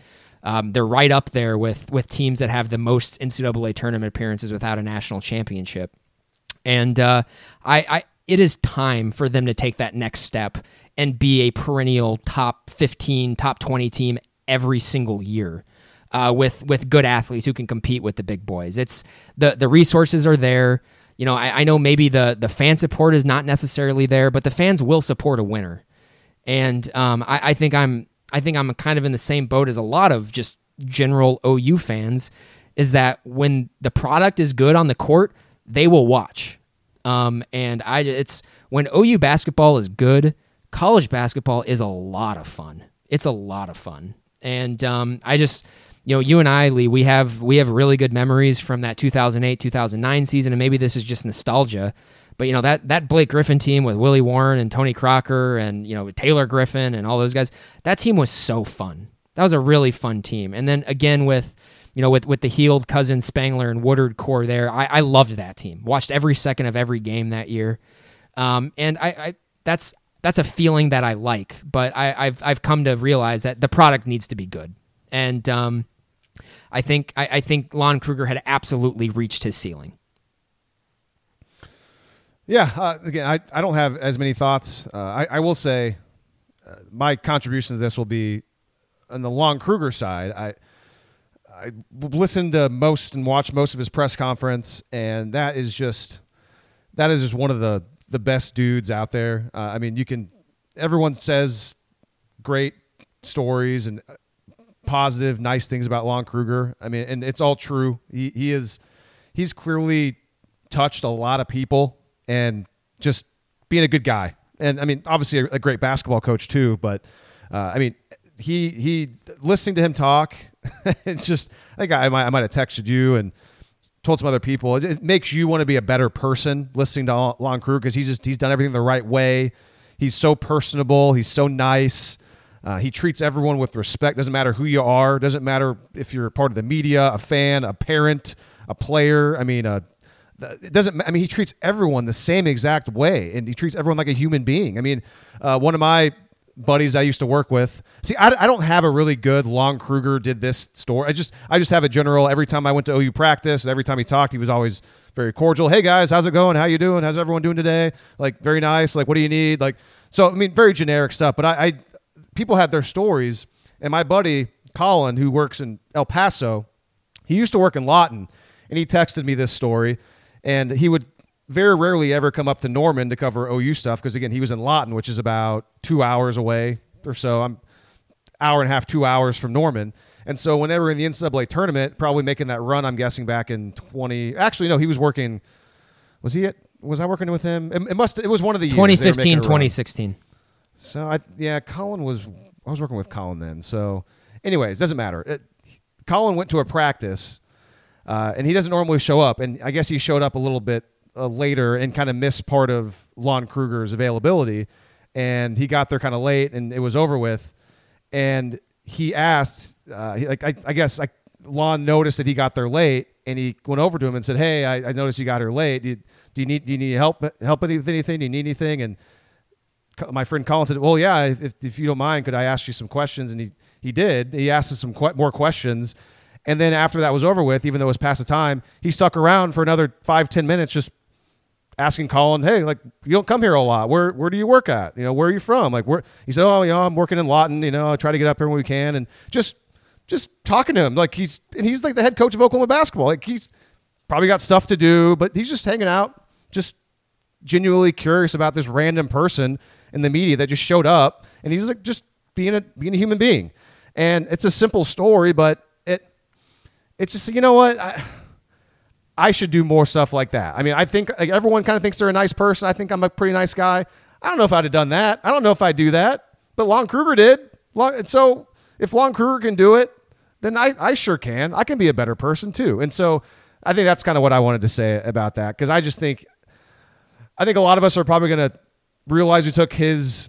um, they're right up there with with teams that have the most NCAA tournament appearances without a national championship. And uh, I, I, it is time for them to take that next step and be a perennial top 15, top 20 team every single year. Uh, with with good athletes who can compete with the big boys, it's the the resources are there. You know, I, I know maybe the the fan support is not necessarily there, but the fans will support a winner. And um, I, I think I'm I think I'm kind of in the same boat as a lot of just general OU fans is that when the product is good on the court, they will watch. Um, and I, it's when OU basketball is good, college basketball is a lot of fun. It's a lot of fun. And um, I just, you know, you and I, Lee, we have we have really good memories from that 2008 2009 season, and maybe this is just nostalgia. But you know that that Blake Griffin team with Willie Warren and Tony Crocker and you know Taylor Griffin and all those guys, that team was so fun. That was a really fun team. And then again with you know, with with the Hield Cousins, Spangler, and Woodard core there, I, I loved that team. Watched every second of every game that year, um, and I, I that's that's a feeling that I like. But I, I've I've come to realize that the product needs to be good, and um, I think I, I think Lon Kruger had absolutely reached his ceiling. Yeah, uh, again, I, I don't have as many thoughts. Uh, I, I will say uh, my contribution to this will be on the Lon Kruger side. I I listened to most and watched most of his press conference, and that is just that is just one of the the best dudes out there. Uh, I mean, you can everyone says great stories and uh, positive, nice things about Lon Kruger. I mean, and it's all true. He he is he's clearly touched a lot of people and just being a good guy. And I mean, obviously a, a great basketball coach too. But uh, I mean, he he listening to him talk. it's just I think I might I might have texted you and told some other people. It, it makes you want to be a better person listening to Lon Kruger because he's just he's done everything the right way. He's so personable. He's so nice. Uh, he treats everyone with respect. Doesn't matter who you are. Doesn't matter if you're part of the media, a fan, a parent, a player. I mean, a it doesn't. I mean, he treats everyone the same exact way, and he treats everyone like a human being. I mean, uh, one of my buddies I used to work with. See, I, I don't have a really good Lon Kruger did this story. I just I just have a general. Every time I went to OU practice, every time he talked, he was always very cordial. Hey guys, how's it going? How you doing? How's everyone doing today? Like very nice. Like what do you need? Like so. I mean, very generic stuff. But I, I people had their stories, and my buddy Colin, who works in El Paso, he used to work in Lawton, and he texted me this story and he would very rarely ever come up to Norman to cover OU stuff because again he was in Lawton, which is about two hours away or so. I'm hour and a half, two hours from Norman. And so whenever in the NCAA tournament, probably making that run, I'm guessing back in 20. Actually, no, he was working. Was he at? Was I working with him? It, it must. It was one of the 2015, 2016. So I yeah, Colin was. I was working with Colin then. So, anyways, doesn't matter. It, Colin went to a practice uh, and he doesn't normally show up. And I guess he showed up a little bit uh, later and kind of missed part of Lon Kruger's availability. And he got there kind of late, and it was over with. And he asked, uh, he, like I, I guess, Lon noticed that he got there late, and he went over to him and said, "Hey, I, I noticed you got here late. Do you, do you, need do you need help help with anything? Do you need anything?" And my friend Colin said, "Well, yeah. If, if you don't mind, could I ask you some questions?" And he he did. He asked us some qu- more questions and then after that was over with, even though it was past the time, he stuck around for another five, ten minutes just asking Colin, hey, like you don't come here a lot. Where where do you work at? You know, where are you from? Like where he said, Oh, you know, I'm working in Lawton, you know, I try to get up here when we can and just just talking to him. Like he's and he's like the head coach of Oklahoma basketball. Like he's probably got stuff to do, but he's just hanging out, just genuinely curious about this random person in the media that just showed up and he's like just being a being a human being. And it's a simple story, but it it's just you know what I, I should do more stuff like that. I mean, I think like, everyone kind of thinks they're a nice person. I think I'm a pretty nice guy. I don't know if I'd have done that. I don't know if I'd do that, but Lon Kruger did. Lon, and so if Lon Kruger can do it, then I, I sure can. I can be a better person too. And so I think that's kind of what I wanted to say about that because I just think I think a lot of us are probably going to realize we took his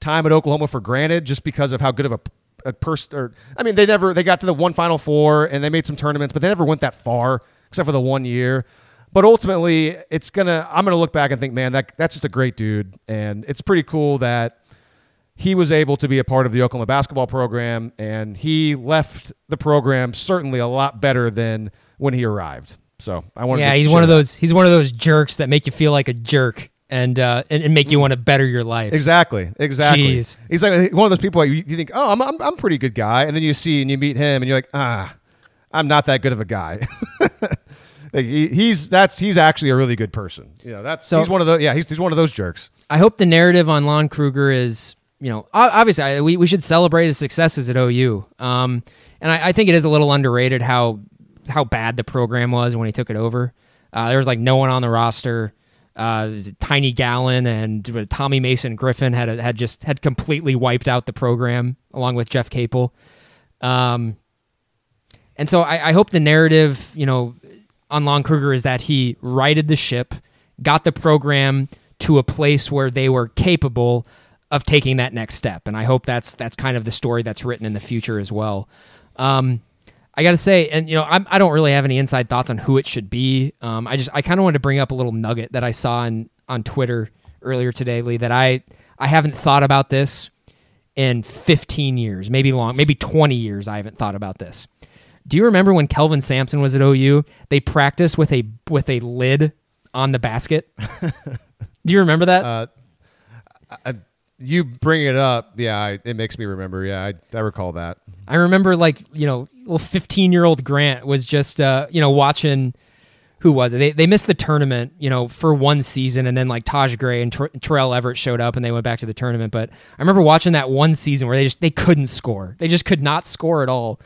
time at Oklahoma for granted just because of how good of a a person or I mean they never they got to the one final four and they made some tournaments, but they never went that far except for the one year. But ultimately, it's gonna I'm gonna look back and think, man, that that's just a great dude, and it's pretty cool that he was able to be a part of the Oklahoma basketball program, and he left the program certainly a lot better than when he arrived. So I want. To Yeah, he's one of those. He's one of those jerks that make you feel like a jerk and uh, and, and, make you want to better your life. Exactly, exactly. Jeez. He's like one of those people you, you think, oh, I'm, I'm I'm a pretty good guy, and then you see and you meet him, and you're like, ah, I'm not that good of a guy. like he, he's that's he's actually a really good person. You know, that's so, he's one of those. Yeah, he's he's one of those jerks. I hope the narrative on Lon Kruger is, you know, obviously we, we should celebrate his successes at OU. Um, and I, I think it is a little underrated how how bad the program was when he took it over. Uh, there was like no one on the roster uh, Tiny Gallon and Tommy Mason Griffin had had just had completely wiped out the program along with Jeff Capel. Um, and so I, I hope the narrative, you know, on Lon Kruger is that he righted the ship, got the program to a place where they were capable of taking that next step. And I hope that's that's kind of the story that's written in the future as well. Um, I got to say, and you know, I'm, I don't really have any inside thoughts on who it should be. Um, I just I kind of wanted to bring up a little nugget that I saw on on Twitter earlier today, Lee. That I I haven't thought about this in 15 years, maybe long, maybe 20 years. I haven't thought about this. Do you remember when Kelvin Sampson was at OU? They practiced with a with a lid on the basket. Do you remember that? Uh, I, you bring it up, yeah, I, it makes me remember. Yeah, I, I recall that. I remember like you know, little 15 year old Grant was just uh, you know watching. Who was it? They, they missed the tournament, you know, for one season, and then like Taj Gray and Ter- Terrell Everett showed up, and they went back to the tournament. But I remember watching that one season where they just they couldn't score. They just could not score at all,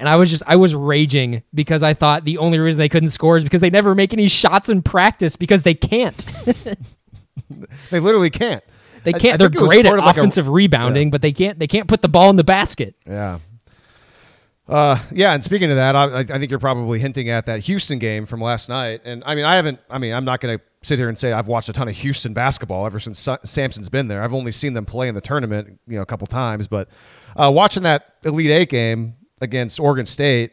and I was just I was raging because I thought the only reason they couldn't score is because they never make any shots in practice because they can't. They literally can't. They can't. I They're it was great at like a- offensive rebounding, but they can't. They can't put the ball in the basket. Yeah. Uh, yeah, and speaking of that, I, I I think you're probably hinting at that Houston game from last night. And I mean, I haven't. I mean, I'm not going to sit here and say I've watched a ton of Houston basketball ever since Sa- Sampson's been there. I've only seen them play in the tournament, you know, a couple times. But uh, watching that Elite Eight game against Oregon State,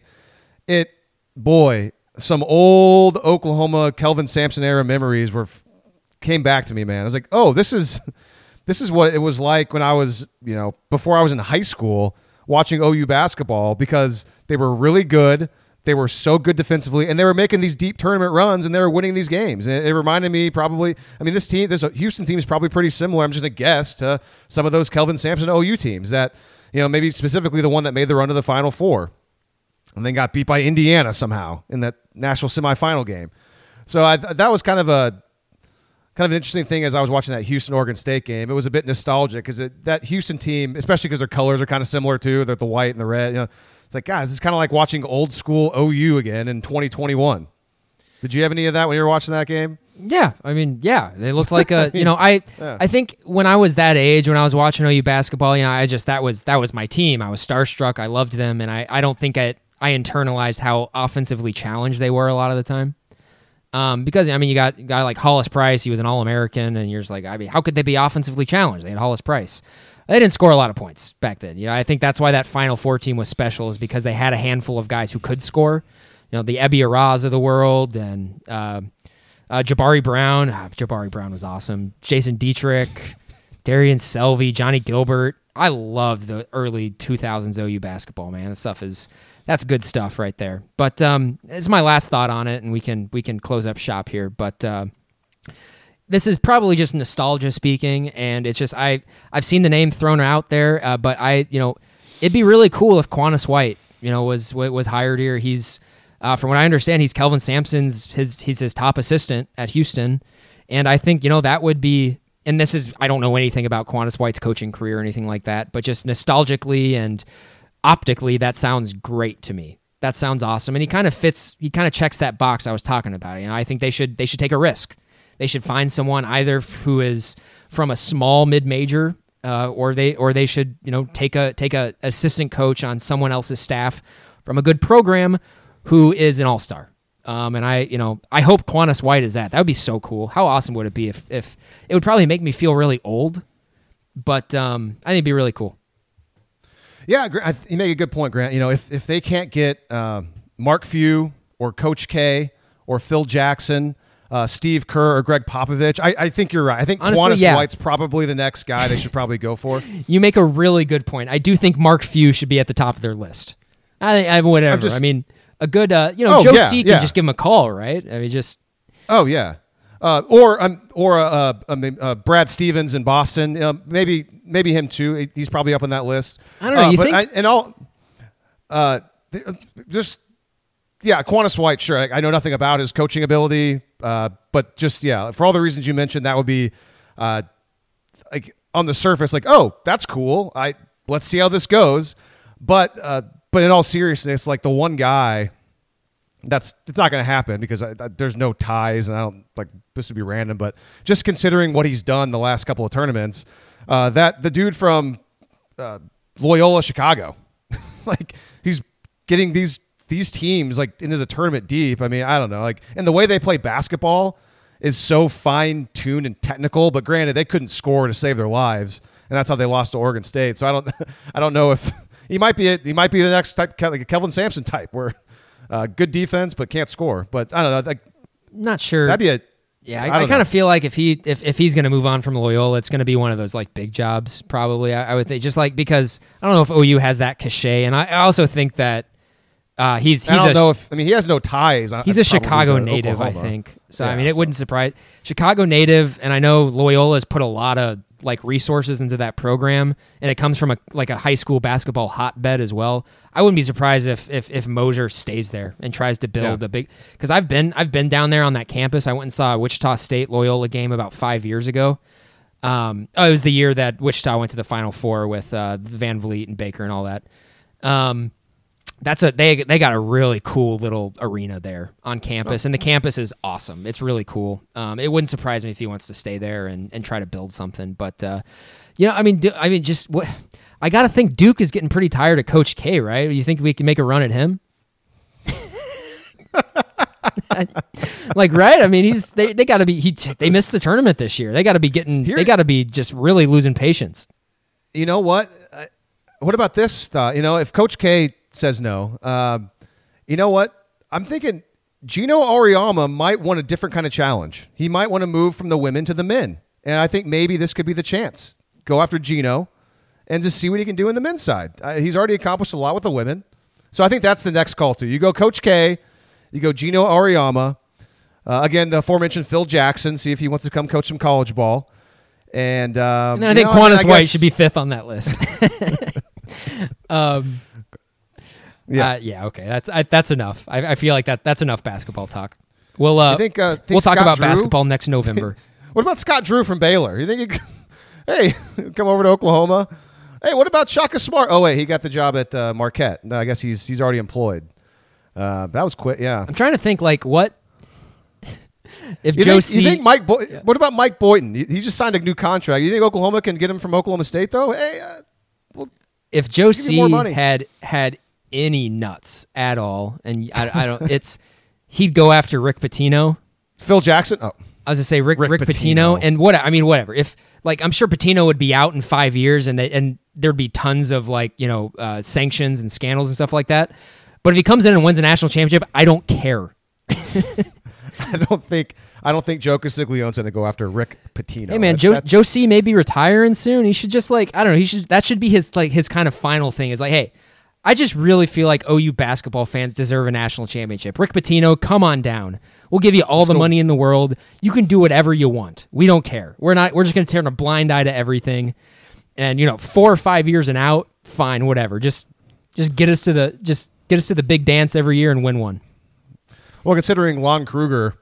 it boy, some old Oklahoma Kelvin Sampson era memories were came back to me, man. I was like, oh, this is this is what it was like when I was, you know, before I was in high school watching OU basketball because they were really good. They were so good defensively, and they were making these deep tournament runs, and they were winning these games. And it reminded me probably. I mean, this team, this Houston team is probably pretty similar. I'm just gonna guess to some of those Kelvin Sampson OU teams that, you know, maybe specifically the one that made the run to the Final Four, and then got beat by Indiana somehow in that national semifinal game. So I, that was kind of a kind of an interesting thing as I was watching that Houston Oregon State game. It was a bit nostalgic because that Houston team, especially because their colors are kind of similar too. They're the white and the red. You know, it's like guys, it's kind of like watching old school OU again in 2021. Did you have any of that when you were watching that game? Yeah, I mean, yeah, they looked like a. you know, I Yeah. I think when I was that age, when I was watching OU basketball, you know, I just that was that was my team. I was starstruck. I loved them, and I I don't think I I internalized how offensively challenged they were a lot of the time. Um, because I mean, you got a guy like Hollis Price. He was an All American, and you're just like, I mean, how could they be offensively challenged? They had Hollis Price. They didn't score a lot of points back then. You know, I think that's why that Final Four team was special, is because they had a handful of guys who could score. You know, the Ebi Eres of the world and uh, uh, Jabari Brown. Ah, Jabari Brown was awesome. Jason Detrick, Daryan Selvy, Johnny Gilbert. I loved the early 2000s OU basketball, man. That stuff is that's good stuff right there. But um, it's my last thought on it, and we can we can close up shop here. But uh, this is probably just nostalgia speaking, and it's just I I've seen the name thrown out there, uh, but I you know it'd be really cool if Quannas White you know was was hired here. He's uh, from what I understand, he's Kelvin Sampson's his he's his top assistant at Houston, and I think you know that would be. And this is I don't know anything about Quannas White's coaching career or anything like that, but just nostalgically and optically, that sounds great to me. That sounds awesome, and he kind of fits. He kind of checks that box I was talking about. You know, I think they should they should take a risk. They should find someone either who is from a small mid major, uh, or they or they should you know take a take a assistant coach on someone else's staff from a good program who is an all star. Um, and I, you know, I hope Quannas White is that. That would be so cool. How awesome would it be if, if it would probably make me feel really old, but um, I think it'd be really cool. Yeah, you make a good point, Grant. You know, if if they can't get uh, Mark Few or Coach K or Phil Jackson, uh, Steve Kerr or Gregg Popovich, I, I think you're right. I think Honestly, Quannas yeah. White's probably the next guy they should probably go for. You make a really good point. I do think Mark Few should be at the top of their list. I, I whatever. just- I mean, a good, uh, you know, Oh, Joe yeah, C can yeah. just give him a call, right? I mean, just Oh yeah, uh, or um, or uh, uh, uh, Brad Stevens in Boston. Maybe maybe him too. He's probably up on that list. I don't know, Uh, you think- I, and all, uh, just yeah, Quannas White. Sure, I, I know nothing about his coaching ability, uh, but just yeah, for all the reasons you mentioned, that would be uh, like on the surface, like oh, that's cool. I let's see how this goes. But uh, but in all seriousness, like the one guy that's it's not going to happen because I, I- there's no ties, and I don't like this would be random. But just considering what he's done the last couple of tournaments, uh, that the dude from uh, Loyola Chicago, like he's getting these these teams like into the tournament deep. I mean, I don't know, like and the way they play basketball is so fine tuned and technical. But granted, they couldn't score to save their lives, and that's how they lost to Oregon State. So I don't I don't know if he might be a, he might be the next type, like a Kelvin Sampson type, where uh, good defense but can't score. But I don't know. Like, Not sure. that'd be a Yeah, I I, I, kind of feel like if he if, if he's going to move on from Loyola, it's going to be one of those like big jobs. Probably, I, I would think just like because I don't know if OU has that cachet, and I, I also think that uh, he's I he's don't a know if I mean he has no ties. He's a Chicago native, I think. So Yeah, I mean, it so- wouldn't surprise Chicago native, and I know Loyola's put a lot of like resources into that program, and it comes from a like a high school basketball hotbed as well. I wouldn't be surprised if if if Moser stays there and tries to build Yeah. a big because I've been I've been down there on that campus. I went and saw a Wichita State Loyola game about five years ago. Um, oh, it was the year that Wichita went to the Final Four with uh, VanVleet and Baker and all that. Um, that's a they they got a really cool little arena there on campus, and the campus is awesome. It's really cool. Um, it wouldn't surprise me if he wants to stay there and, and try to build something. But uh, you know, I mean, I mean, just what I got to think Duke is getting pretty tired of Coach K, right? You think we can make a run at him? like right? I mean, he's they, they got to be he they missed the tournament this year. They got to be getting Here- they got to be just really losing patience. you know what? Uh, what about this thought? You know, if Coach K says no, um, you know what? I'm thinking Geno Auriemma might want a different kind of challenge. He might want to move from the women to the men, and I think maybe this could be the chance. Go after Gino and just see what he can do in the men's side. Uh, he's already accomplished a lot with the women, so I think that's the next call to. You go Coach K, you go Geno Auriemma. Uh, again, the aforementioned Phil Jackson. See if he wants to come coach some college ball. And, um, And I think know, mean, White guess- should be fifth on that list. um, Yeah. uh, yeah, okay, that's I, that's enough. I, I feel like that that's enough basketball talk. We'll uh, think, uh, think we'll talk Scott about Drew- basketball next November. What about Scott Drew from Baylor? You think he, hey, come over to Oklahoma? Hey, what about Shaka Smart? Oh wait, he got the job at uh, Marquette. No, I guess he's he's already employed. Uh, that was quick. Yeah. I'm trying to think like what if You Joe think, C. you think Mike? Boy- What about Mike Boynton? He, just signed a new contract. You think Oklahoma can get him from Oklahoma State though? Hey, uh, if Joe C had had any nuts at all, and I, I don't, it's he'd go after Rick Pitino. Phil Jackson. Oh, I was gonna say Rick Rick Rick, Pitino. Pitino. and what I mean whatever. If like I'm sure Pitino would be out in five years, and they, and there'd be tons of like you know uh, sanctions and scandals and stuff like that. But if he comes in and wins a national championship, I don't care. I don't think I don't think Joe Castiglione's going to go after Rick Pitino. Hey man, That- Joe Joe C may be retiring soon. He should just like I don't know. He should that should be his like his kind of final thing. Is like, hey, I just really feel like OU basketball fans deserve a national championship. Rick Pitino, come on down. We'll give you all the money in the world. You can do whatever you want. We don't care. We're not. We're just gonna turn a blind eye to everything. And you know, four or five years and out, fine, whatever. Just just get us to the just get us to the big dance every year and win one. Well, considering Lon Kruger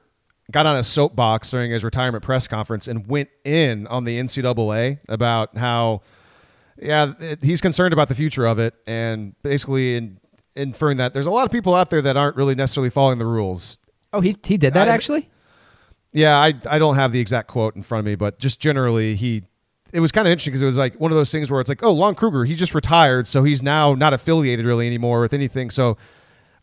got on a soapbox during his retirement press conference and went in on the NCAA about how, yeah, it, he's concerned about the future of it, and basically in, inferring that there's a lot of people out there that aren't really necessarily following the rules. Oh, he he did that I- actually. Yeah, I I don't have the exact quote in front of me, but just generally he. It was kind of interesting because it was like one of those things where it's like, oh, Lon Kruger, he just retired, so he's now not affiliated really anymore with anything. So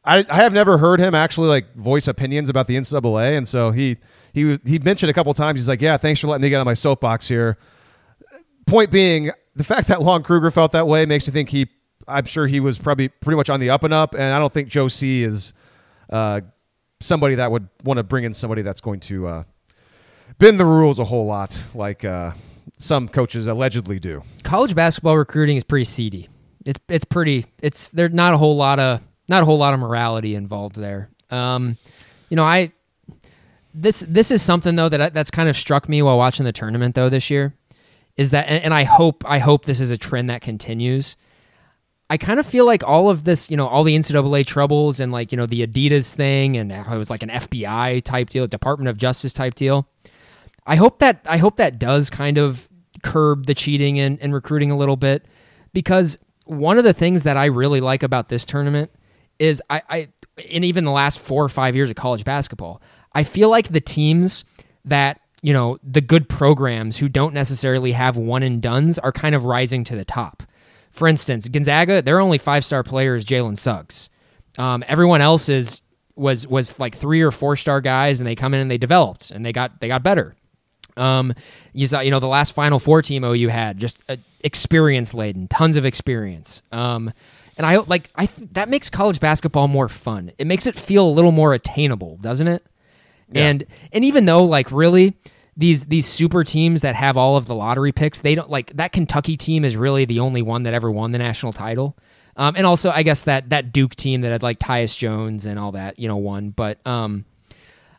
I, I have never heard him actually like voice opinions about the NCAA, and so he he was- he mentioned a couple times. He's like, yeah, thanks for letting me get on my soapbox here. Point being, the fact that Lon Kruger felt that way makes me think he. I'm sure he was probably pretty much on the up and up, and I don't think Joe C is uh, somebody that would want to bring in somebody that's going to uh, bend the rules a whole lot, like uh, some coaches allegedly do. college basketball recruiting is pretty seedy. It's it's pretty it's there's not a whole lot of not a whole lot of morality involved there. Um, you know, I this this is something though that that's kind of struck me while watching the tournament though this year is that and, and I hope I hope this is a trend that continues. I kind of feel like all of this, you know, all the NCAA troubles and like you know the Adidas thing and it was like an FBI type deal, Department of Justice type deal. I hope that I hope that does kind of curb the cheating and, and recruiting a little bit because one of the things that I really like about this tournament is I, I in even the last four or five years of college basketball, I feel like the teams that you know the good programs who don't necessarily have one and duns are kind of rising to the top. For instance, Gonzaga, their only five star player is Jalen Suggs. Um, everyone else is was was like three or four star guys, and they come in and they developed and they got they got better. Um, you saw, you know, the last Final Four team OU had just uh, experience laden, tons of experience. Um, and I like I th- that makes college basketball more fun. It makes it feel a little more attainable, doesn't it? And and even though like really these these super teams that have all of the lottery picks, they don't like that Kentucky team is really the only one that ever won the national title. Um, and also I guess that that Duke team that had like Tyus Jones and all that, you know, won. But um,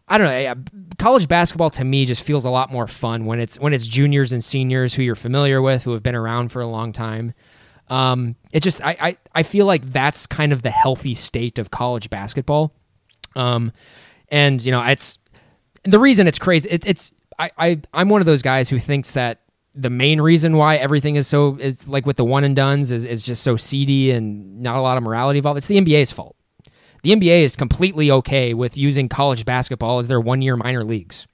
I don't know. College basketball to me just feels a lot more fun when it's when it's juniors and seniors who you're familiar with, who have been around for a long time. Um, it just I, I I feel like that's kind of the healthy state of college basketball. Um, and you know it's the reason it's crazy. It, it's I, I I'm one of those guys who thinks that the main reason why everything is so is like with the one and duns is, is just so seedy and not a lot of morality involved. It's the NBA's fault. The NBA is completely okay with using college basketball as their one year minor leagues.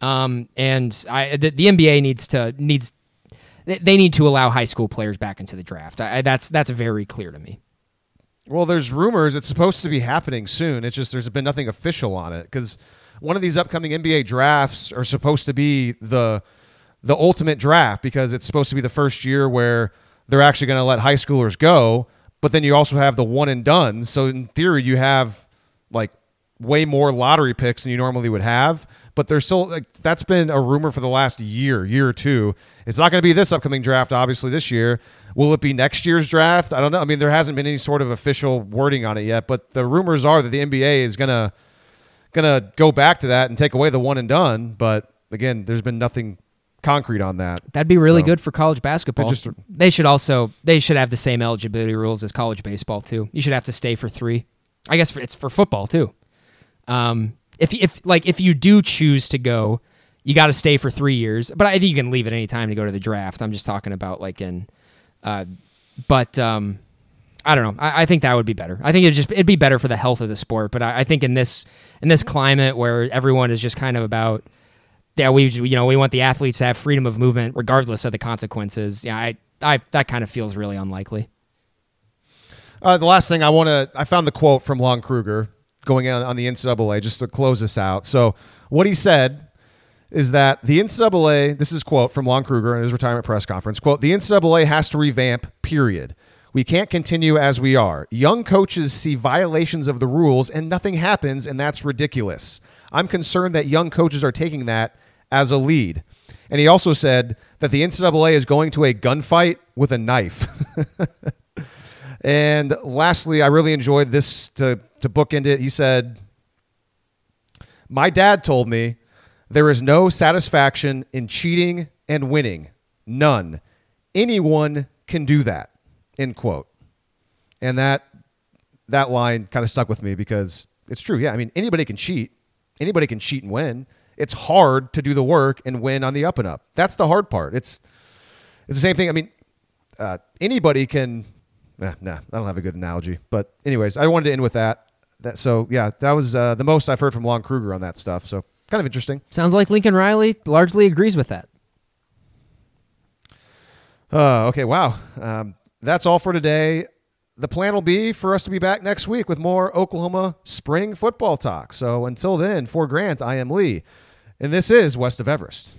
Um, and I the, the NBA needs to needs they- need to allow high school players back into the draft. I- that's that's very clear to me. Well, there's rumors it's supposed to be happening soon. It's just there's been nothing official on it because one of these upcoming NBA drafts are supposed to be the the ultimate draft because it's supposed to be the first year where they're actually going to let high schoolers go. But then you also have the one and done. So in theory, you have like way more lottery picks than you normally would have. But there's still like that's been a rumor for the last year, year or two. It's not going to be this upcoming draft, obviously this year. Will it be next year's draft? I don't know. I mean, there hasn't been any sort of official wording on it yet, but the rumors are that the NBA is gonna gonna go back to that and take away the one and done. But again, there's been nothing concrete on that. That'd be really So- good for college basketball. Just- they should also they should have the same eligibility rules as college baseball too. You should have to stay for three. I guess for, it's for football too. Um, if if like if you do choose to go, you got to stay for three years. But I think you can leave at any time to go to the draft. I'm just talking about like in, uh, but um, I don't know. I, I think that would be better. I think it just it'd be better for the health of the sport. But I, I think in this in this climate where everyone is just kind of about yeah, we you know we want the athletes to have freedom of movement regardless of the consequences. Yeah, I, I that kind of feels really unlikely. Uh, the last thing I want to, I found the quote from Lon Kruger going on, on the NCAA just to close this out. So what he said is that the NCAA, this is quote from Lon Kruger in his retirement press conference, quote, the NCAA has to revamp, period. We can't continue as we are. Young coaches see violations of the rules and nothing happens, and that's ridiculous. I'm concerned that young coaches are taking that as a lead. And he also said that the NCAA is going to a gunfight with a knife. And lastly, I really enjoyed this to, to bookend it. He said, My dad told me there is no satisfaction in cheating and winning. None. Anyone can do that. End quote. And that that line kind of stuck with me because it's true. Yeah, I mean anybody can cheat. Anybody can cheat and win. It's hard to do the work and win on the up and up. That's the hard part. It's it's the same thing. I mean, uh, anybody can. Nah, nah, I don't have a good analogy. But anyways, I wanted to end with that. That so yeah, that was uh, the most I've heard from Lon Kruger on that stuff. So kind of interesting. Sounds like Lincoln Riley largely agrees with that. Uh, okay, wow. Um, that's all for today. The plan will be for us to be back next week with more Oklahoma spring football talk. So until then, for Grant, I am Lee, and this is West of Everest.